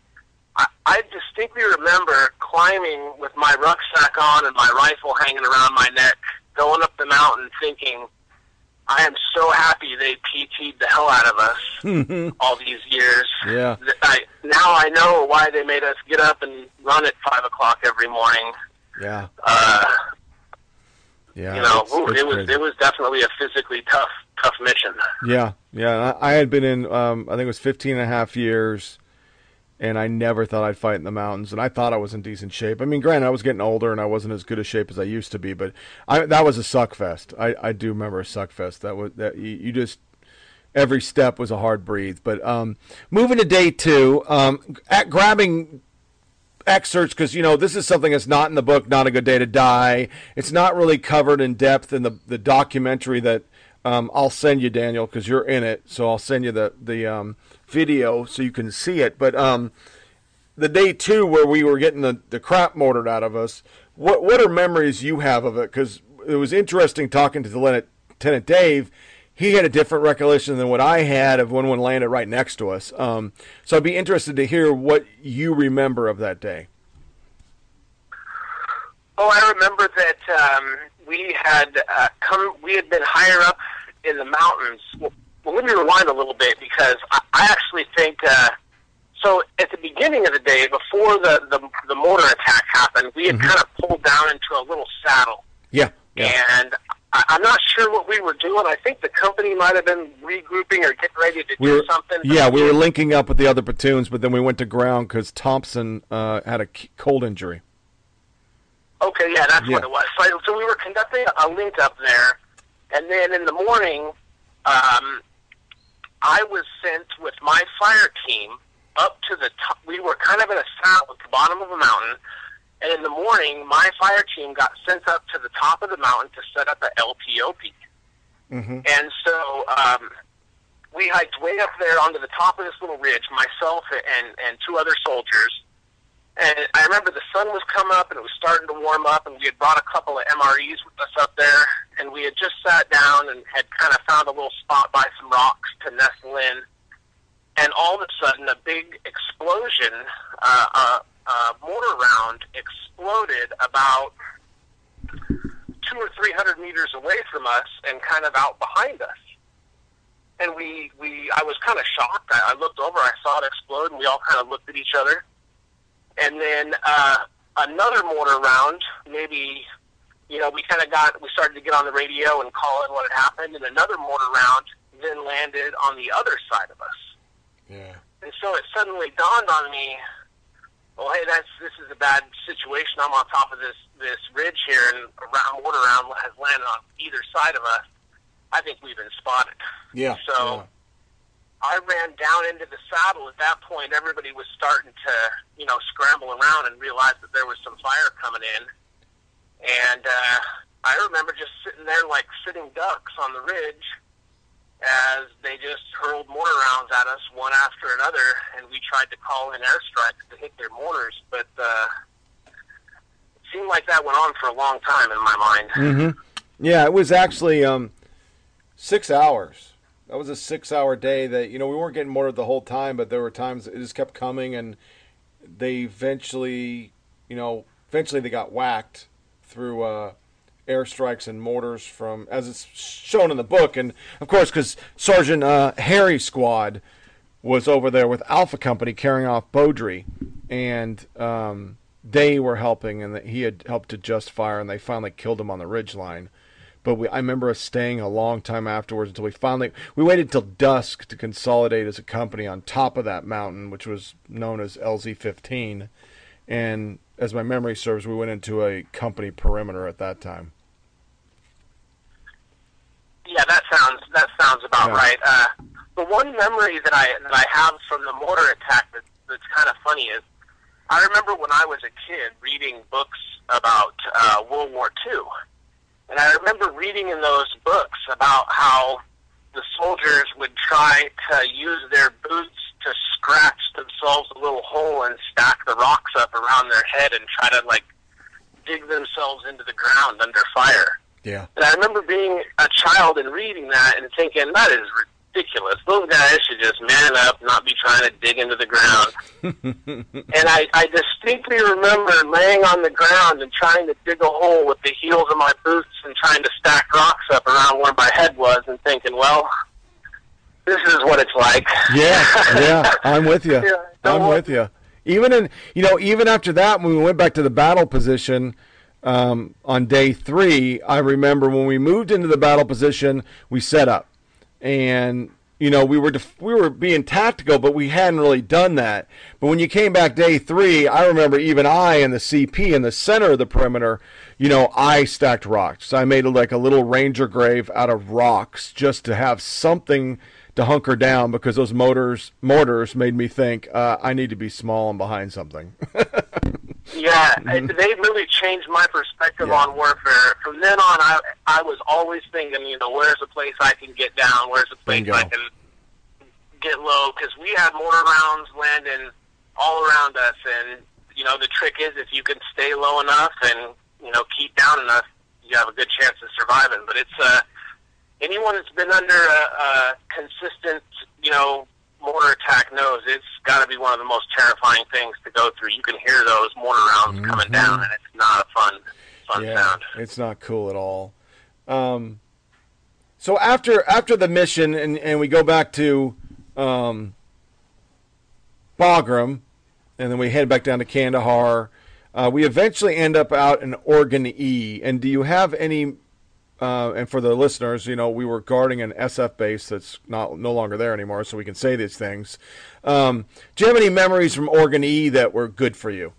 I, I distinctly remember climbing with my rucksack on and my rifle hanging around my neck, going up the mountain, thinking, "I am so happy they PT'd the hell out of us <laughs> all these years." Yeah. I, now I know why they made us get up and run at five o'clock every morning. Yeah. Uh, Yeah. you know, it's- ooh, it's it was crazy. it was definitely a physically tough tough mission. Yeah, yeah. I I had been in, um, I think it was 15 and a half years, and I never thought I'd fight in the mountains, and I thought I was in decent shape. I mean, granted, I was getting older, and I wasn't as good a shape as I used to be, but I, that was a suck fest. I, I do remember a suck fest. That was that you, you just every step was a hard breathe. But um, moving to day two, um, at grabbing excerpts because you know this is something that's not in the book not a good day to die it's not really covered in depth in the the documentary that um, i'll send you daniel because you're in it so i'll send you the the um, video so you can see it but um, the day two where we were getting the, the crap mortared out of us what what are memories you have of it because it was interesting talking to the lieutenant, dave he had a different recollection than what I had of when one landed right next to us. Um, so I'd be interested to hear what you remember of that day. Oh, I remember that um, we had uh, come. We had been higher up in the mountains. Well, let me rewind a little bit because I, I actually think. Uh, so at the beginning of the day, before the the, the mortar attack happened, we had kind of pulled down into a little saddle, Yeah. Yeah. and I, I'm not sure what we were doing. I think the company might have been regrouping or getting ready to We do were, something. yeah, we were linking up with the other platoons, but then we went to ground because Thompson uh, had a cold injury. Okay, yeah, that's Yeah. what it was. So, so we were conducting a link up there, and then in the morning, um, I was sent with my fire team up to the top. We were kind of in a saddle at the bottom of a mountain, and in the morning, my fire team got sent up to the top of the mountain to set up a LPOP. Mm-hmm. And so um, we hiked way up there onto the top of this little ridge, myself and, and two other soldiers. And I remember the sun was coming up and it was starting to warm up, and we had brought a couple of MREs with us up there, and we had just sat down and had kind of found a little spot by some rocks to nestle in. And all of a sudden, a big explosion, uh, a, a mortar round exploded about two or three hundred meters away from us and kind of out behind us. And we, we, I was kind of shocked. I, I looked over, I saw it explode, and we all kind of looked at each other. And then uh, another mortar round, maybe, you know, we kind of got, we started to get on the radio and call in what had happened, and another mortar round then landed on the other side of us. Yeah. And so it suddenly dawned on me, well, hey, that's this is a bad situation. I'm on top of this this ridge here, and a round mortar round has landed on either side of us. I think we've been spotted. Yeah. So I ran down into the saddle. At that point, everybody was starting to, you know, scramble around and realize that there was some fire coming in. And uh, I remember just sitting there like sitting ducks on the ridge. as they just hurled mortar rounds at us one after another, and we tried to call in airstrikes to hit their mortars, but uh, it seemed like that went on for a long time in my mind. Mm-hmm. Yeah, it was actually um, six hours. That was a six-hour day. That you know we weren't getting mortared the whole time, but there were times it just kept coming, and they eventually, you know, eventually they got whacked through uh, airstrikes and mortars from, as it's shown in the book, and of course because Sergeant uh, Harry Squad was over there with Alpha Company carrying off Beaudry, and um, they were helping, and he had helped to just fire, and they finally killed him on the ridge line. But we, I remember us staying a long time afterwards until we finally we waited till dusk to consolidate as a company on top of that mountain, which was known as LZ15. And as my memory serves, we went into a company perimeter at that time. Yeah, that sounds that sounds about Yeah. right. Uh, the one memory that I that I have from the mortar attack that, that's kind of funny is I remember when I was a kid reading books about uh, World War II, and I remember reading in those books about how the soldiers would try to use their boots to scratch themselves a little hole and stack the rocks up around their head and try to like dig themselves into the ground under fire. Yeah. And I remember being a child and reading that and thinking, that is ridiculous. Those guys should just man up, not be trying to dig into the ground. <laughs> and I, I distinctly remember laying on the ground and trying to dig a hole with the heels of my boots and trying to stack rocks up around where my head was and thinking, well, this is what it's like. Yeah, yeah, <laughs> I'm with you. Yeah, I'm with you. Even in, you know, even after that, when we went back to the battle position um, on day three, I remember when we moved into the battle position, we set up, and you know, we were def- we were being tactical, but we hadn't really done that. But when you came back day three, I remember even I and the CP in the center of the perimeter, you know, I stacked rocks. So I made like a little ranger grave out of rocks just to have something to hunker down because those motors mortars made me think uh, I need to be small and behind something. <laughs> Yeah, it- <laughs> they really changed my perspective on warfare. From then on, I I was always thinking, you know, where's a place I can get down? Where's a place Bingo. I can get low? Because we had mortar rounds landing all around us, and you know, the trick is if you can stay low enough and you know keep down enough, you have a good chance of surviving. But it's uh, anyone that's been under a, a consistent, you know, mortar attack knows it's got to be one of the most terrifying things to go through. You can hear those mortar rounds coming down, and it's not a fun, fun yeah, sound. it's not cool at all. Um, so after after the mission, and, and we go back to um, Bagram, and then we head back down to Kandahar. Uh, we eventually end up out in Orgun E. And do you have any? Uh, and for the listeners, you know, we were guarding an SF base that's not no longer there anymore, so we can say these things. Um, do you have any memories from Orgun E that were good for you?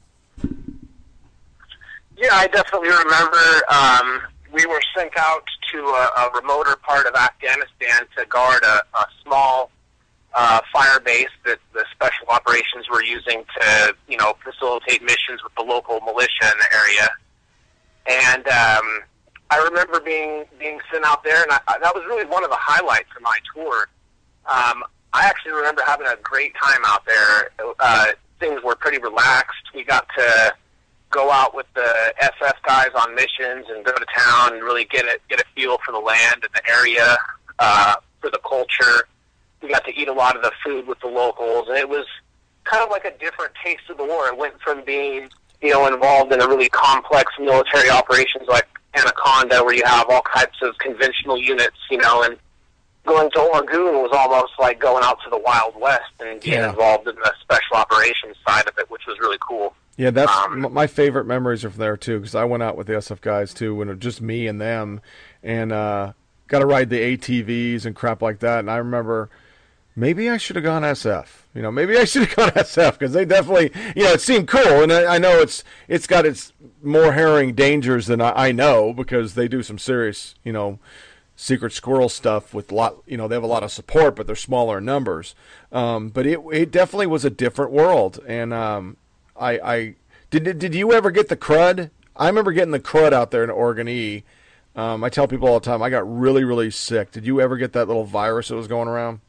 Yeah, I definitely remember um, we were sent out to a, a remoter part of Afghanistan to guard a, a small uh, fire base that the special operations were using to, you know, facilitate missions with the local militia in the area. And um, I remember being being sent out there, and I, that was really one of the highlights of my tour. Um, I actually remember having a great time out there. Uh, things were pretty relaxed. We got to go out with the SF guys on missions and go to town and really get a get a feel for the land and the area, uh, for the culture. We got to eat a lot of the food with the locals, and it was kind of like a different taste of the war. It went from being you know involved in a really complex military operations like Anaconda, where you have all types of conventional units, you know, and going to Orgun was almost like going out to the Wild West and being Yeah. involved in the special operations side of it, which was really cool. Yeah, that's Um, my favorite memories are from there too, because I went out with the SF guys too, when it was just me and them, and uh, got to ride the ATVs and crap like that. And I remember maybe I should have gone SF. You know, maybe I should have gone <laughs> SF because they definitely, you know, it seemed cool, and I, I know it's it's got its more harrowing dangers than I, I know because they do some serious, you know, secret squirrel stuff with a lot you know they have a lot of support but they're smaller in numbers um, but it it definitely was a different world and um, I I did did you ever get the crud I remember getting the crud out there in Orgun E Um, I tell people all the time, I got really, really sick. Did you ever get that little virus that was going around?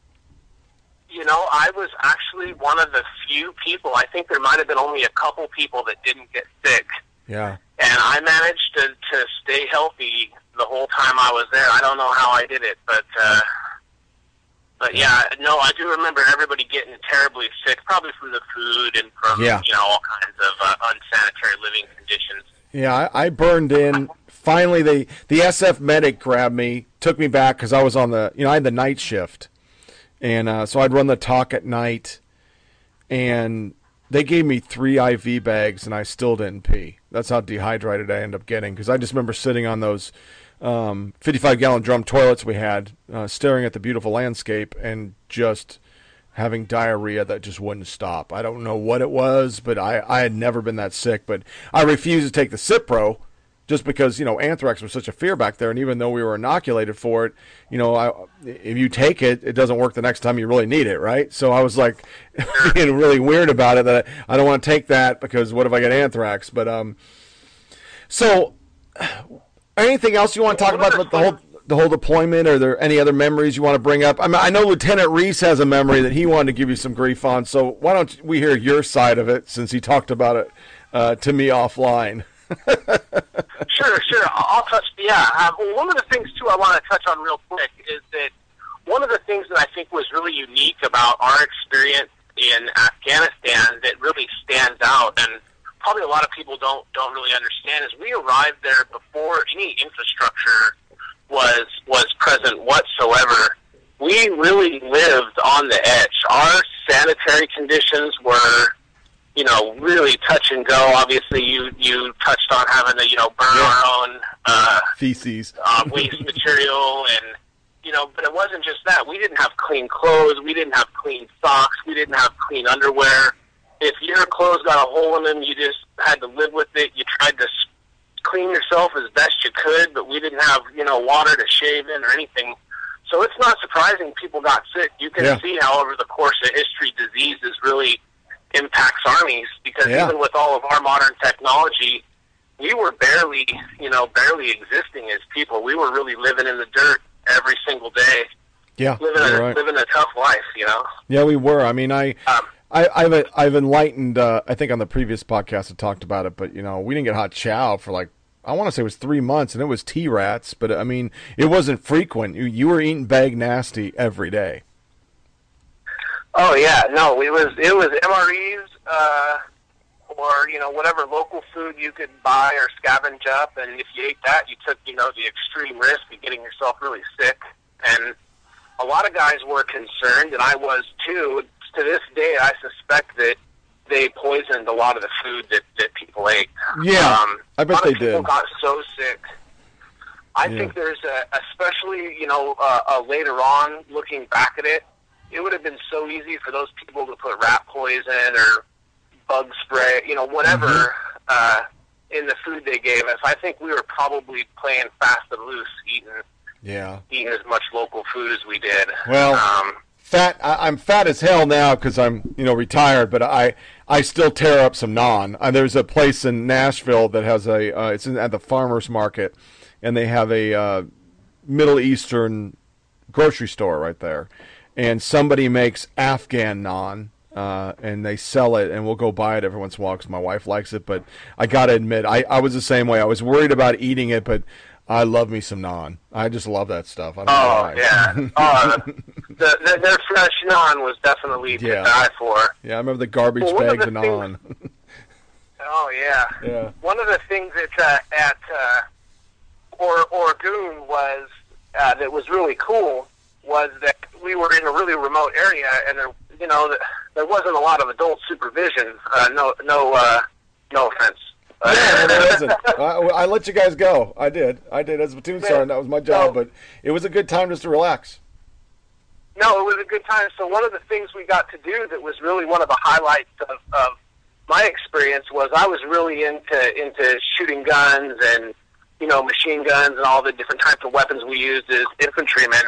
You know, I was actually one of the few people. I think there might have been only a couple people that didn't get sick, Yeah. and I managed to to stay healthy the whole time I was there. I don't know how I did it, but uh, but yeah, no, I do remember everybody getting terribly sick, probably from the food and from Yeah. you know all kinds of uh, unsanitary living conditions. Yeah, I, I burned in. Finally, they the SF medic grabbed me, took me back because I was on the you know I had the night shift, and uh, so I'd run the TOC at night, and they gave me three IV bags, and I still didn't pee. That's how dehydrated I ended up getting because I just remember sitting on those um, 55 gallon drum toilets we had, uh, staring at the beautiful landscape, and just having diarrhea that just wouldn't stop. I don't know what it was, but I, I had never been that sick. But I refused to take the Cipro just because, you know, anthrax was such a fear back there. And even though we were inoculated for it, you know, I, if you take it, it doesn't work the next time you really need it, right? So I was like <laughs> being really weird about it that I don't want to take that because what if I get anthrax? But, um, so anything else you want to talk about about the whole the whole deployment? Are there any other memories you want to bring up? I mean, I know Lieutenant Reese has a memory that he wanted to give you some grief on. So why don't we hear your side of it since he talked about it uh, to me offline? <laughs> Sure, sure. I'll touch. Yeah. Um, well, one of the things too I want to touch on real quick is that one of the things that I think was really unique about our experience in Afghanistan that really stands out, and probably a lot of people don't don't really understand, is we arrived there before any infrastructure was was present whatsoever. We really lived on the edge. Our sanitary conditions were you know, really touch and go. Obviously, you you touched on having to you know burn our own uh, Feces. uh, waste <laughs> material, and you know, but it wasn't just that. We didn't have clean clothes. We didn't have clean socks. We didn't have clean underwear. If your clothes got a hole in them, you just had to live with it. You tried to clean yourself as best you could, but we didn't have you know water to shave in or anything. So it's not surprising people got sick. You can Yeah. see how over the course of history, diseases really impacts armies because Yeah. even with all of our modern technology, we were barely, you know, barely existing as people. We were really living in the dirt every single day, Yeah, living a, right. living a tough life, you know. Yeah, we were. I mean, I, Um, I, I've, I've enlightened. Uh, I think on the previous podcast I talked about it, but you know, we didn't get hot chow for like I want to say it was three months, and it was T rats. But I mean, it wasn't frequent. You, you were eating bag nasty every day. Oh yeah, no, it was it was MREs uh, or you know whatever local food you could buy or scavenge up, and if you ate that, you took you know the extreme risk of getting yourself really sick. And a lot of guys were concerned, and I was too. To this day, I suspect that they poisoned a lot of the food that that people ate. Yeah, um, I bet a lot they of people did. got so sick. I Yeah. think there's a, especially you know uh, uh, later on looking back at it, it would have been so easy for those people to put rat poison or bug spray, you know, whatever Mm-hmm. uh, in the food they gave us. I think we were probably playing fast and loose, eating Yeah. eating as much local food as we did. Well, um, fat. I, I'm fat as hell now because I'm you know retired, but I I still tear up some naan. Uh, there's a place in Nashville that has a uh, it's in, at the farmers market, and they have a uh, Middle Eastern grocery store right there, and somebody makes Afghan naan. Uh, and they sell it, and we'll go buy it every once in a while because my wife likes it. But I gotta admit, I, I was the same way. I was worried about eating it, but I love me some naan. I just love that stuff. I don't know oh why. yeah, oh, <laughs> the, the, their fresh naan was definitely Yeah. to die for. Yeah, I remember the garbage Well, one of bags the and on. <laughs> Oh yeah. Yeah. One of the things that uh, at uh, or Orgun was uh, that was really cool was that we were in a really remote area, and there, you know, there wasn't a lot of adult supervision. Uh, no, no, uh, no offense. yeah, there <laughs> isn't. I, I let you guys go. I did. I did as a platoon sergeant. That was my job. But it was a good time just to relax. No, it was a good time. So one of the things we got to do that was really one of the highlights of, of my experience was I was really into into shooting guns and you know machine guns and all the different types of weapons we used as infantrymen.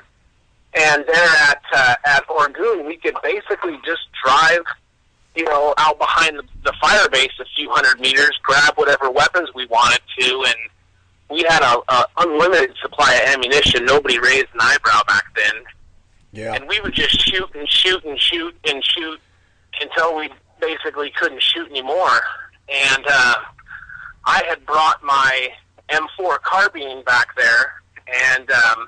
And there at uh, at Orgun, we could basically just drive, you know, out behind the, the fire base a few hundred meters, grab whatever weapons we wanted to, and we had a, a unlimited supply of ammunition. Nobody raised an eyebrow back then, Yeah. and we would just shoot and shoot and shoot and shoot until we basically couldn't shoot anymore. And uh, I had brought my M4 carbine back there, and um,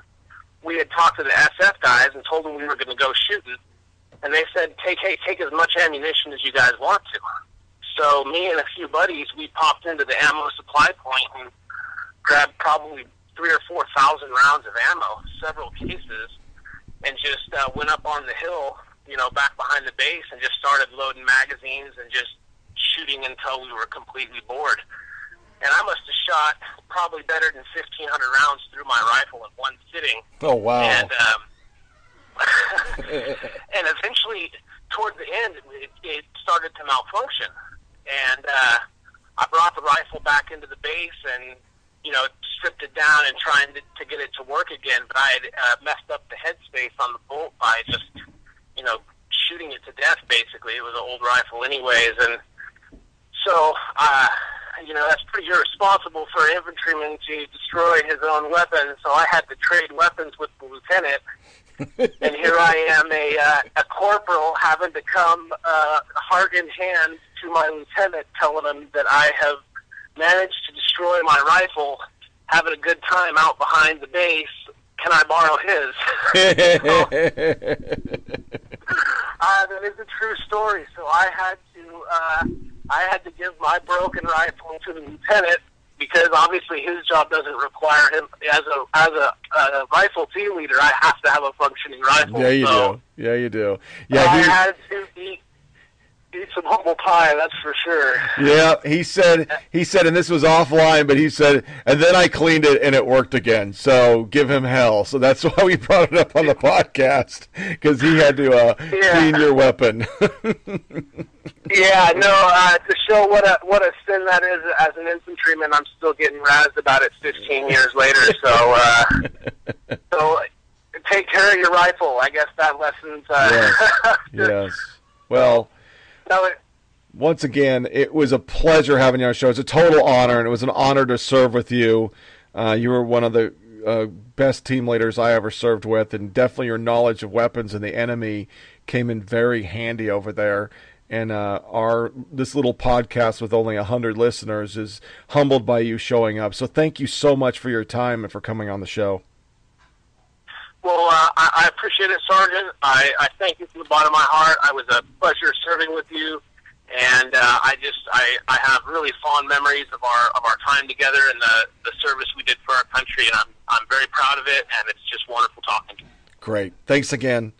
we had talked to the SF guys and told them we were going to go shooting, and they said, "Take, hey, take as much ammunition as you guys want to." So me and a few buddies, we popped into the ammo supply point and grabbed probably three or four thousand rounds of ammo, several cases, and just uh, went up on the hill, you know, back behind the base, and just started loading magazines and just shooting until we were completely bored. And I must have shot probably better than fifteen hundred rounds through my rifle in one sitting. Oh wow. And um, <laughs> <laughs> and eventually, toward the end, it, it started to malfunction, and uh, I brought the rifle back into the base and you know stripped it down and trying to, to get it to work again. But I had uh, messed up the headspace on the bolt by just you know shooting it to death. Basically, it was an old rifle, anyways, and so. Uh, you know, that's pretty irresponsible for an infantryman to destroy his own weapon. So I had to trade weapons with the lieutenant <laughs> and here I am, a uh, a corporal, having to come uh, heart in hand to my lieutenant, telling him that I have managed to destroy my rifle, having a good time out behind the base. Can I borrow his? <laughs> <laughs> uh, that is a true story. So I had to uh, I had to give my broken rifle to the lieutenant because obviously his job doesn't require him as a as a, rifle team leader. I have to have a functioning rifle. Yeah, you so do. Yeah, you do. I Yeah, he, had to eat eat some humble pie. That's for sure. yeah. He said. He said, and this was offline, but he said, and then I cleaned it and it worked again. So give him hell. So that's <laughs> why we brought it up on the podcast because he had to uh, clean your weapon. <laughs> Yeah, no. Uh, to show what a what a sin that is as an infantryman, I'm still getting razzed about it 15 years later. So, uh, so take care of your rifle. I guess that lesson's. Uh, yes. <laughs> yes. Well. no, it, once again, it was a pleasure having you on the show. It's a total honor, and it was an honor to serve with you. Uh, you were one of the uh, best team leaders I ever served with, and definitely your knowledge of weapons and the enemy came in very handy over there. And uh, our this little podcast with only hundred listeners is humbled by you showing up. So thank you so much for your time and for coming on the show. well, uh, I, I appreciate it, Sergeant. I, I thank you from the bottom of my heart. I was a pleasure serving with you, and uh, I just I, I have really fond memories of our of our time together and the the service we did for our country, and I'm I'm very proud of it, and it's just wonderful talking to you. Great. Thanks again.